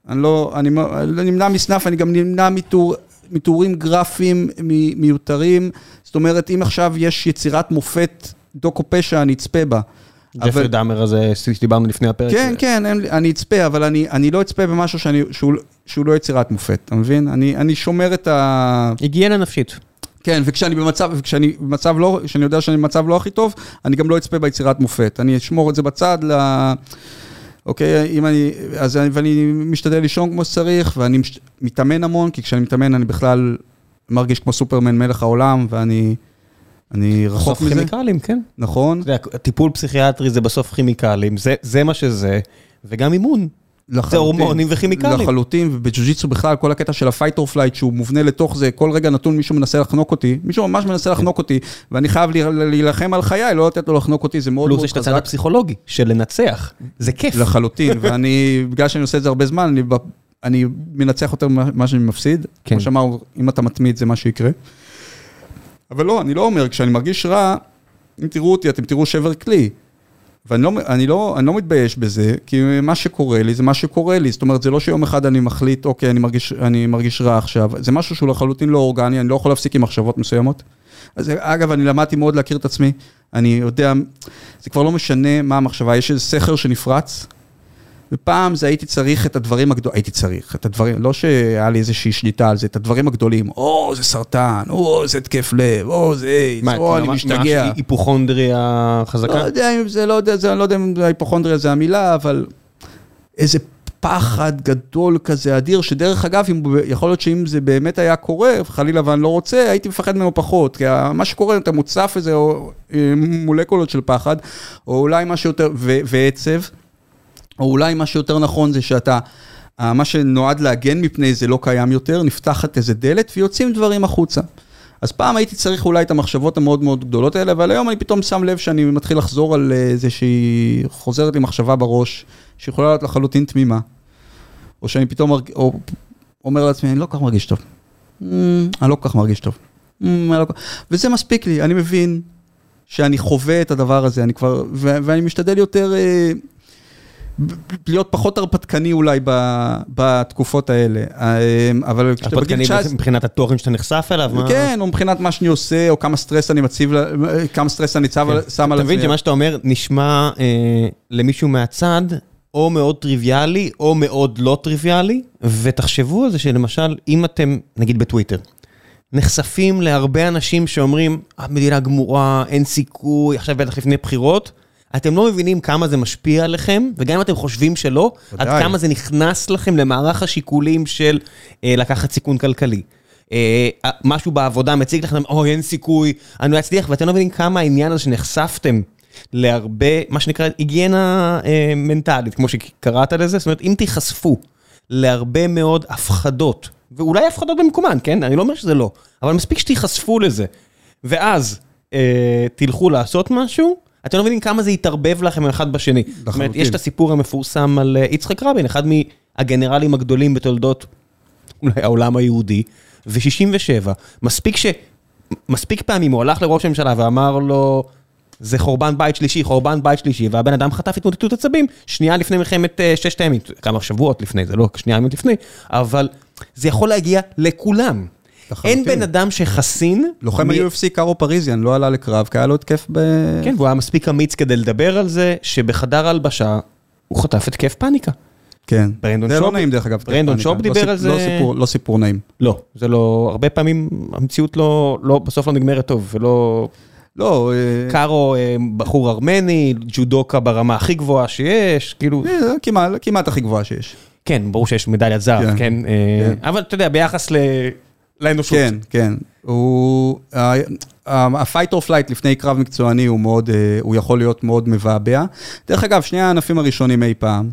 אני לא, אני אני נמנע מסנאפ, אני גם נמנע מתיאור, מתיאורים גרפיים מיותרים. זאת אומרת, אם עכשיו יש יצירת מופת דוקו פשע, אני אצפה בה. ג'פרי אבל- דאמר הזה, שדיברנו לפני הפרק. כן, כן, אין לי- אני אצפה, אבל אני, אני לא אצפה במשהו שאני, שהוא, שהוא לא יצירת מופת, אתה מבין? אני, אני שומר את ה... היגיינה נפשית. כן, וכשאני במצב, וכשאני במצב לא, כשאני יודע שאני במצב לא הכי טוב, אני גם לא אצפה ביצירת מופת. אני אשמור את זה בצד ל... אוקיי, אם אני, אז אני, ואני משתדל לישון כמו שצריך, ואני מש, מתאמן המון, כי כשאני מתאמן אני בכלל מרגיש כמו סופרמן מלך העולם, ואני אני רחוק בסוף מזה. כימיקלים, כן. נכון. אתה יודע, טיפול פסיכיאטרי זה בסוף כימיקלים, זה, זה מה שזה, וגם אימון. לחלוטין. הורמונים וכימיקלים. לחלוטין, ובג'ו-ג'יצו בכלל, כל הקטע של ה-fight or flight שהוא מובנה לתוך זה, כל רגע נתון מישהו מנסה לחנוק אותי, מישהו ממש מנסה לחנוק אותי, ואני חייב לה- להילחם על חיי, לא לתת לו לחנוק אותי, זה מאוד פלוס מאוד יש את הצד חזק. הפסיכולוגי, של לנצח. זה כיף. לחלוטין, <laughs> ואני, בגלל שאני עושה את זה הרבה זמן, אני, אני מנצח יותר ממה שאני מפסיד. כן. כמו שאמרנו, אם אתה מתמיד זה מה שיקרה. אבל לא, אני לא אומר, כשאני מרגיש רע, אם תראו אותי, אתם תראו שבר כלי. ואני לא, אני לא, אני לא מתבייש בזה, כי מה שקורה לי זה מה שקורה לי. זאת אומרת, זה לא שיום אחד אני מחליט, אוקיי, אני מרגיש, אני מרגיש רע עכשיו. זה משהו שהוא לחלוטין לא אורגני, אני לא יכול להפסיק עם מחשבות מסוימות. אז אגב, אני למדתי מאוד להכיר את עצמי. אני יודע, זה כבר לא משנה מה המחשבה, יש איזה סכר שנפרץ, ופעם זה הייתי צריך את הדברים הגדולים, הייתי צריך את הדברים, לא שהיה לי איזושהי שליטה על זה, את הדברים הגדולים, או זה סרטן, או זה התקף לב, או זה איידס, מה, או אני משתגע. ממש היפוכונדריה לא חזקה? יודע אם זה, לא יודע, זה, לא יודע אם ההיפוכונדריה זה המילה, אבל איזה פחד גדול כזה, אדיר, שדרך אגב, אם, יכול להיות שאם זה באמת היה קורה, חלילה ואני לא רוצה, הייתי מפחד ממנו פחות. כי מה שקורה, אתה מוצף איזה או, אה, מולקולות של פחד, או אולי משהו יותר, ו, ועצב, או אולי משהו יותר נכון זה שאתה... מה שנועד להגן מפני זה לא קיים יותר, נפתחת איזה דלת ויוצאים דברים החוצה. אז פעם הייתי צריך אולי את המחשבות המאוד מאוד גדולות האלה, אבל היום אני פתאום שם לב שאני מתחיל לחזור על איזה שהיא חוזרת לי מחשבה בראש, שיכולה להיות לחלוטין תמימה. או שאני פתאום מרג... או... אומר לעצמי, אני לא כל כך מרגיש טוב. Mm, אני לא כל כך מרגיש טוב. Mm, לא... וזה מספיק לי, אני מבין שאני חווה את הדבר הזה, אני כבר, ו- ואני משתדל יותר... אה, להיות פחות הרפתקני אולי בתקופות האלה, אמ, אבל כשאתה בגיל 19... הרפתקני מבחינת התוכן שאתה נחשף אליו? כן, או מבחינת מה שאני עושה, או כמה סטרס אני מציב, כמה סטרס אני שם על עצמי. אתה מבין שמה שאתה אומר נשמע אה, למישהו מהצד, או מאוד טריוויאלי, או מאוד לא טריוויאלי, ותחשבו על זה שלמשל, אם אתם, נגיד בטוויטר, נחשפים להרבה אנשים שאומרים, המדינה גמורה, אין סיכוי, עכשיו בטח לפני בחירות, אתם לא מבינים כמה זה משפיע עליכם, וגם אם אתם חושבים שלא, עד כמה זה נכנס לכם למערך השיקולים של אה, לקחת סיכון כלכלי. אה, משהו בעבודה מציג לכם, אוי, אין סיכוי, אני לא אצליח, ואתם לא מבינים כמה העניין הזה שנחשפתם להרבה, מה שנקרא, היגיינה אה, מנטלית, כמו שקראת לזה, זאת אומרת, אם תיחשפו להרבה מאוד הפחדות, ואולי הפחדות במקומן, כן? אני לא אומר שזה לא, אבל מספיק שתיחשפו לזה, ואז אה, תלכו לעשות משהו, אתם לא מבינים כמה זה יתערבב לכם אחד בשני. זאת אומרת, יש את הסיפור המפורסם על אה, יצחק רבין, אחד מהגנרלים הגדולים בתולדות אולי העולם היהודי, ו-67, מספיק ש... מספיק פעמים הוא הלך לראש הממשלה ואמר לו, זה חורבן בית שלישי, חורבן בית שלישי, והבן אדם חטף התמוטטות עצבים שנייה לפני מלחמת אה, ששת הימים, כמה שבועות לפני, זה לא שנייה ימים לפני, אבל זה יכול להגיע לכולם. אין בן אדם שחסין. לוחם ה-UFC קארו פריזיאן לא עלה לקרב, כי היה לו התקף ב... כן, והוא היה מספיק אמיץ כדי לדבר על זה, שבחדר הלבשה הוא חטף התקף פניקה. כן, זה לא נעים דרך אגב. ברנדון שופ דיבר לא על זה. לא סיפור נעים. לא, זה לא, הרבה פעמים המציאות לא, לא בסוף לא נגמרת טוב, ולא... לא... אה, קארו אה, בחור ארמני, ג'ודוקה ברמה הכי גבוהה שיש, כאילו... אה, כמעט הכי גבוהה שיש. כן, ברור שיש מדליית זהב, כן? כן. אבל אתה יודע, ביחס ל... לאנושות. כן, כן. ה-fight or flight לפני קרב מקצועני הוא מאוד, הוא יכול להיות מאוד מבעבע. דרך אגב, שני הענפים הראשונים אי פעם,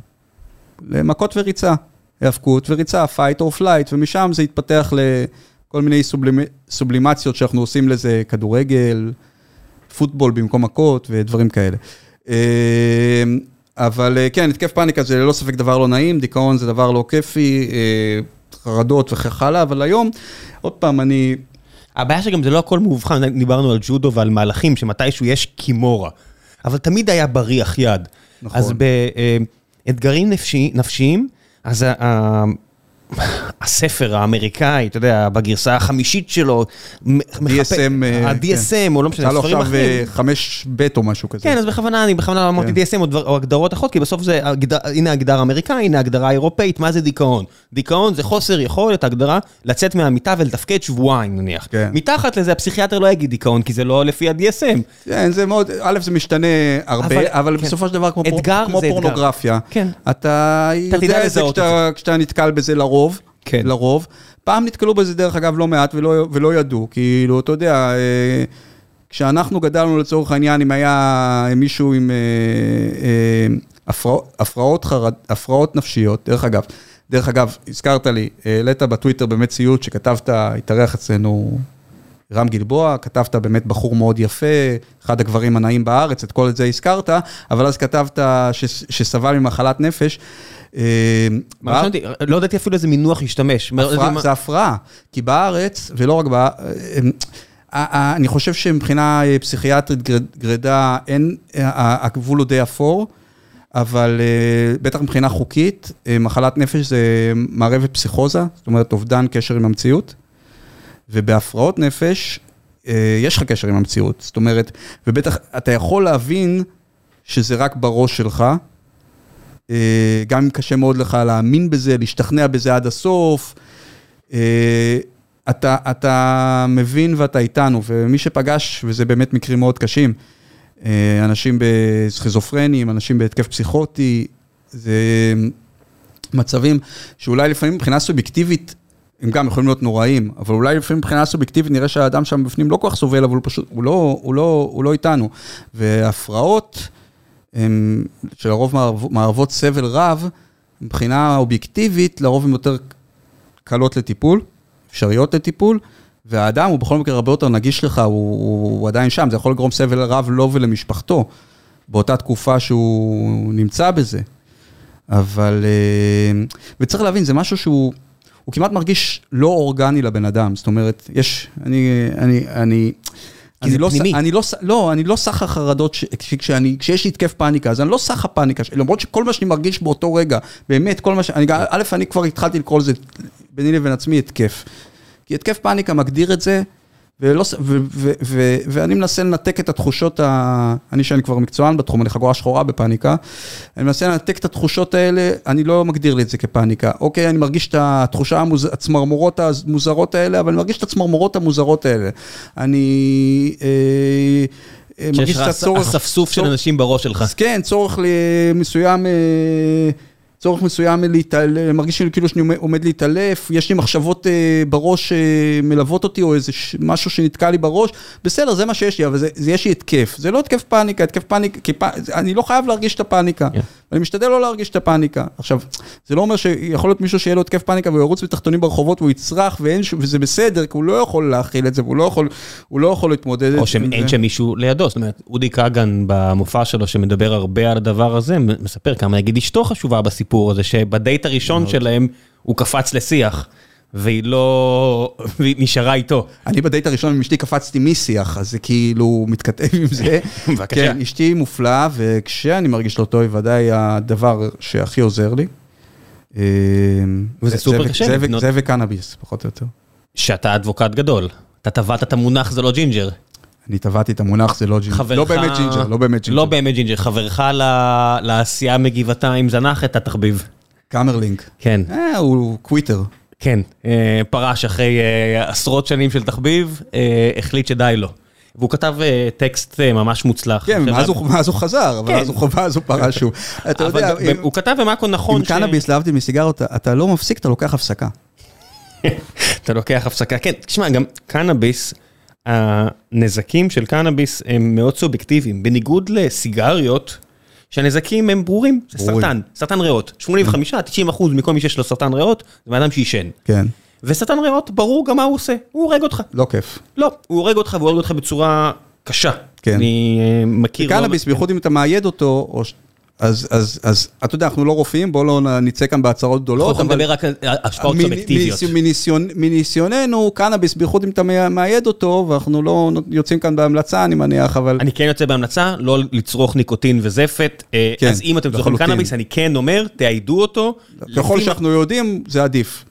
למכות וריצה, היאבקות וריצה, fight or flight, ומשם זה התפתח לכל מיני סובלימציות שאנחנו עושים לזה, כדורגל, פוטבול במקום מכות ודברים כאלה. אבל כן, התקף פאניקה זה ללא ספק דבר לא נעים, דיכאון זה דבר לא כיפי, חרדות וכך הלאה, אבל היום, עוד פעם, אני... הבעיה שגם זה לא הכל מאובחן, דיברנו על ג'ודו ועל מהלכים, שמתישהו יש קימורה, אבל תמיד היה בריח יד. נכון. אז באתגרים נפשי, נפשיים, אז הספר האמריקאי, אתה יודע, בגרסה החמישית שלו, DSM, ה-DSM, או לא משנה, ספרים אחרים. עכשיו חמש בית או משהו כזה. כן, אז בכוונה, אני בכוונה אמרתי DSM או הגדרות אחרות, כי בסוף זה, הנה ההגדרה האמריקאי, הנה ההגדרה האירופאית, מה זה דיכאון? דיכאון זה חוסר יכולת, הגדרה, לצאת מהמיטה ולתפקד שבועיים נניח. מתחת לזה הפסיכיאטר לא יגיד דיכאון, כי זה לא לפי ה-DSM. כן, זה מאוד, א', זה משתנה הרבה, אבל בסופו של דבר כמו פורנוגרפיה. אתה יודע את זה כשאתה נתקל בזה לרוב. לרוב, כן. לרוב. פעם נתקלו בזה דרך אגב לא מעט ולא, ולא ידעו, כאילו, אתה יודע, אה, כשאנחנו גדלנו לצורך העניין, אם היה מישהו עם אה, אה, הפרע, הפרעות, חרד, הפרעות נפשיות, דרך אגב, דרך אגב, הזכרת לי, העלית בטוויטר באמת ציוט שכתבת, התארח אצלנו רם גלבוע, כתבת באמת בחור מאוד יפה, אחד הגברים הנאים בארץ, את כל זה הזכרת, אבל אז כתבת שסבל ממחלת נפש. אה, לא ידעתי אפילו איזה מינוח להשתמש. זה הפרעה, כי בארץ, ולא רק בארץ, אני חושב שמבחינה פסיכיאטרית גרידא, אין, הגבול הוא די אפור, אבל בטח מבחינה חוקית, מחלת נפש זה מערבת פסיכוזה, זאת אומרת אובדן קשר עם המציאות, ובהפרעות נפש, יש לך קשר עם המציאות, זאת אומרת, ובטח אתה יכול להבין שזה רק בראש שלך, אה, גם אם קשה מאוד לך להאמין בזה, להשתכנע בזה עד הסוף, אה, אתה, אתה מבין ואתה איתנו, ומי שפגש, וזה באמת מקרים מאוד קשים, אה, אנשים בסכיזופרנים, אנשים בהתקף פסיכוטי, זה מצבים שאולי לפעמים מבחינה סובייקטיבית, הם גם יכולים להיות נוראים, אבל אולי לפעמים מבחינה סובייקטיבית נראה שהאדם שם בפנים לא כל כך סובל, אבל הוא פשוט, הוא לא, הוא לא, הוא לא איתנו. והפרעות, הם, שלרוב מערב, מערבות סבל רב, מבחינה אובייקטיבית, לרוב הן יותר קלות לטיפול, אפשריות לטיפול, והאדם הוא בכל מקרה הרבה יותר נגיש לך, הוא, הוא, הוא עדיין שם, זה יכול לגרום סבל רב לו ולמשפחתו, באותה תקופה שהוא נמצא בזה. אבל, אה, וצריך להבין, זה משהו שהוא, הוא כמעט מרגיש לא אורגני לבן אדם, זאת אומרת, יש, אני, אני, אני, כי זה לא, פנימי. אני לא, לא, אני לא סך החרדות, ש- כשאני, כשיש לי התקף פאניקה, אז אני לא סך הפאניקה, למרות שכל מה שאני מרגיש באותו רגע, באמת, כל מה ש... אני, א', אני כבר התחלתי לקרוא לזה ביני לבין עצמי התקף. כי התקף פאניקה מגדיר את זה, ולא, ס- ו, ו, ו, ואני מנסה לנתק את התחושות, ה... אני שאני כבר מקצוען בתחום, אני חגורה שחורה בפאניקה, אני מנסה לנתק את התחושות האלה, אני לא מגדיר לי את זה כפאניקה. אוקיי, אני מרגיש את התחושה, המוז... הצמרמורות המוזרות האלה, אבל אני מרגיש את הצמרמורות המוזרות האלה. אני אה, אה, שיש מרגיש לך את הצורך... אספסוף של אנשים בראש שלך. כן, צורך מסוים, אה, צורך מסוים להתעל... מרגיש לי כאילו שאני עומד- להתעלף, יש לי מחשבות אה, בראש שמלוות אותי, או איזה ש- משהו שנתקע לי בראש, בסדר, זה מה שיש לי, אבל זה, זה יש לי התקף. זה לא התקף פאניקה, התקף פאניקה, כי פ... אני לא חייב להרגיש את הפאניקה. כן. אני משתדל לא להרגיש את הפאניקה. עכשיו, זה לא אומר שיכול להיות מישהו שיהיה לו התקף פאניקה והוא ירוץ בתחתונים ברחובות והוא יצרח ואין ש... וזה בסדר, כי הוא לא יכול להכיל את זה, והוא לא יכול, הוא לא יכול להתמודד או שאין. שם מישהו לידו, זאת אומרת, אודי כגן במופע שלו שמדבר הרבה על הדבר הזה, מספר כמה נגיד אשתו חשובה בסיפור הזה, שבדייט הראשון שלהם הוא קפץ לשיח, והיא לא, והיא נשארה איתו. אני בדייט הראשון עם אשתי קפצתי משיח, אז זה כאילו מתכתב עם זה. <laughs> בבקשה. כן, אשתי מופלאה, וכשאני מרגיש לא טוב, היא ודאי הדבר שהכי עוזר לי. אה, וזה זה- סופר קשה לבנות. זה וקנאביס, פחות או יותר. שאתה advocate גדול, אתה טבעת את המונח זה לא ג'ינג'ר. אני טבעתי את המונח, זה לא ג'ינג'ר. חברך... לא באמת ג'ינג'ר, לא באמת ג'ינג'ר. לא באמת ג'ינג'ר, חברך לעשייה מגבעתיים זנח את התחביב. קאמרלינק. כן, אה, הוא quitter. כן, אה, פרש אחרי אה, עשרות שנים של תחביב, אה, החליט שדי לו. והוא כתב אה, טקסט אה, ממש מוצלח. כן, מאז הוא- מאז הוא חזר, כן. אז הוא ואז הוא פרש שוב. <laughs> אתה יודע, אם- הוא כתב במאקו נכון עם קנאביס, להבדיל מסיגרות, אתה לא מפסיק, אתה לוקח הפסקה. <laughs> אתה לוקח הפסקה, כן, תשמע, גם קנאביס, הנזקים של קנאביס הם מאוד סובייקטיביים, בניגוד לסיגריות, שהנזקים הם ברורים, זה ברורים. סרטן, סרטן ריאות, 85-90 אחוז מכל מי שיש לו סרטן ריאות, זה בן אדם שעישן. כן, וסרטן ריאות, ברור גם מה הוא עושה, הוא הורג אותך. לא כיף. לא, הוא הורג אותך והוא הורג אותך בצורה קשה. כן. אני אה, מכיר... לא- קנאביס, בייחוד אם אתה מאייד אותו, או אז, אז, אז, אתה יודע, אנחנו לא רופאים, בואו לא נצא כאן בהצהרות גדולות, אתה מדבר רק על השפעות מ- סובייקטיביות. מניסיון, מניסיוננו, קנאביס, בייחוד אם אתה מאייד אותו, ואנחנו לא יוצאים כאן בהמלצה, אני מניח, אבל... אני כן יוצא בהמלצה, לא לצרוך ניקוטין וזפת. אה, כן, אז אם אתם צורכים. קנאביס, אני כן אומר, תעיידו אותו. ככל לפי- שאנחנו יודעים, זה עדיף.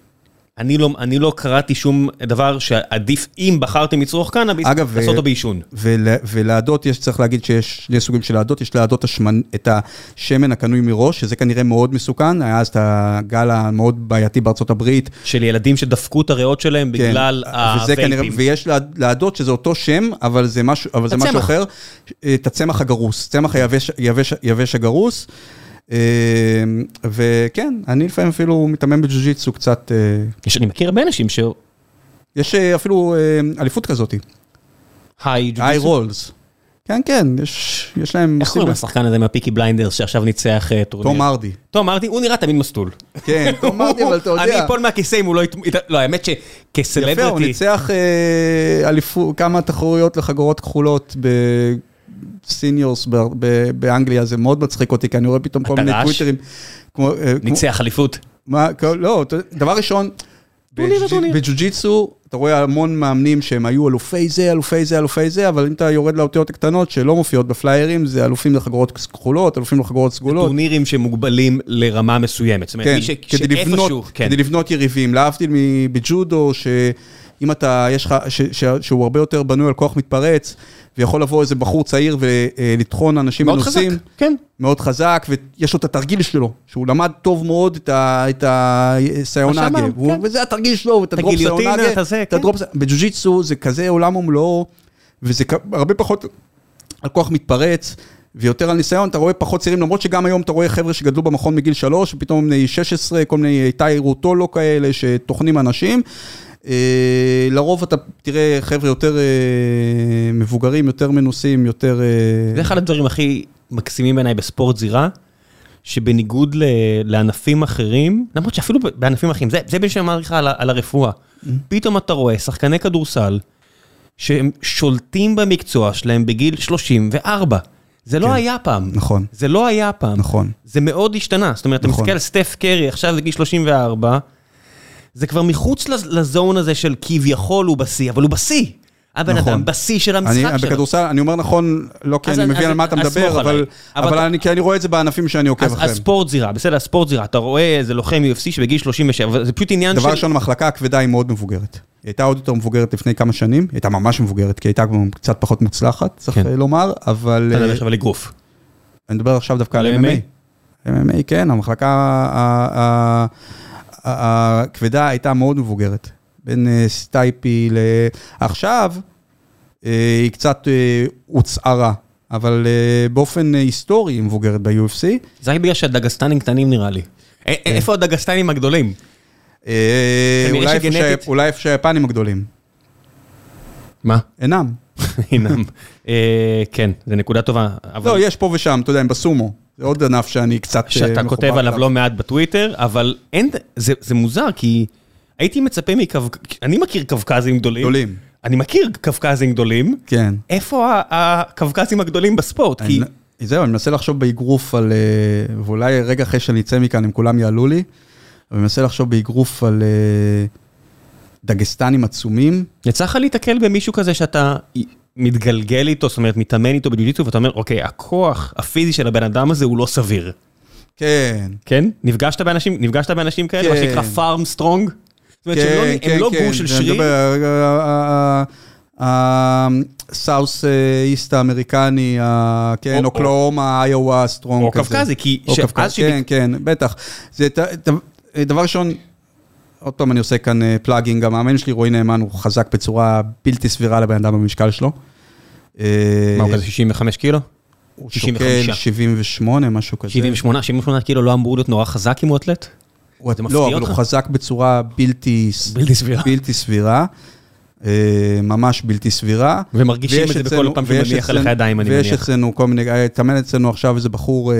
אני לא, אני לא קראתי שום דבר שעדיף, אם בחרתם לצרוך קנאביס, אגב, לעשות אותו בעישון. ול, ולעדות, יש, צריך להגיד שיש שני סוגים של לעדות, יש לעדות השמנ... את השמן הקנוי מראש, שזה כנראה מאוד מסוכן, היה אז את הגל המאוד בעייתי בארצות הברית. של ילדים שדפקו את הריאות שלהם בגלל כן, וזה כנראה, הווייפים. ויש לעד- לעדות שזה אותו שם, אבל זה משהו, אבל זה. משהו אחר, את הצמח הגרוס, צמח היבש, יבש, יבש הגרוס. אה, וכן, אני לפעמים אפילו מתאמן בג'ו-ג'יצו קצת, אה, יש, אני מכיר הרבה אנשים ש... יש אה, אפילו אה, אליפות כזאת, היי, היי רולס. כן, כן, יש, יש להם... איך קוראים לשחקן הזה מהפיקי בליינדרס שעכשיו ניצח אה, טורניר? תום הארדי. תום הארדי, הוא נראה תמיד מסטול. כן, <laughs> תום הארדי, אבל אתה יודע. אני אפול מהכיסא אם הוא לא... לא, האמת יפה, הוא. ניצח כמה תחרויות לחגורות כחולות ב- באנגליה, זה מאוד מצחיק אותי, כי אני רואה פתאום כל מיני? טוויטרים. אה, ניצח אליפות. לא, דבר ראשון. בג'ו-ג'יצו, אתה רואה המון מאמנים שהם היו אלופי זה, אלופי זה, אלופי זה, אבל אם אתה יורד לאותיות הקטנות שלא מופיעות בפליירים, זה אלופים לחגורות כחולות, אלופים לחגורות סגולות. טורנירים שמוגבלים לרמה מסוימת. זאת אומרת, כן, מי ש- כדי לבנות, שאיפשהו... כן. כדי לבנות יריבים, להבדיל מבג'ודו, שאם אתה, יש לך, ש- ש- שהוא הרבה יותר בנוי על כוח מתפרץ, ויכול לבוא איזה בחור צעיר ולטחון אנשים מאוד חזק, מנוסים, כן. מאוד חזק, ויש לו את התרגיל שלו, שהוא למד טוב מאוד את ה- את הסיונגה, שאמרנו, והוא- כן. וזה התרגיל שלו, ואת את הדרופ סיונגה, את הזה, כן. הדרופ, בג'ו-ג'יצו זה כזה עולם ומלואו, וזה הרבה פחות על כוח מתפרץ, ויותר על ניסיון, אתה רואה פחות צעירים, למרות שגם היום אתה רואה חבר'ה שגדלו במכון מגיל שלוש, ופתאום בני 16, כל מיני איתי רוטולו כאלה שטוחנים אנשים. אה, לרוב אתה תראה חבר'ה יותר אה, מבוגרים, יותר מנוסים, יותר... אה, זה אחד הדברים הכי מקסימים בעיניי בספורט זירה, שבניגוד לענפים אחרים, למרות שאפילו בענפים אחרים, זה, זה בדיוק שאמרתי לך על, הרפואה. פתאום אתה רואה שחקני כדורסל, שהם שולטים במקצוע שלהם בגיל 34. זה לא כן. היה פעם. נכון. זה לא היה פעם. נכון. זה מאוד השתנה. זאת אומרת, אתה נכון. מסתכל על סטף קרי, עכשיו בגיל 34, זה כבר מחוץ לז- לזון הזה של כביכול הוא בשיא, אבל הוא בשיא. הבן נכון. אדם בשיא של אני המשחק שלו. בכדורסל, אני אומר נכון, לא כי אז אני אני- מבין על מה אתה מדבר. אבל אבל אבל אני- כי אני רואה את זה בענפים שאני עוקב אחריהם. ספורט זירה, בסדר, ספורט זירה, אתה רואה איזה לוחם UFC שבגיל 37, אבל זה פשוט עניין דבר של... ראשון, המחלקה הכבדה היא מאוד מבוגרת. היא הייתה עוד יותר מבוגרת לפני כמה שנים, היא הייתה ממש מבוגרת, כי היא הייתה קצת פחות מוצלחת, צריך כן. לומר, אבל... אתה מדבר אה, עכשיו על אגרוף. אני מדבר עכשיו דווקא על MMA. MMA, כן, המחלקה הכבדה הייתה מאוד מבוגרת. בין אה, סטייפי ל... עכשיו, אה, היא קצת אה, הוצערה, אבל באופן היסטורי היא מבוגרת ב-UFC. זה רק בגלל שהדגסטנים קטנים נראה לי. א- איפה הדגסטנים הגדולים? אה, אולי איפה אולי שהיפנים הגדולים. מה? אינם. <laughs> הינם. אה, כן, זו נקודה טובה. אבל לא, יש פה ושם, אתה יודע, הם בסומו. זה עוד ענף שאני קצת אה, שאתה כותב עליו. לא מעט בטוויטר, אבל אין, זה זה מוזר, כי הייתי מצפה מקו... אני מכיר קווקזים גדולים. גדולים. אני מכיר קווקזים גדולים. כן. איפה הקווקזים הגדולים בספורט? כי... אני, זהו, אני מנסה לחשוב באגרוף על, אה, ואולי רגע אחרי שאני אצא מכאן, הם כולם יעלו לי, אני מנסה לחשוב באגרוף על אה, דגסטנים עצומים. יצא לך להתקל במישהו כזה שאתה מתגלגל איתו, זאת אומרת, מתאמן איתו בג'ו-ג'יטסו, ואתה אומר, אוקיי, הכוח הפיזי של הבן אדם הזה הוא לא סביר. כן. כן? נפגשת באנשים, נפגשת באנשים כאלה, מה כן. שנקרא farm strong? זאת אומרת שהם לא- כן, הם לא כן, גוש של זה שריר, מדבר, אה, ה South East האמריקני, כן, או- אוקלהומה, איווה, strong או כזה. קווקזי, כי או שאז קווקז, שהיא- כן, כן, בטח. דבר ראשון, עוד פעם אני עושה כאן אה, plugging, המאמן שלי, רועי נאמן, הוא חזק בצורה בלתי סבירה לבן אדם במשקל שלו. אה, מה הוא כזה 65 קילו? הוא 65. שוקל 78, משהו כזה. 78, 78 קילו לא אמור להיות נורא חזק אם הוא אתלט? הוא- זה מפתיע לא, אבל אותך? הוא חזק בצורה בלתי בלתי סבירה. בלתי סבירה. אה, ממש בלתי סבירה. ומרגישים ויש את זה בכל פעם שהוא ויש מניח עליך ידיים, אני ויש מניח. אצלנו כל מיני, התאמן אצלנו עכשיו איזה בחור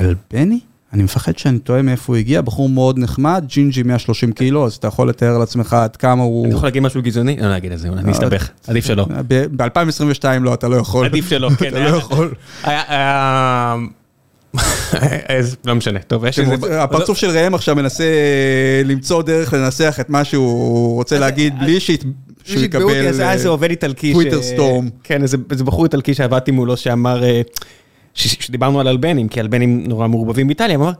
אלבני? אני מפחד שאני טועה מאיפה הוא הגיע, בחור מאוד נחמד, ג'ינג'י 130 קילו, אז אתה יכול לתאר לעצמך עד כמה הוא... אני יכול להגיד משהו גזעני? לא אגיד את זה, אני אסתבך, עדיף שלא. ב-2022 לא, אתה לא יכול. עדיף שלא, <laughs> כן. אתה לא יכול. איזה- לא משנה, טוב, יש איזה... הפרצוף של ראם עכשיו מנסה אה, למצוא דרך לנסח את מה שהוא רוצה להגיד, בלי שהוא יקבל... אה, איזה עובד איטלקי. טוויטר storm. כן, איזה בחור איטלקי שעבדתי מולו שאמר, אה, שדיברנו על אלבנים, כי אלבנים נורא מעורבבים באיטליה, הוא אמר,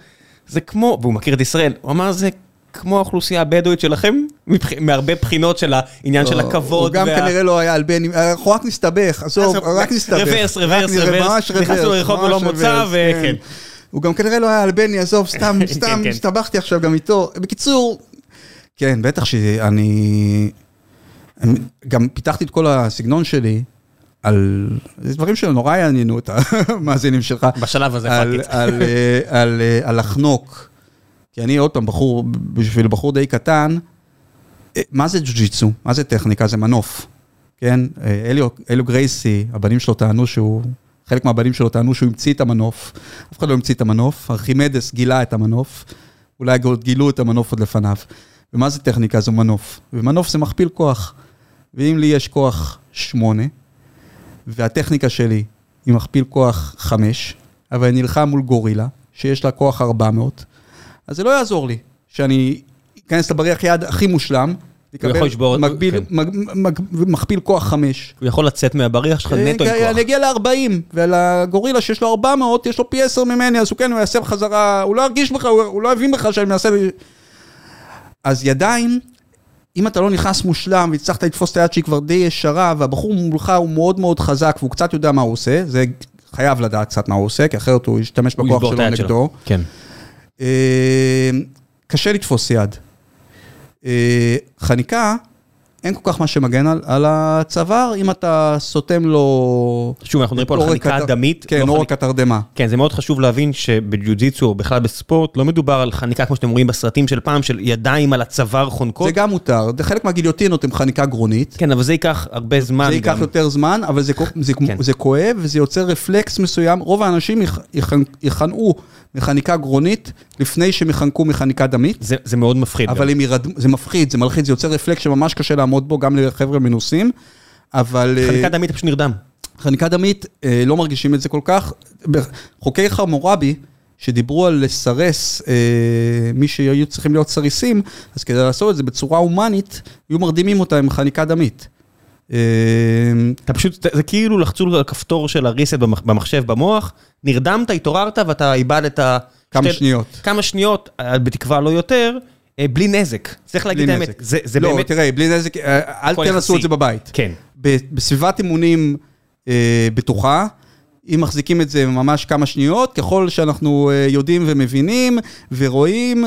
זה כמו, והוא מכיר את ישראל, הוא אמר, זה כמו האוכלוסייה הבדואית שלכם, מבח- מהרבה בחינות של העניין של לא, הוא הכבוד. גם וה- כנראה לא היה אלבני, אנחנו רק נסתבך, עזוב, רק נסתבך. רוורס, רוורס, רוורס, נכנסנו לרחוב ולא מוצא, רוורס, וכן. הוא גם כנראה לא היה אלבני, עזוב, <laughs> סתם, כן, סתם, כן. הסתבכתי עכשיו גם איתו. בקיצור, כן, בטח שאני... גם פיתחתי את כל הסגנון שלי על... זה דברים שנורא יעניינו את המאזינים שלך. בשלב הזה, על. על, אה, על, אה, על לחנוק. כי אני עוד פעם, בחור, בשביל בחור די קטן, אה, מה זה ג'ו-ג'יצו? מה זה טכניקה? זה מנוף. כן? אליו, אליו גרייסי, הבנים שלו טענו שהוא, חלק מהבנים שלו טענו שהוא המציא את המנוף. אף אחד לא המציא את המנוף, ארכימדס גילה את המנוף, אולי עוד גילו את המנוף עוד לפניו. ומה זה טכניקה? זה מנוף. ומנוף זה מכפיל כוח. ואם לי יש כוח שמונה, והטכניקה שלי היא מכפיל כוח חמש, אבל אני נלחם מול גורילה, שיש לה כוח 400, אז זה לא יעזור לי שאני אכנס לבריח יד הכי מושלם, הוא יכול לשבור את- מקביל, כן. מג, מג, מכפיל כוח 5. הוא יכול לצאת מהבריח שלך נטו עם כוח. אני אגיע ל-40, ולגורילה שיש לו 400, יש לו פי 10 ממני, אז הוא כן, הוא יעשה בחזרה, הוא לא ירגיש בך, הוא, הוא לא יבין בך שאני מנסה... אז ידיים, אם אתה לא נכנס מושלם והצלחת לתפוס את היד שהיא כבר די ישרה, והבחור מולך הוא מאוד מאוד חזק והוא קצת יודע מה הוא עושה, זה חייב לדעת קצת מה הוא עושה, כי אחרת הוא ישתמש בכוח שלו היד שלו. נגדו. כן. אה, קשה לתפוס יד. אה, חניקה, אין כל כך מה שמגן על, על הצוואר, אם אתה סותם לו... שוב, אנחנו מדברים פה על חניקה התר- דמית. כן, לא עורק התרדמה. כן, זה מאוד חשוב להבין שבג'ו-ג'יצו, או בכלל בספורט, לא מדובר על חניקה כמו שאתם רואים בסרטים של פעם, של ידיים על הצוואר חונקות. זה גם מותר, זה חלק מהגיליוטינות הם חניקה גרונית. כן, אבל זה ייקח הרבה זמן זה ייקח גם. יותר זמן, אבל זה, זה, כן. זה כואב וזה יוצר רפלקס מסוים. רוב האנשים יכ- יכ- יכנעו מחניקה גרונית לפני שהם יחנקו מחניקה דמית. זה, זה מאוד מפחיד. אבל. הם ירד... זה מפחיד, זה מלחיץ, זה יוצר רפלקס שממש קשה לעמוד בו, גם לחבר'ה מנוסים. אבל... אה, חניקה דמית פשוט נרדם. חניקה דמית, אה, לא מרגישים את זה כל כך. חוקי חמורבי, שדיברו על לסרס אה, מי שהיו צריכים להיות סריסים, אז כדי לעשות את זה בצורה הומנית, היו מרדימים אותה עם חניקה דמית. אה, אתה פשוט, זה, כאילו לחצו על הכפתור של הריסט במח, במחשב במוח, נרדמת, התעוררת ואתה איבדת... כמה שניות. כמה שניות, אה, בתקווה לא יותר, אה, בלי נזק. צריך להגיד את האמת. זה, לא, באמת... תראה, בלי נזק, אה, אל תנסו. את זה בבית. כן. בסביבת אימונים בטוחה, אם מחזיקים את זה ממש כמה שניות, ככל שאנחנו יודעים ומבינים ורואים,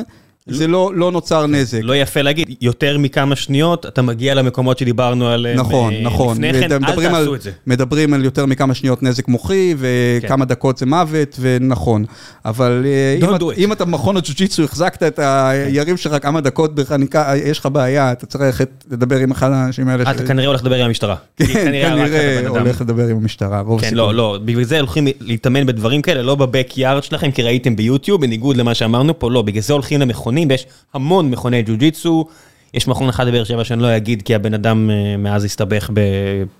זה לא, לא נוצר נזק. לא יפה להגיד, יותר מכמה שניות, אתה מגיע למקומות שדיברנו עליהם נכון, אה, נכון. לפני כן, אל תעשו על, את זה. מדברים על יותר מכמה שניות נזק מוחי, וכמה דקות זה מוות, ונכון. אבל אה, אם, את-. אם אתה במכון הג'ו-ג'יצו, החזקת את היריב שלך כמה דקות בחניקה, יש לך בעיה, אתה צריך ללכת לדבר עם אחד האנשים האלה. אתה כנראה הולך לדבר עם המשטרה. כן, כנראה. הולך לדבר עם המשטרה, כן. לא, לא, בגלל זה הולכים להתאמן בדברים כאלה, לא בבק יארד שלכם, כי ראיתם ביוטיוב, בניגוד למה שאמרנו פה, לא, בגלל זה הולכים למכונים, ויש המון מכוני ג'ו-ג'יצו, יש מכון אחד בבאר שבע שאני לא אגיד, כי הבן אדם אה, מאז הסתבך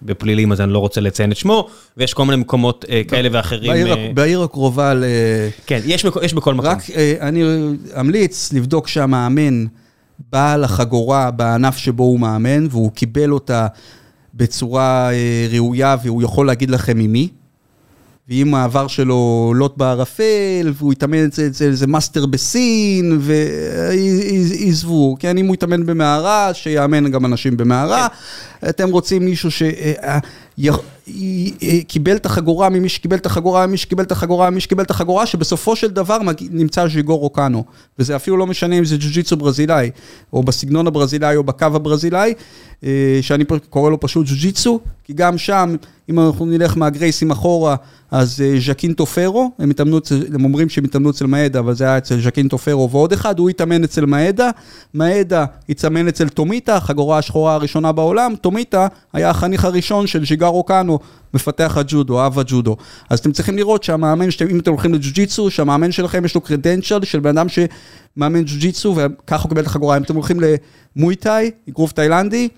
בפלילים, אז אני לא רוצה לציין את שמו, ויש כל מיני מקומות אה, כאלה ואחרים. בעיר, אה, בעיר הקרובה ל... כן, יש יש בכל מקום. רק אני אמליץ לבדוק שהמאמן בעל החגורה בענף שבו הוא מאמן, והוא קיבל אותה בצורה ראויה, והוא יכול להגיד לכם ממי. ואם העבר שלו לוט בערפל, והוא התאמן אצל איזה מאסטר בסין, ועזבו, כן, אם הוא התאמן במערה, שיאמן גם אנשים במערה. אתם רוצים מישהו שקיבל את החגורה ממי שקיבל את החגורה, ממי שקיבל את החגורה, ממי שקיבל את החגורה, שבסופו של דבר נמצא ז'יגורו קאנו. וזה אפילו לא משנה אם זה ג'ו-ג'יצו ברזילאי, או בסגנון הברזילאי, או בקו הברזילאי, אה, שאני קורא לו פשוט ג'ו-ג'יצו, כי גם שם, אם אנחנו נלך מהגרייסים אחורה, אז אה, ז'קינטו פרו, הם הם אומרים שהם התאמנו אצל מאדה, אבל זה היה אצל ז'קינטו פרו ועוד אחד, הוא התאמן אצל מאדה, מאדה התאמן אצל טומיטה, החגורה השחורה הראשונה בעולם, טומיטה היה החניך הראשון של ז'יגארו קאנו, מפתח הג'ודו, אב הג'ודו. אז אתם צריכים לראות שהמאמן, שאתם, אם אתם הולכים לג'ו-ג'יצו, שהמאמן שלכם יש לו קרדנצ'ל של בן אדם שמאמן ג'ו-ג'יצו, וככה הוא קיבל את החגורה. אם אתם הולכים למויטאי, אגרוף תאילנדי,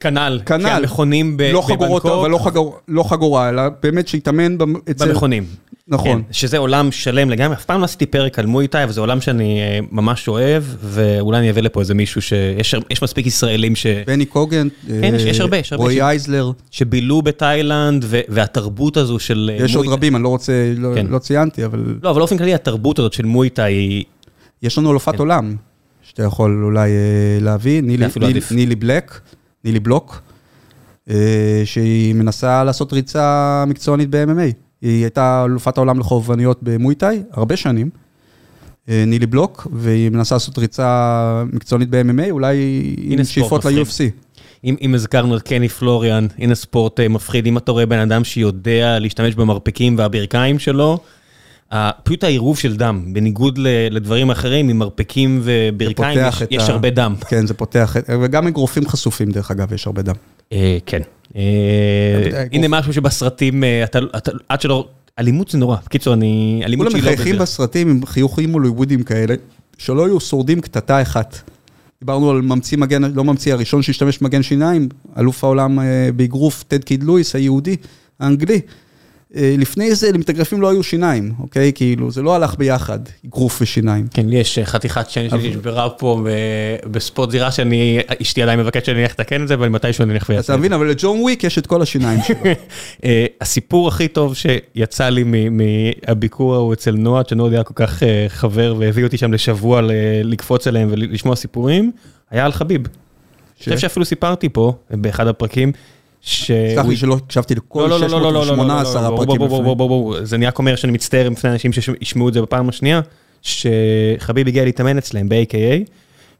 כנ"ל, כנ"ל. כי המכונים ב- לא חגורות, בבנקוק, אבל לא, חגור, לא חגורה, אלא באמת שהתאמן אצל... במכונים. נכון. כן, שזה עולם שלם לגמרי, אף פעם לא עשיתי פרק על מויטאי, אבל זה עולם שאני אה, ממש אוהב, ואולי אני אביא לפה איזה מישהו שיש יש מספיק ישראלים ש... בני קוגן, כן, אה, יש הרבה, יש הרבה רועי אייזלר, שבילו בתאילנד, ו- והתרבות הזו של... אה, יש עוד רבים, אני לא רוצה, לא, כן. לא ציינתי, אבל לא, אבל באופן כללי התרבות הזאת של מויטאי היא... יש לנו אלופת כן. עולם, שאתה יכול אולי אה, להביא, נילי, נילי. נילי בלק, נילי בלוק, אה, שהיא מנסה לעשות ריצה מקצוענית ב-MMA. היא הייתה אלופת העולם לחובבניות במויטאי, הרבה שנים. אה, נילי בלוק, והיא מנסה לעשות ריצה מקצוענית ב-MMA, אולי עם שאיפות. ל-UFC. אם, אם הזכרנו את קני פלוריאן, הנה ספורט אה, מפחיד, אם אתה רואה בן אדם שיודע להשתמש במרפקים והברכיים שלו, פשוט העירוב של דם, בניגוד לדברים אחרים, עם מרפקים וברכיים, יש, יש ה- הרבה דם. כן, זה פותח, וגם אגרופים חשופים, דרך אגב, יש הרבה דם. אה, כן. אה, יודע, הנה משהו שבסרטים, אה, אתה, אתה, עד שלא, אלימות זה נורא. בקיצור, אני, אלימות כולם שהיא לא מחייכים בזה. בסרטים עם חיוכים הוליוודים כאלה, שלא היו שורדים קטטה אחת. דיברנו על ממציא מגן, לא ממציא, הראשון שהשתמש במגן שיניים, אלוף העולם אה, באגרוף, טד קיד לואיס, היהודי, האנגלי. אה, לפני זה למתאגרפים לא היו שיניים, אוקיי? כאילו, זה לא הלך ביחד, אגרוף ושיניים. כן, לי יש אה, חתיכת שן שנשברה פה ב- בספורט זירה שאני, אשתי עדיין מבקשת שאני אלך לתקן את זה, אבל מתישהו אני אלך אתה ויעשה את זה. מבין, אבל לג'ון וויק יש את כל השיניים שלו. <laughs> אה, הסיפור הכי טוב שיצא לי מהביקור ההוא אצל נועה, שנועה היה כל כך אה, חבר והביא אותי שם לשבוע לקפוץ אליהם ולשמוע סיפורים, היה על חביב. אני חושב שאפילו סיפרתי פה, באחד הפרקים, ש... סלח לי שלא הקשבתי לכל 618 הפרקים לפני. זה אני רק אומר שאני מצטער בפני אנשים שישמעו את זה בפעם השנייה, שחביב הגיע להתאמן אצלם ב-AKA,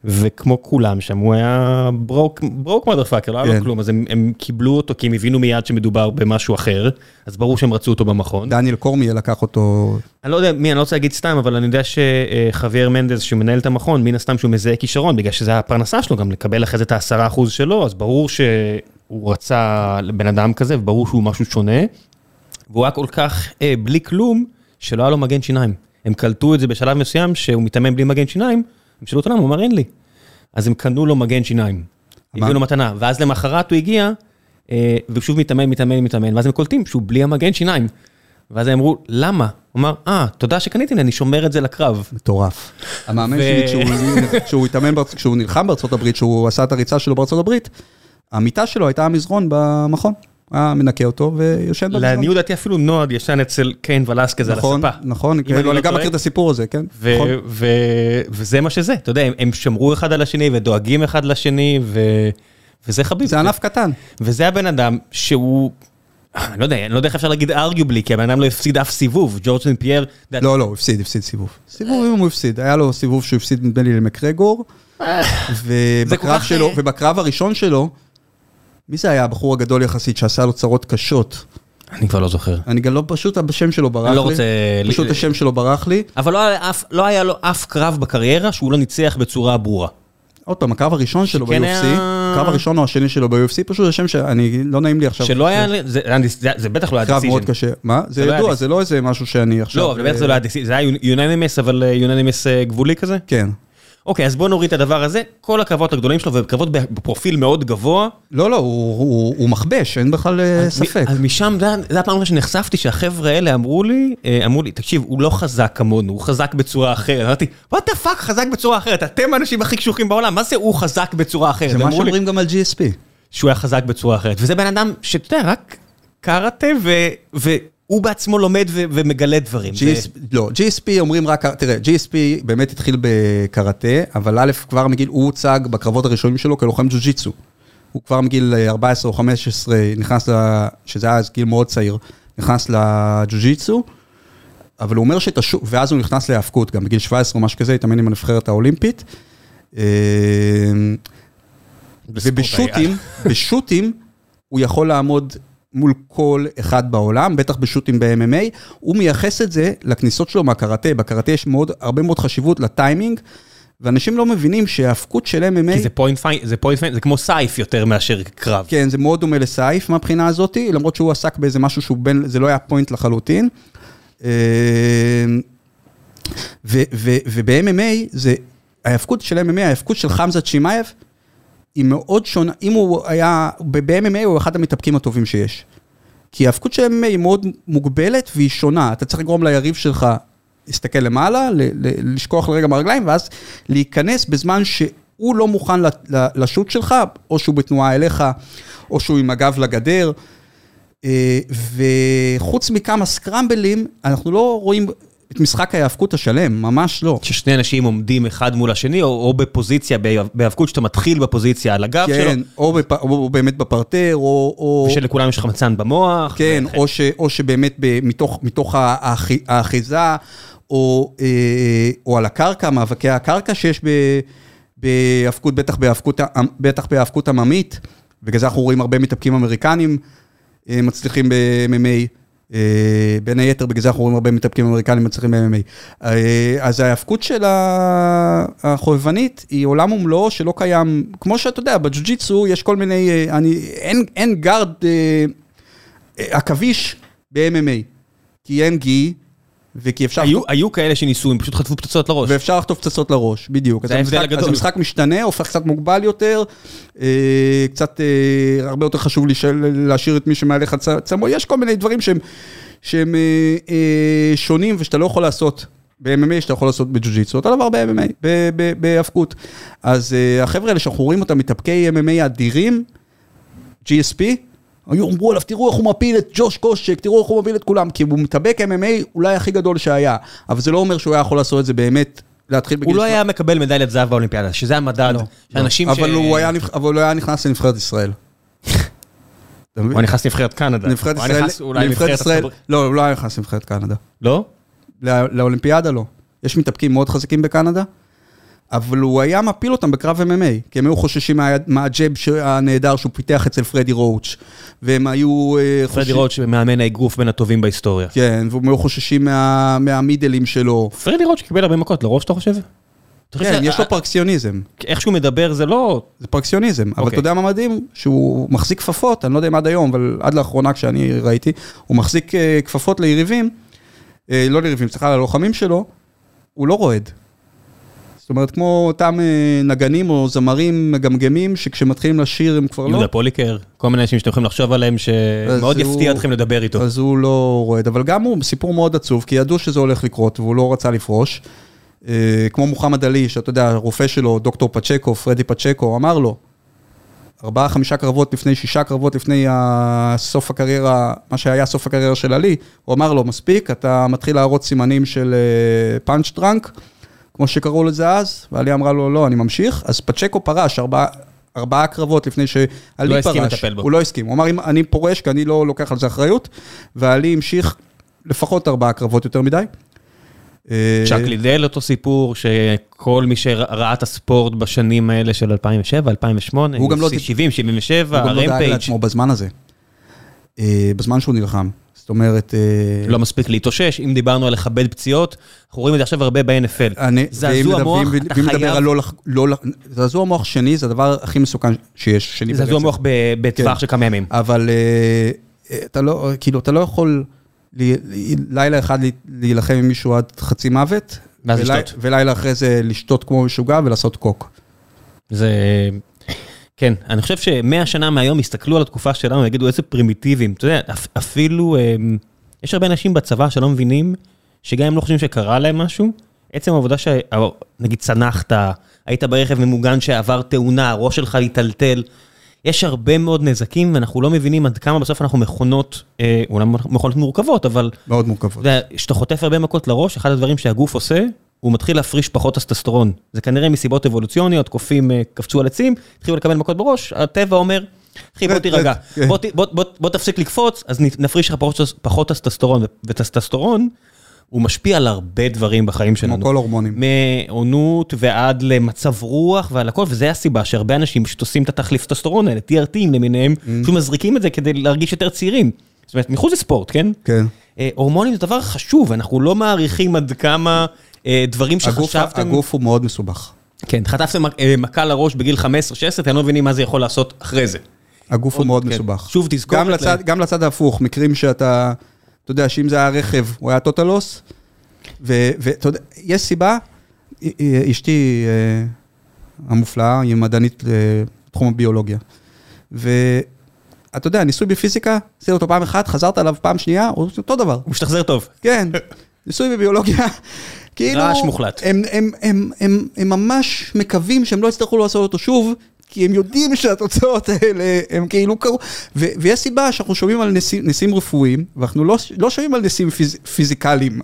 וכמו כולם שם, הוא היה ברוק, ברוק מודרפאקר, לא היה כן. לו כלום, אז הם, הם קיבלו אותו כי הם הבינו מיד שמדובר במשהו אחר, אז ברור שהם רצו אותו במכון. דניאל קורמיה לקח אותו, אני לא יודע מי, אני לא רוצה להגיד סתם, אבל אני יודע שחוויאר מנדס שמנהל את המכון, מן הסתם שהוא מזהה כישרון, בגלל שזה הפרנסה שלו, גם לקבל אחרי זה את העשרה אחוז שלו, אז ברור שהוא רצה בן אדם כזה, וברור שהוא משהו שונה, והוא היה כל כך אה, בלי כלום, שלא היה לו מגן שיניים. הם קלטו את זה בשלב מסוים שהוא מתאמן בלי מגן שיניים, הם שאלו אותו למה, הוא אמר אין לי. אז הם קנו לו מגן שיניים. מה? הביאו לו מתנה, ואז למחרת הוא הגיע, אה, והוא שוב מתאמן, מתאמן, מתאמן, ואז הם קולטים שהוא בלי המגן שיניים. ואז הם אמרו, למה? הוא אמר, אה, תודה שקניתי לי, אני שומר את זה לקרב. מטורף. המאמן שלי, כשהוא נלחם בארצות הברית, כשהוא עשה את הריצה שלו בארצות הברית, המיטה שלו הייתה המזרון במכון. היה מנקה אותו ויושן במזרון. לעניות דעתי אפילו נועד ישן אצל קיין ולסקז על נכון, הספה. נכון, אם אני לא גם. מכיר את הסיפור הזה, כן? ו- נכון. ו- וזה מה שזה, אתה יודע, הם, שמרו אחד על השני ודואגים אחד לשני, ו- וזה חביב. זה ענף קטן. וזה הבן אדם שהוא, אני לא יודע, אני לא יודע איך אפשר להגיד ארגיובלי, כי הבן אדם לא הפסיד אף סיבוב, ג'ורג' סן פייר, לא, לא, הוא הפסיד, הפסיד סיבוב. סיבובים הוא הפסיד. היה לו סיבוב שהוא הפסיד נדמה לי למקרגור, שלו, אה, ובקרב הראשון שלו, מי זה היה הבחור הגדול יחסית שעשה לו צרות קשות? אני כבר לא זוכר. אני גם לא, פשוט השם שלו ברח לי. אני לא רוצה... פשוט השם שלו ברח לי. אבל לא היה, אף, לא היה לו אף קרב בקריירה שהוא לא ניצח בצורה ברורה. עוד פעם, הקרב הראשון שלו שכן ב-UFC, היה- הקרב הראשון או השני שלו ב-UFC, פשוט השם שאני, לא נעים לי עכשיו. שלא היה, זה, זה, זה בטח לא היה קרב מאוד. קשה. מה? זה לא היה ידוע, דיס- זה לא איזה משהו שאני עכשיו... לא, אבל בטח זה לא אה, היה decision, זה היה יוננימס, אבל יוננימס גבולי כזה? כן. אוקיי, אז בוא נוריד את הדבר הזה. כל הקרבות הגדולים שלו, וקרבות בפרופיל מאוד גבוה. לא, לא, הוא- הוא הוא מכבש, אין בכלל אה, ספק. אז משם, זה הפעם שנחשפתי שהחבר'ה האלה אמרו לי, אה, אמרו לי, תקשיב, הוא לא חזק כמונו, הוא חזק בצורה אחרת. אמרתי, what the fuck, חזק בצורה אחרת, אתם האנשים הכי קשוחים בעולם, מה זה הוא חזק בצורה אחרת? זה מה שאומרים גם על GSP. שהוא היה חזק בצורה אחרת. וזה בן אדם שאתה יודע, רק קראטה, ו- והוא בעצמו לומד ו- ומגלה דברים. זה- GSP, לא, GSP אומרים רק, תראה, GSP באמת התחיל בקראטה, אבל א', כבר מגיל, הוא הוצג בקרבות הראשונים שלו כלוחם ג'ו-ג'יצו. הוא כבר מגיל אה, 14 או 15 נכנס ל... שזה היה אז גיל מאוד צעיר, נכנס לג'ו-ג'יצו, אבל הוא אומר שאת השוק, ואז הוא נכנס להיאבקות, גם בגיל 17 או משהו כזה, התאמן עם הנבחרת האולימפית. אה, ובשוטים, בשוטים, הוא יכול לעמוד מול כל אחד בעולם, בטח בשוטים ב-MMA, הוא מייחס את זה לכניסות שלו מהקראטה, בקראטה יש מאוד, הרבה מאוד חשיבות לטיימינג, ואנשים לא מבינים שההאבקות של MMA, כי זה point fighting, זה point fighting, זה כמו סייף יותר מאשר קרב. כן, זה מאוד דומה לסייף מהבחינה הזאת, למרות שהוא עסק באיזה משהו שהוא בין, זה לא היה point לחלוטין. אה, וב-MMA, זה, ההאבקות של MMA, ההאבקות של חמזה צ'ימאייב, היא מאוד שונה, אם הוא היה, ב-MMA הוא אחד המתאפקים הטובים שיש. כי ההאבקות של MMA היא מאוד מוגבלת והיא שונה, אתה צריך לגרום ליריב שלך להסתכל למעלה, לשכוח לרגע מהרגליים, ואז להיכנס בזמן שהוא לא מוכן לשוט שלך, או שהוא בתנועה אליך, או שהוא עם הגב לגדר. אה, וחוץ מכמה סקרמבלים, אנחנו לא רואים את משחק ההיאבקות השלם, ממש לא. ששני אנשים עומדים אחד מול השני, או, או בפוזיציה, בהיאבקות שאתה מתחיל בפוזיציה על הגב כן, שלו, או, בפ... או באמת בפרטר, או... או... ושלכולם יש חמצן במוח. כן, או, ש, או שבאמת ב, מתוך, מתוך האח- האחיזה, או, אה, או על הקרקע, מאבקי הקרקע שיש ב- בהאבקות, בטח בהאבקות, ה- בטח בהאבקות עממית, בגלל זה אנחנו רואים הרבה מתאפקים אמריקנים אה, מצליחים ב-MMA. אה, בין היתר, בגלל זה אנחנו רואים הרבה מתאפקים אמריקנים מצליחים ב-MMA. אה, אז ההאבקות של החובבנית היא עולם ומלואו שלא קיים, כמו שאתה יודע, בג'ו-ג'יצו יש כל מיני, אה, אני, אין, אין גארד עכביש ב-MMA, כי אין גי, וכי אפשר... היו, היו כאלה שניסו, הם פשוט חטפו פצצות לראש. ואפשר לחטוף פצצות לראש, בדיוק. זה ההבדל הגדול. אז המשחק משתנה, הופך קצת מוגבל יותר, אה, קצת אה, הרבה יותר חשוב לי של- להשאיר את מי שמעליך צ- צמוד, יש כל מיני דברים שהם, שהם אה, אה, שונים ושאתה לא יכול לעשות. ב-MMA שאתה יכול לעשות בג'ו-ג'יצו, אותו דבר ב-MMA, בהאבקות. אז אה, החבר'ה האלה שאנחנו רואים אותם מתאפקי MMA אדירים, GSP, היו אמרו עליו, תראו איך הוא מפיל את ג'וש קושק, תראו איך הוא מפיל את כולם, כי הוא מתאבק MMA אולי הכי גדול שהיה, אבל זה לא אומר שהוא היה יכול לעשות את זה באמת, להתחיל בגיל... הוא לא היה מקבל מדליית זהב באולימפיאדה, שזה המדד. ש... אבל הוא היה נבח- אבל הוא היה נכנס לנבחרת ישראל. <laughs> הוא נכנס לנבחרת קנדה. נבחרת הוא היה ישראל, נכנס אולי נבחרת לנבחרת ישראל. לא, הוא לא היה נכנס לנבחרת קנדה. לא? לא- לאולימפיאדה לא. יש מתאפקים מאוד חזקים בקנדה, אבל הוא היה מפיל אותם בקרב MMA, כי הם היו חוששים מה- מהג'ב הנהדר שהוא פיתח אצל פרדי רואוץ', והם היו... אה, פרדי חוששים- רוץ' מאמן האגרוף בין הטובים בהיסטוריה. כן, והם היו חוששים מה- מהמידלים שלו. פרדי רוץ' קיבל הרבה מכות, לראש אתה חושב? אתה חושב כן, יש לו פרקסיוניזם. איך שהוא מדבר זה לא... זה פרקסיוניזם, אבל אוקיי. אתה יודע מה מדהים? שהוא מחזיק כפפות, אני לא יודע אם עד היום, אבל עד לאחרונה כשאני ראיתי, הוא מחזיק אה, כפפות ליריבים, אה, לא ליריבים, סליחה, ללוחמים שלו, הוא לא רועד. זאת אומרת, כמו אותם אה, נגנים או זמרים מגמגמים, שכשמתחילים לשיר הם כבר לא... יהודה פוליקר, כל מיני אנשים שאתם יכולים לחשוב עליהם שמאוד יפתיע אתכם לדבר איתו. אז הוא לא רועד, אבל גם הוא סיפור מאוד עצוב, כי ידעו שזה הולך לקרות והוא לא רצה לפרוש. אה, כמו מוחמד עלי, שאתה יודע, הרופא שלו, דוקטור פצ'קו, פרדי פצ'קו, אמר לו, ארבעה, חמישה קרבות לפני, שישה קרבות לפני סוף הקריירה, מה שהיה סוף הקריירה של עלי, הוא אמר לו, מספיק, אתה מתחיל להראות סימנים של פאנץ' טראנק, כמו שקראו לזה אז, ועלי אמרה לו, לא, אני ממשיך, אז פצ'קו פרש ארבעה... ארבעה קרבות לפני שעלי פרש. לא הסכים לטפל בו. הוא לא הסכים, הוא אמר, "אם אני פורש כי אני לא לוקח על זה אחריות, ועלי המשיך לפחות ארבעה קרבות יותר מדי. אה, צ'אק לידל אותו סיפור, שכל מי שראה את הספורט בשנים האלה של 2007, 2008, הוא גם לא UFC טיפ- 70, 77, הוא גם לא דאג הרמפייג', לעצמו בזמן הזה. אה, בזמן שהוא נלחם. זאת אומרת... אה, לא מספיק להתאושש, אם דיברנו על לכבד פציעות, אנחנו רואים את זה עכשיו הרבה ב-NFL. זעזוע ואם מוח, ואם- אתה ואם מדבר חייב- על לא לא זעזוע מוח שני זה הדבר הכי מסוכן שיש. זעזוע. מוח בטווח כן. של כמה ימים. אבל אה, אה, אתה לא, כאילו, אתה לא יכול לי- לי- לילה אחד להילחם עם מישהו עד חצי מוות, ואז ולי- לשתות. ולילה אחרי זה לשתות כמו משוגע ולעשות קוק. זה... כן, אני חושב שמאה שנה מהיום יסתכלו על התקופה שלנו ויגידו איזה פרימיטיביים. אתה יודע, אפ- אפילו, אמ, יש הרבה אנשים בצבא שלא מבינים, שגם אם לא חושבים שקרה להם משהו, עצם העובדה שנגיד צנחת, היית ברכב ממוגן שעבר תאונה, הראש שלך היטלטל, יש הרבה מאוד נזקים ואנחנו לא מבינים עד כמה בסוף אנחנו מכונות, אה, אולי מכונות מורכבות, אבל מאוד מורכבות. כשאתה חוטף הרבה מכות לראש, אחד הדברים שהגוף עושה, הוא מתחיל להפריש פחות טסטסטרון. זה כנראה מסיבות אבולוציוניות, קופים אה, קפצו על עצים, התחילו לקבל מכות בראש, הטבע אומר, אחי בוא רד, תירגע, רד, כן. בוא ת- בוא- בוא- בוא תפסיק לקפוץ, אז נפריש לך פחות- טסטסטרון, וטסטסטרון, הוא משפיע על הרבה דברים בחיים כמו שלנו. כל הורמונים. מעונות ועד למצב רוח ועל הכל, וזה הסיבה שהרבה אנשים עושים את התחליף טסטסטרון האלה, TRTים למיניהם, Mm. פשוט מזריקים את זה כדי להרגיש יותר צעירים. זאת אומרת, מחוץ לספורט, כן? כן. אה, הורמונים זה דבר חשוב, אנחנו לא מעריכים עד כמה דברים הגוף- שחשבתם... הגוף הוא מאוד מסובך. כן, חטפתם אה, מכה לראש בגיל 15-16, אתם לא מבינים מה זה יכול לעשות אחרי זה. הגוף הוא מאוד כן. מסובך. שוב, תזכורת גם לצד, גם לצד ההפוך, מקרים שאתה, אתה יודע שאם זה היה רכב, הוא היה ו- ואתה יודע, יש סיבה, א- א- אשתי אה, המופלאה, היא מדענית אה, בתחום הביולוגיה, ואתה יודע, ניסוי בפיזיקה, עשית אותו פעם אחת, חזרת עליו פעם שנייה, הוא אותו דבר. הוא משתחזר טוב. כן, <laughs> ניסוי בביולוגיה, כאילו... רעש מוחלט. הם, הם, הם, הם, הם ממש מקווים שהם לא יצטרכו לעשות אותו שוב, כי הם יודעים שהתוצאות האלה הם כאילו קרו. ו, ויש סיבה שאנחנו שומעים על ניסים, ניסים רפואיים, ואנחנו לא, לא שומעים על ניסים פיז, פיזיקליים.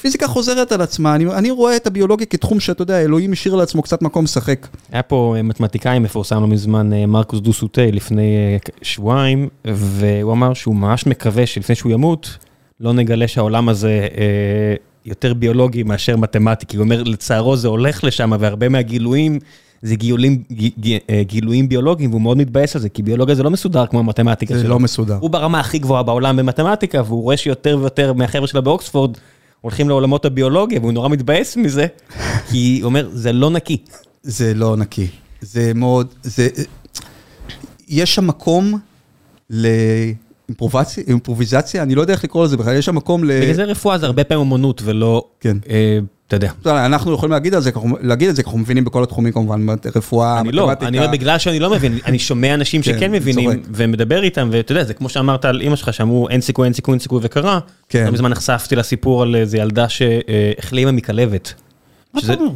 פיזיקה חוזרת על עצמה, אני, אני רואה את הביולוגיה כתחום שאתה יודע, אלוהים השאיר לעצמו קצת מקום לשחק. היה פה אה, מתמטיקאי מפורסם לא מזמן, אה, מרקוס דו-סוטי, לפני אה, שבועיים, והוא אמר שהוא ממש מקווה שלפני שהוא ימות, לא נגלה שהעולם הזה אה, יותר ביולוגי מאשר מתמטי, כי הוא אומר, לצערו זה הולך לשם, והרבה מהגילויים זה גילויים, ג- ג- אה, גילויים ביולוגיים, והוא מאוד מתבאס על זה, כי ביולוגיה זה לא מסודר כמו המתמטיקה זה שלו. לא מסודר. הוא ברמה הכי גבוהה בעולם במתמטיקה, והוא רואה שיותר ויותר מהחבר'ה שלו באוקספורד הולכים לעולמות הביולוגיה, והוא נורא מתבאס מזה, <laughs> כי הוא אומר, זה לא נקי. זה לא נקי. זה מאוד, זה... יש שם מקום לאימפרובציה, אימפרוביזציה, אני לא יודע איך לקרוא לזה בכלל, יש שם מקום ל... בגלל זה רפואה זה הרבה פעמים אמנות ולא, כן. אה, אתה יודע. אתה יודע, אנחנו יכולים להגיד, זה, להגיד את זה, כי אנחנו מבינים בכל התחומים כמובן, רפואה, אני לא, מתמטיקה. אני אומר בגלל שאני לא מבין, אני שומע אנשים כן, שכן מבינים, צוחק. ומדבר איתם, ואתה יודע, זה כמו שאמרת על אמא שלך, שאמרו אין סיכוי, אין סיכוי, אין סיכוי, וקרה. כן. לא מזמן נחשפתי לסיפור על איזה ילדה שהחלימה מכלבת. מה אתה אומר?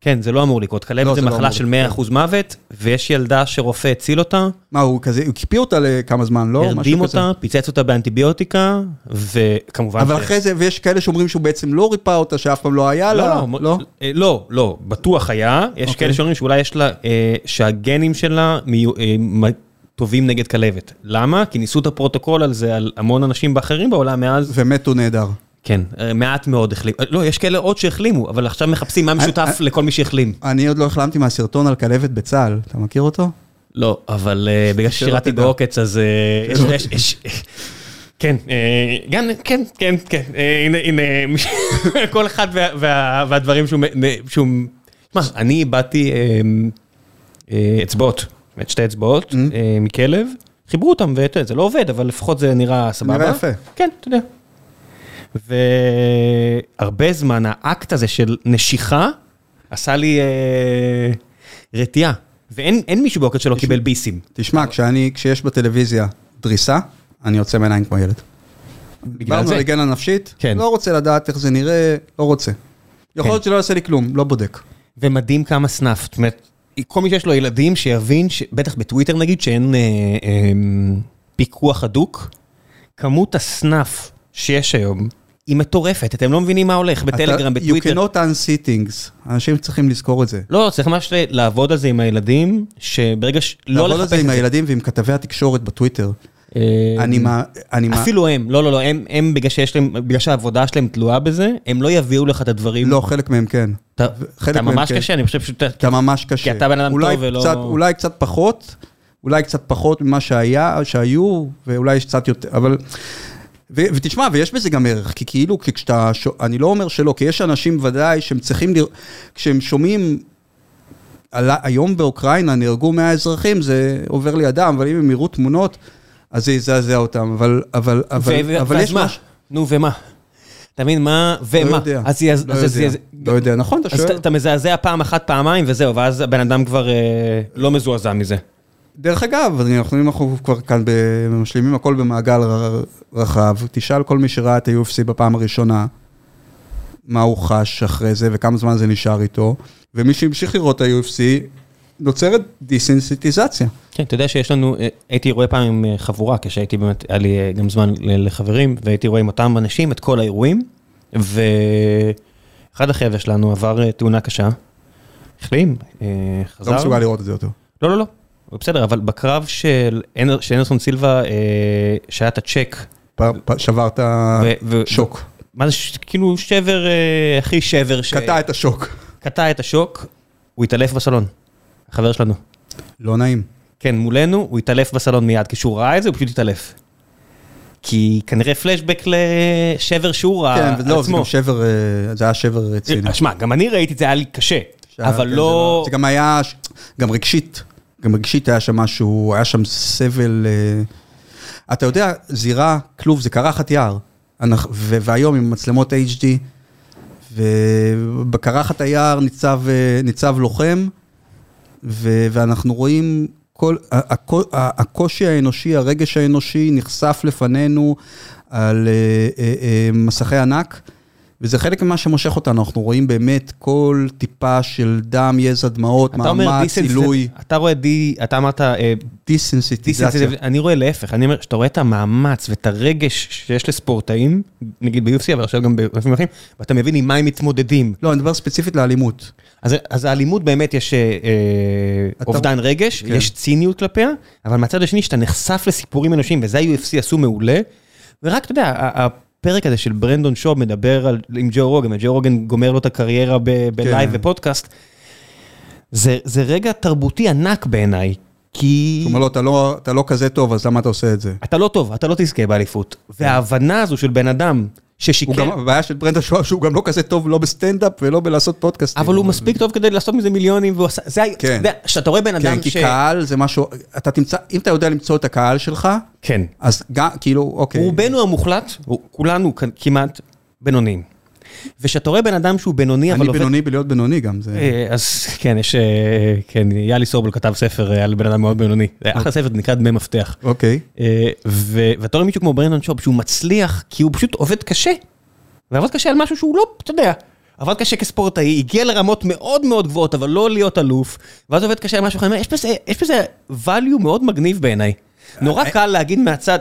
כן, זה לא אמור לקרות, לא, כלבת זה זה לא מחלה של לקרות. 100% מוות, ויש ילדה שרופא הציל אותה, מה, הוא כזה, הוא הקפיא אותה לכמה זמן, לא? הרדים כזה. אותה, פיצץ אותה באנטיביוטיקה, וכמובן... אבל ש- אחרי זה, ויש כאלה שאומרים שהוא בעצם לא ריפא אותה, שאף פעם לא היה לה, לא, לא? לא, לא, בטוח היה, יש אוקיי. כאלה שאומרים שאולי יש לה, אה, שהגנים שלה מיו- אה, טובים נגד כלבת. למה? כי ניסו את הפרוטוקול על זה על המון אנשים באחרים בעולם מאז, ומתו נהדר. כן, אה, מעט מאוד החלימו. לא, יש כאלה עוד שהחלימו, אבל עכשיו מחפשים מה משותף אה, לכל מי שהחלים. אני עוד לא החלמתי מהסרטון על כלבת בצה"ל, אתה מכיר אותו? לא, אבל אה, בגלל ששירתי. בעוקץ, אז אה, יש- <laughs> כן, אה, גם, כן, כן, כן, אה, הנה, הנה, <laughs> כל אחד וה- וה- והדברים שהוא... מה, אני איבדתי אה, אה, אצבעות, שתי אצבעות אה, מכלב, חיברו אותם, ואתה יודע, זה לא עובד, אבל לפחות זה נראה סבבה. נראה יפה. כן, אתה יודע. והרבה זמן האקט הזה של נשיכה עשה לי אה, רתיעה. ואין אין מישהו בעוקץ שלא קיבל ביסים. תשמע, כשאני, כשיש בטלוויזיה דריסה, אני יוצא מעיניים כמו ילד. דיברנו זה? על היגיינה נפשית, כן. לא רוצה לדעת איך זה נראה, לא רוצה. יכול להיות שלא יעשה לי כלום, לא בודק. ומדהים כמה snuff. זאת אומרת, כל מי שיש לו ילדים שיבין, ש- בטח בטוויטר נגיד, שאין אה, אה, פיקוח הדוק, כמות ה snuff שיש היום היא מטורפת. אתם לא מבינים מה הולך בטלגרם, אתה- בטוויטר. You cannot unsee things. אנשים צריכים לזכור את זה. לא, צריך ממש לעבוד על זה עם הילדים, שברגע ש... לא לעבוד על לחפש זה את עם זה. הילדים ועם כתבי התקשורת בטוויטר. אה, אני מה... אני מה... אפילו הם, לא, לא, לא, הם, הם בגלל שיש להם, בגלל שהעבודה שלהם תלויה בזה, הם לא יביאו לך את הדברים. לא, חלק מהם כן. אתה, ממש כן. קשה, אני חושב שאתה... אתה ממש קשה. כי אתה בן אדם טוב ולא- קצת, אולי קצת פחות, אולי קצת פחות ממה שהיה, שהיו, ואולי יש קצת יותר, אבל... ו- ותשמע, ויש בזה גם ערך, כי כאילו, כי כשאתה, ש- אני לא אומר שלא, כי יש אנשים ודאי שהם צריכים, לראות, כשהם שומעים, על, היום באוקראינה נהרגו 100 אזרחים, זה עובר לידם, אבל אם הם יראו תמונות, אז זה יזעזע אותם, אבל, אבל, אבל, ו- אבל יש מה? משהו, נו, ומה? אתה מבין, מה, לא ומה? יודע, אז לא אז- אז- יודע, אז- לא יודע, נכון, אתה אז שואל. אתה- אתה מזעזע פעם אחת, פעמיים, וזהו, ואז הבן אדם כבר אה, לא מזועזע מזה. דרך אגב, אנחנו, אנחנו כבר כאן משלימים הכל במעגל רחב, תשאל כל מי שראה את ה-UFC בפעם הראשונה, מה הוא חש אחרי זה וכמה זמן זה נשאר איתו, ומי שהמשיך לראות את ה-UFC, נוצרת דיסנסיטיזציה. כן, אתה יודע שיש לנו, אה, הייתי רואה פעם עם אה, חבורה, כשהייתי באמת, היה לי אה, גם זמן לחברים, והייתי רואה עם אותם אנשים את כל האירועים, ואחד החבר'ה שלנו עבר תאונה קשה, החלים, חזר. לא מסוגל לראות את זה יותר. לא, לא, לא, בסדר, אבל בקרב של אנדרסון סילבה, אה, שהיה את הצ'ק, שברת שוק. מה זה, כאילו שבר, אה, הכי שבר, קטע את השוק. קטע את השוק, הוא התעלף בסלון, החבר שלנו. לא נעים. כן, מולנו, הוא התעלף בסלון מיד. כשהוא ראה את זה, הוא פשוט התעלף. כי כנראה פלשבק לשבר שהוא ראה כן, על ולא, זה עצמו. גם שבר, אה, זה היה שבר רציני. שמע, גם אני ראיתי את זה, היה לי קשה. אבל כן, זה לא... זה גם היה, גם רגשית, גם רגשית היה שם משהו, היה שם סבל. אה, אתה יודע, זירה, כלוב, זה קרחת יער. אנחנו- והיום עם מצלמות HD, ובקרחת היער ניצב, אה, ניצב לוחם, ו- ואנחנו רואים כל, הקושי האנושי, הרגש האנושי נחשף לפנינו על אה, מסכי ענק. וזה חלק ממה שמושך אותנו, אנחנו רואים באמת כל טיפה של דם, יזע, דמעות, מאמץ. עילוי, אתה רואה די... אתה אמרת... אה, דיסנסיטיזציה. דיסנס... אני רואה להפך. אני אומר, שאתה רואה את המאמץ ואת הרגש שיש לספורטאים, נגיד ב-UFC, אבל עכשיו גם בענפים אחרים, ואתה מבין עם מה הם מתמודדים. לא, אני מדבר ספציפית לאלימות. אז, אז האלימות באמת יש אה, אה, אתה- אובדן רגש, כן. יש ציניות כלפיה, אבל מהצד השני שאתה נחשף לסיפורים אנושיים, וזה ה-UFC עשו מעולה, ורק, אתה יודע, הפרק הזה של ברנדון שוב מדבר על, עם ג'ו רוגן, וג'ו רוגן גומר לו את הקריירה בלייב כן. ופודקאסט, זה, זה רגע תרבותי ענק בעיניי, כי אומר לו, "אתה לא- אתה לא כזה טוב, אז למה אתה עושה את זה? אתה לא טוב, אתה לא תזכה באליפות. וההבנה הזו של בן אדם ששיקר... הוא גם, הבעיה של ברנדן שאוב שהוא גם לא כזה טוב לא בסטנדאפ ולא בלעשות פודקאסטים. אבל הוא מספיק טוב כדי לעשות מזה מיליונים, והוא עשה... זה כן. יודע, כשאתה רואה בן אדם כן, כי ש... קהל זה משהו, אתה תמצא, אם אתה יודע למצוא את הקהל שלך, כן. אז גם, כאילו, אוקיי. רובנו המוחלט, כולנו כמעט בינוניים. וכשאתה רואה בן אדם שהוא בינוני, אבל אני עובד... בינוני בלהיות בינוני גם, זה... אה, אז כן, יש... אה, כן, יאלי סובול כתב ספר אה, על בן אדם מאוד בינוני. אחלה ספר, זה נקרא דמי מפתח. אוקיי. ואתה רואה מישהו כמו ברנדון שופ, שהוא מצליח, כי הוא פשוט עובד קשה. ועבד קשה על משהו שהוא לא, אתה יודע, עבד קשה כספורטאי, הגיע לרמות מאוד מאוד גבוהות, אבל לא להיות אלוף, ואז עובד קשה על משהו אחר, יש בזה, יש בזה value מאוד מגניב בעיניי. נורא קל להגיד מהצד,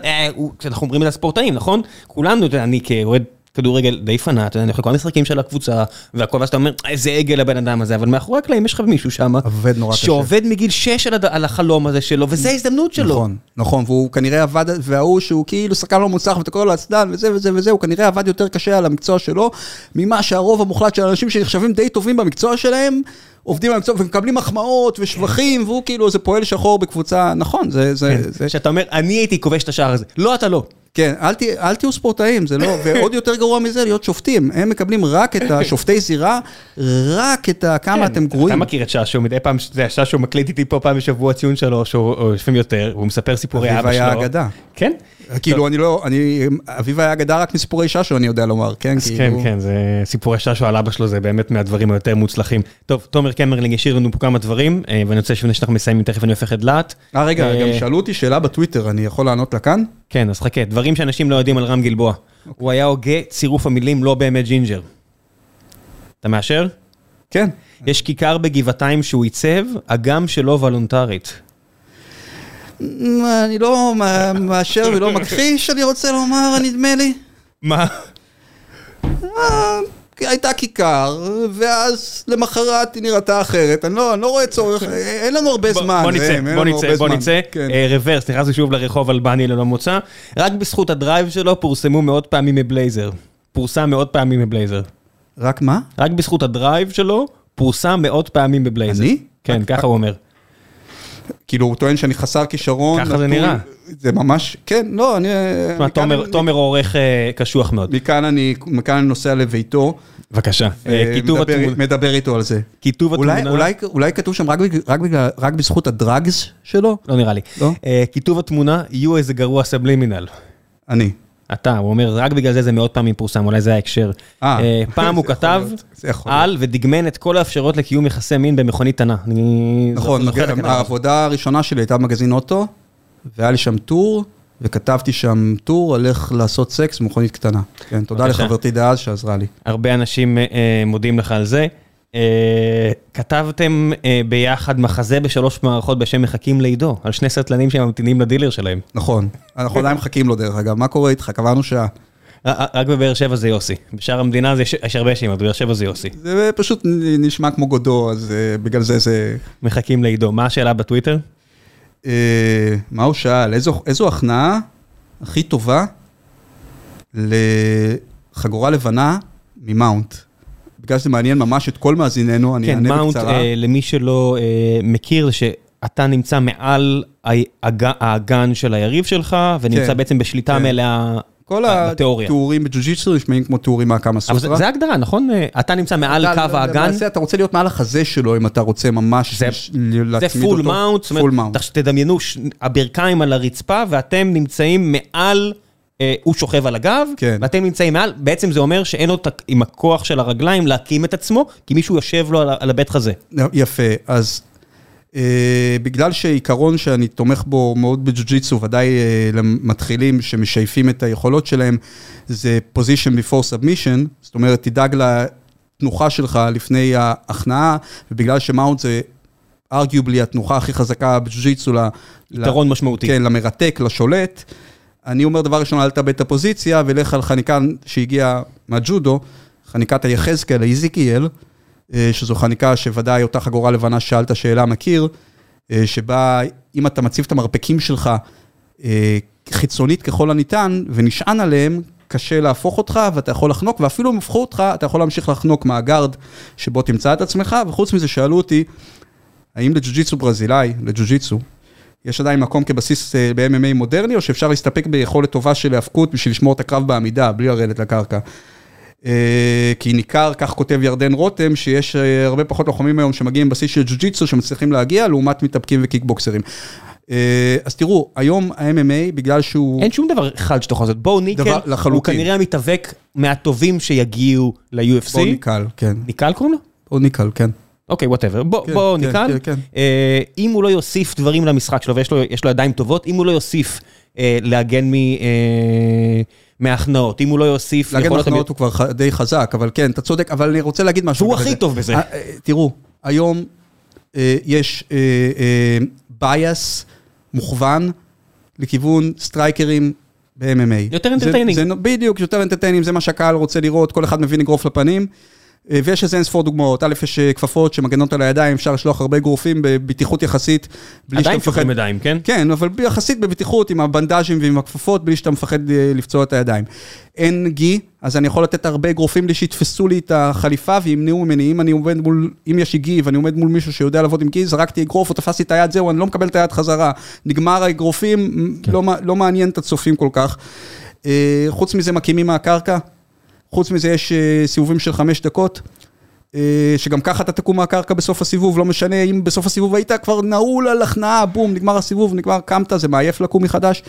אנחנו אומרים את הספורטאים, נכון? כולנו, אני כאוהד כדורגל די פנאט, אני יכול כל המשחקים של הקבוצה, והכל, ואז אתה אומר, איזה עגל הבן אדם הזה, אבל מאחורי הקלעים יש לך מישהו שם, עובד נורא קשה. שעובד מגיל 6 על, הד... על החלום הזה שלו, וזו ההזדמנות שלו. נכון, נכון, והוא כנראה עבד, וההוא שהוא כאילו שחקן לא מוצלח ואתה קורא לו עצלן וזה וזה וזה, הוא כנראה עבד יותר קשה על המקצוע שלו, ממה שהרוב המוחלט של האנשים שנחשבים די טובים במקצוע שלהם, עובדים על המקצוע ומקבלים מחמאות ושבחים, והוא כאילו איזה פועל שחור בקבוצה, נכון, זה... זה, כן, זה שאתה אומר, אני הייתי כובש את השער הזה. לא, אתה לא. כן, אל, תה, אל תהיו ספורטאים, זה לא, ועוד יותר גרוע מזה, להיות שופטים. הם מקבלים רק את השופטי זירה, רק את ה, כמה אתם גרועים. אתה מכיר את ששו, מדי פעם, זה ששו מקליט איתי פה פעם בשבוע ציון שלוש, או לפעמים יותר, הוא מספר סיפורי אבא שלו. אביב היה אגדה. כן? כאילו, אני לא, אני, אביב היה אגדה רק מסיפורי ששו, אני יודע לומר, כן? אז כן, כן, זה סיפורי ששו על אבא שלו, זה באמת מהדברים היותר מוצלחים. טוב, תומר קמרלינג השאיר לנו פה כמה דברים, ואני רוצה שלפני שאנחנו מסיימים, תכף אני הופך את דלת. אה, רגע, גם שאלו אותי שאלה בטוויטר, אני יכול לענות לה כאן? כן, אז חכה, דברים שאנשים לא יודעים על רם גלבוע. הוא היה הוגה צירוף המילים לא באמת ג'ינג'ר. אתה מאשר? כן. יש כיכר בגבעתיים שהוא עיצב, הגם שלא וולונטרית. אני לא מאשר ולא מכחיש, אני רוצה לומר, נדמה לי. מה? הייתה כיכר, ואז למחרת היא נראתה אחרת, אני לא, אני לא רואה צורך, אין לנו הרבה זמן. בוא נצא, בוא נצא, בוא נצא, reverse, נכנסנו שוב לרחוב אלבני ללא מוצא, רק בזכות ה drive שלו פורסמו מאות פעמים מבלייזר. פורסם מאות פעמים מבלייזר. רק מה? רק בזכות ה drive שלו, פורסם מאות פעמים בבלייזר. אני? כן, ככה הוא אומר. כאילו, הוא טוען שאני חסר כישרון. ככה זה נראה. זה ממש, כן, לא, אני... תומר עורך קשוח מאוד. מכאן אני נוסע לביתו. בבקשה. מדבר איתו על זה. כיתוב התמונה... אולי כתוב שם רק בזכות הדרגס שלו? לא נראה לי. כיתוב התמונה, יהיו איזה גרוע סבלימינל. אני. אתה, הוא אומר, רק בגלל זה זה מאות פעמים פורסם, אולי זה ההקשר. פעם הוא כתב על ודגמן את כל האפשרות לקיום יחסי מין במכונית תנה. נכון, העבודה הראשונה שלי הייתה במגזין אוטו, והיה לי שם טור, וכתבתי שם טור על איך לעשות סקס במכונית קטנה. כן, תודה לחברתי דאז שעזרה לי. הרבה אנשים מודים לך על זה. כתבתם ביחד מחזה בשלוש מערכות בשם מחכים לעידו, על שני סרטלנים שממתינים לדילר שלהם. נכון, אנחנו עדיין מחכים לו דרך אגב, מה קורה איתך? קבענו שעה. רק בבאר שבע זה יוסי, בשאר המדינה יש הרבה שמות, בבאר שבע זה יוסי. זה פשוט נשמע כמו גודו, אז בגלל זה זה... מחכים לעידו, מה השאלה בטוויטר? מה הוא שאל? איזו הכנעה הכי טובה לחגורה לבנה מ mount? בגלל שזה מעניין ממש את כל מאזיננו, אני אענה בקצרה. כן, mount, למי שלא מכיר, זה שאתה נמצא מעל האגן של היריב שלך, ונמצא בעצם בשליטה מלאה כל התיאורים בג'ו-ג'יטסו נשמעים כמו תיאורים מהקמה סוטרה. אבל זה הגדרה, נכון? אתה נמצא מעל קו האגן. אתה רוצה להיות מעל החזה שלו, אם אתה רוצה ממש להצמיד אותו. זה full mount, זאת אומרת, תדמיינו, הברכיים על הרצפה, ואתם נמצאים מעל... הוא שוכב על הגב, ואתם נמצאים מעל, בעצם זה אומר שאין לו עם הכוח של הרגליים להקים את עצמו, כי מישהו יושב לו על הבית חזה. יפה, אז בגלל שעיקרון שאני תומך בו מאוד בג'ו-ג'יטסו, ודאי למתחילים שמשייפים את היכולות שלהם, זה position before submission, זאת אומרת, תדאג לתנוחה שלך לפני ההכנעה, ובגלל שמאונט זה arguably התנוחה הכי חזקה בג'ו-ג'יטסו, יתרון משמעותי. כן, למרתק, לשולט. אני אומר דבר ראשון, אל תאבד את הפוזיציה, ולך על חניקה שהגיעה מהג'ודו, חניקת היחזקאל, האיזיקיאל, שזו חניקה שוודאי אותה חגורה לבנה שאלת שאלה מכיר, שבה אם אתה מציב את המרפקים שלך חיצונית ככל הניתן, ונשען עליהם, קשה להפוך אותך, ואתה יכול לחנוק, ואפילו אם הפכו אותך, אתה יכול להמשיך לחנוק מהגארד שבו תמצא את עצמך, וחוץ מזה שאלו אותי, האם לג'ו-ג'יטסו ברזילאי, לג'ו-ג'יטסו, יש עדיין מקום כבסיס ב-MMA מודרני, או שאפשר להסתפק ביכולת טובה של האבקות בשביל לשמור את הקרב בעמידה, בלי לרדת לקרקע. כי ניכר, כך כותב ירדן רותם, שיש הרבה פחות לוחמים היום שמגיעים בסיס של ג'ו-ג'יטסו, שמצליחים להגיע, לעומת מתאבקים וקיקבוקסרים. אז תראו, היום ה-MMA, בגלל שהוא... אין שום דבר אחד שאתה יכול לעשות. בואו ניקל, הוא כנראה המתאבק מהטובים שיגיעו ל-UFC. בו ניקל, כן. ניקל קוראים לו? בו ניקל, כן. אוקיי, whatever, בו ניקל. אם הוא לא יוסיף דברים למשחק שלו, ויש לו ידיים טובות, אם הוא לא יוסיף להגן מהכנעות, אם הוא לא יוסיף... להגן מהכנעות הוא כבר די חזק, אבל כן, אתה צודק, אבל אני רוצה להגיד משהו. הוא הכי טוב בזה. תראו, היום יש bias מוכוון לכיוון strikerים ב-MMA. יותר. זה, בדיוק, יותר entertaining, זה מה שהקהל רוצה לראות, כל אחד מבין אגרוף לפנים. אה, ויש איזה אין ספור דוגמאות, א', יש אה, כפפות שמגנות על הידיים, אפשר לשלוח הרבה אגרופים בבטיחות יחסית, בלי שאתה עדיין. שופכים ידיים, כן? כן, אבל יחסית בבטיחות עם הבנדז'ים ועם הכפפות, בלי שאתה מפחד אה, לפצוע את הידיים. אין גי, אז אני יכול לתת הרבה אגרופים בלי שיתפסו לי את החליפה וימנעו ממני. אם אני עומד מול, אם יש לי גי ואני עומד מול מישהו שיודע לעבוד עם גי, זרקתי אגרוף או תפסתי את היד, זהו, אני לא מקבל את היד חזרה. נגמר האגרופים, כן. לא, לא מעניין את הצופים כל כך. חוץ מזה מקימים מהקרקע, חוץ מזה יש אה, סיבובים של חמש דקות. אה, שגם ככה אתה תקום מהקרקע בסוף הסיבוב, לא משנה אם בסוף הסיבוב היית כבר נעול על הכנעה, בום, נגמר הסיבוב, נגמר, קמת, זה מעייף לקום מחדש.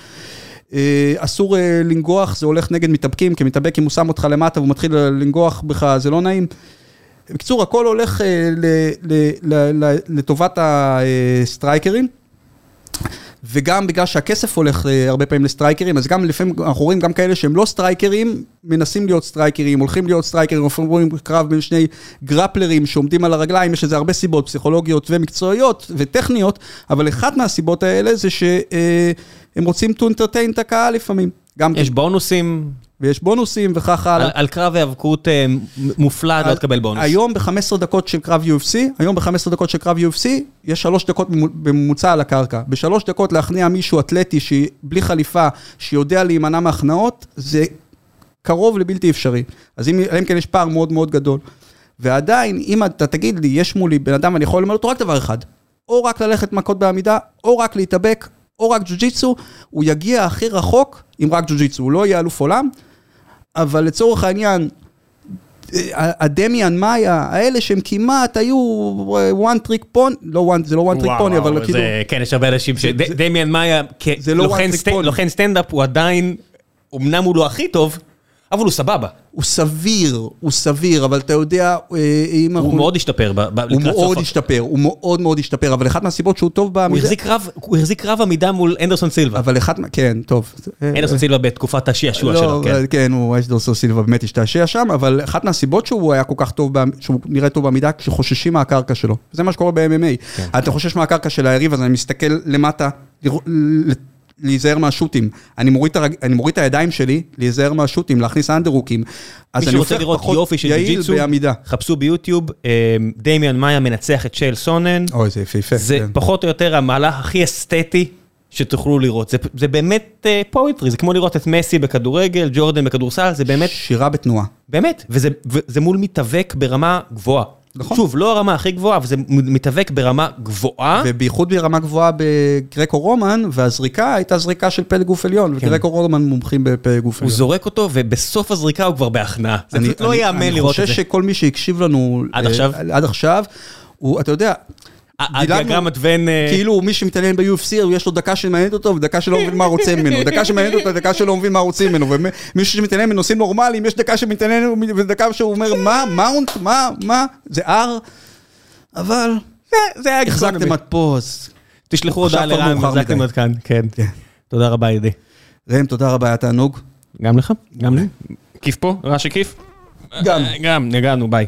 אה, אסור לנגוח, זה הולך נגד מתאבקים, כי מתאבק אם הוא שם אותך למטה והוא מתחיל לנגוח בך, זה לא נעים. בקיצור, הכל הולך לטובת ה strikerים. וגם בגלל שהכסף הולך אה, הרבה פעמים ל strikerים, אז גם לפעמים אנחנו רואים גם כאלה שהם לא strikerים, מנסים להיות strikerים, הולכים להיות strikerים, אנחנו רואים קרב בין שני grapplerים שעומדים על הרגליים, יש לזה הרבה סיבות פסיכולוגיות ומקצועיות וטכניות, אבל אחת מהסיבות האלה זה שהם רוצים to entertain את הקהל לפעמים. גם יש בונוסים, ויש בונוסים וכך הלאה. על- על קרב היאבקות אה, מופלא, לא תקבל בונוס. היום ב-15 דקות של קרב UFC, היום ב-15 דקות של קרב UFC, יש שלוש דקות ממו- בממוצע על הקרקע. בשלוש דקות להכניע מישהו אתלטי שבלי חליפה, שיודע להימנע מהכנעות, זה קרוב לבלתי אפשרי. אז אם, אם כן יש פער מאוד מאוד גדול. ועדיין, אם אתה תגיד לי, יש מולי בן אדם, אני יכול ללמד אותו רק דבר אחד, או רק ללכת מכות בעמידה, או רק להתאבק, או רק ג'ו-ג'יצו, הוא יגיע הכי רחוק עם רק ג'ו-ג'יצו, הוא לא יהיה אלוף עולם, אבל לצורך העניין, הדמיאן מאיה, האלה שהם כמעט היו one trick pony, לא one, זה לא one trick pony, אבל כאילו, כן, יש הרבה אנשים ש... ד- דמיאן מאיה, זה לא סטנדאפ, הוא עדיין, אמנם הוא לא הכי טוב, אבל הוא סבבה. הוא סביר, הוא סביר, אבל אתה יודע, אה, אם אנחנו... הוא מאוד השתפר ב- ב- הוא לקראת מאוד סוף. השתפר, הוא מאוד מאוד השתפר, אבל אחת מהסיבות שהוא טוב בעמידה... הוא החזיק קרב עמידה מול אנדרסון סילבה. אבל מה- כן, טוב. אנדרסון סילבה בתקופת השעשוע לא, שלו, כן. כן, הוא אשדורסון סילבה באמת השתעשע שם, אבל אחת מהסיבות שהוא היה כל כך טוב, שהוא נראה טוב בעמידה, כשחוששים מהקרקע שלו. זה מה שקורה ב-MMA. כן. אתה חושש מהקרקע של היריב, אז אני מסתכל למטה, להיזהר מהשוטים. אני מוריד הרג- אני מוריד את הידיים שלי, להיזהר מהשוטים, להכניס אנדרוקים. אז אני הופך לראות פחות יופי של יעיל בעמידה. חפשו ביוטיוב, אה, דמיאן מאיה מנצח את שייל סונן. אוי, זה יפהפה. זה כן. פחות או יותר המהלך הכי אסתטי שתוכלו לראות. זה, זה באמת פואטרי, זה כמו לראות את מסי בכדורגל, ג'ורדן בכדורסל, זה באמת, שירה בתנועה. באמת, וזה, וזה מול מתאבק ברמה גבוהה. נכון. שוב, לא הרמה הכי גבוהה, אבל זה מתאבק ברמה גבוהה. ובייחוד ברמה גבוהה בגרקו רומן, והזריקה הייתה זריקה של פלג גוף עליון, כן. וגרקו רומן מומחים בפלג גוף הוא עליון. זורק אותו, ובסוף הזריקה הוא כבר בהכנעה. זה אני- פשוט לא אני- ייאמן לראות את אני זה. חושש שכל מי שהקשיב לנו... עד אה, עכשיו? עד עכשיו, הוא, אתה יודע, הדיאגרמת ון... אה, כאילו מי שמתעניין ב-UFC, יש לו דקה שמעניינת אותו ודקה שלא מבין מה רוצה ממנו, דקה שמעניינת אותו ודקקה שלא מבין מה רוצים ממנו, ומישהו שמתעניין בנושאים נורמליים, יש דקה שמתעניין ודקה שהוא אומר מה, מאונט, מה, מה, זה R, אבל זה- היה החזקתם. עד פה, אז... תשלחו הודעה מאוחר החזקתם. עד כאן, כן. כן. תודה רבה, ידידי. ראם, תודה רבה, היה תענוג. גם לך? גם לי. כיף פה? רש"י כיף? גם. אה, גם, נגענו, ביי.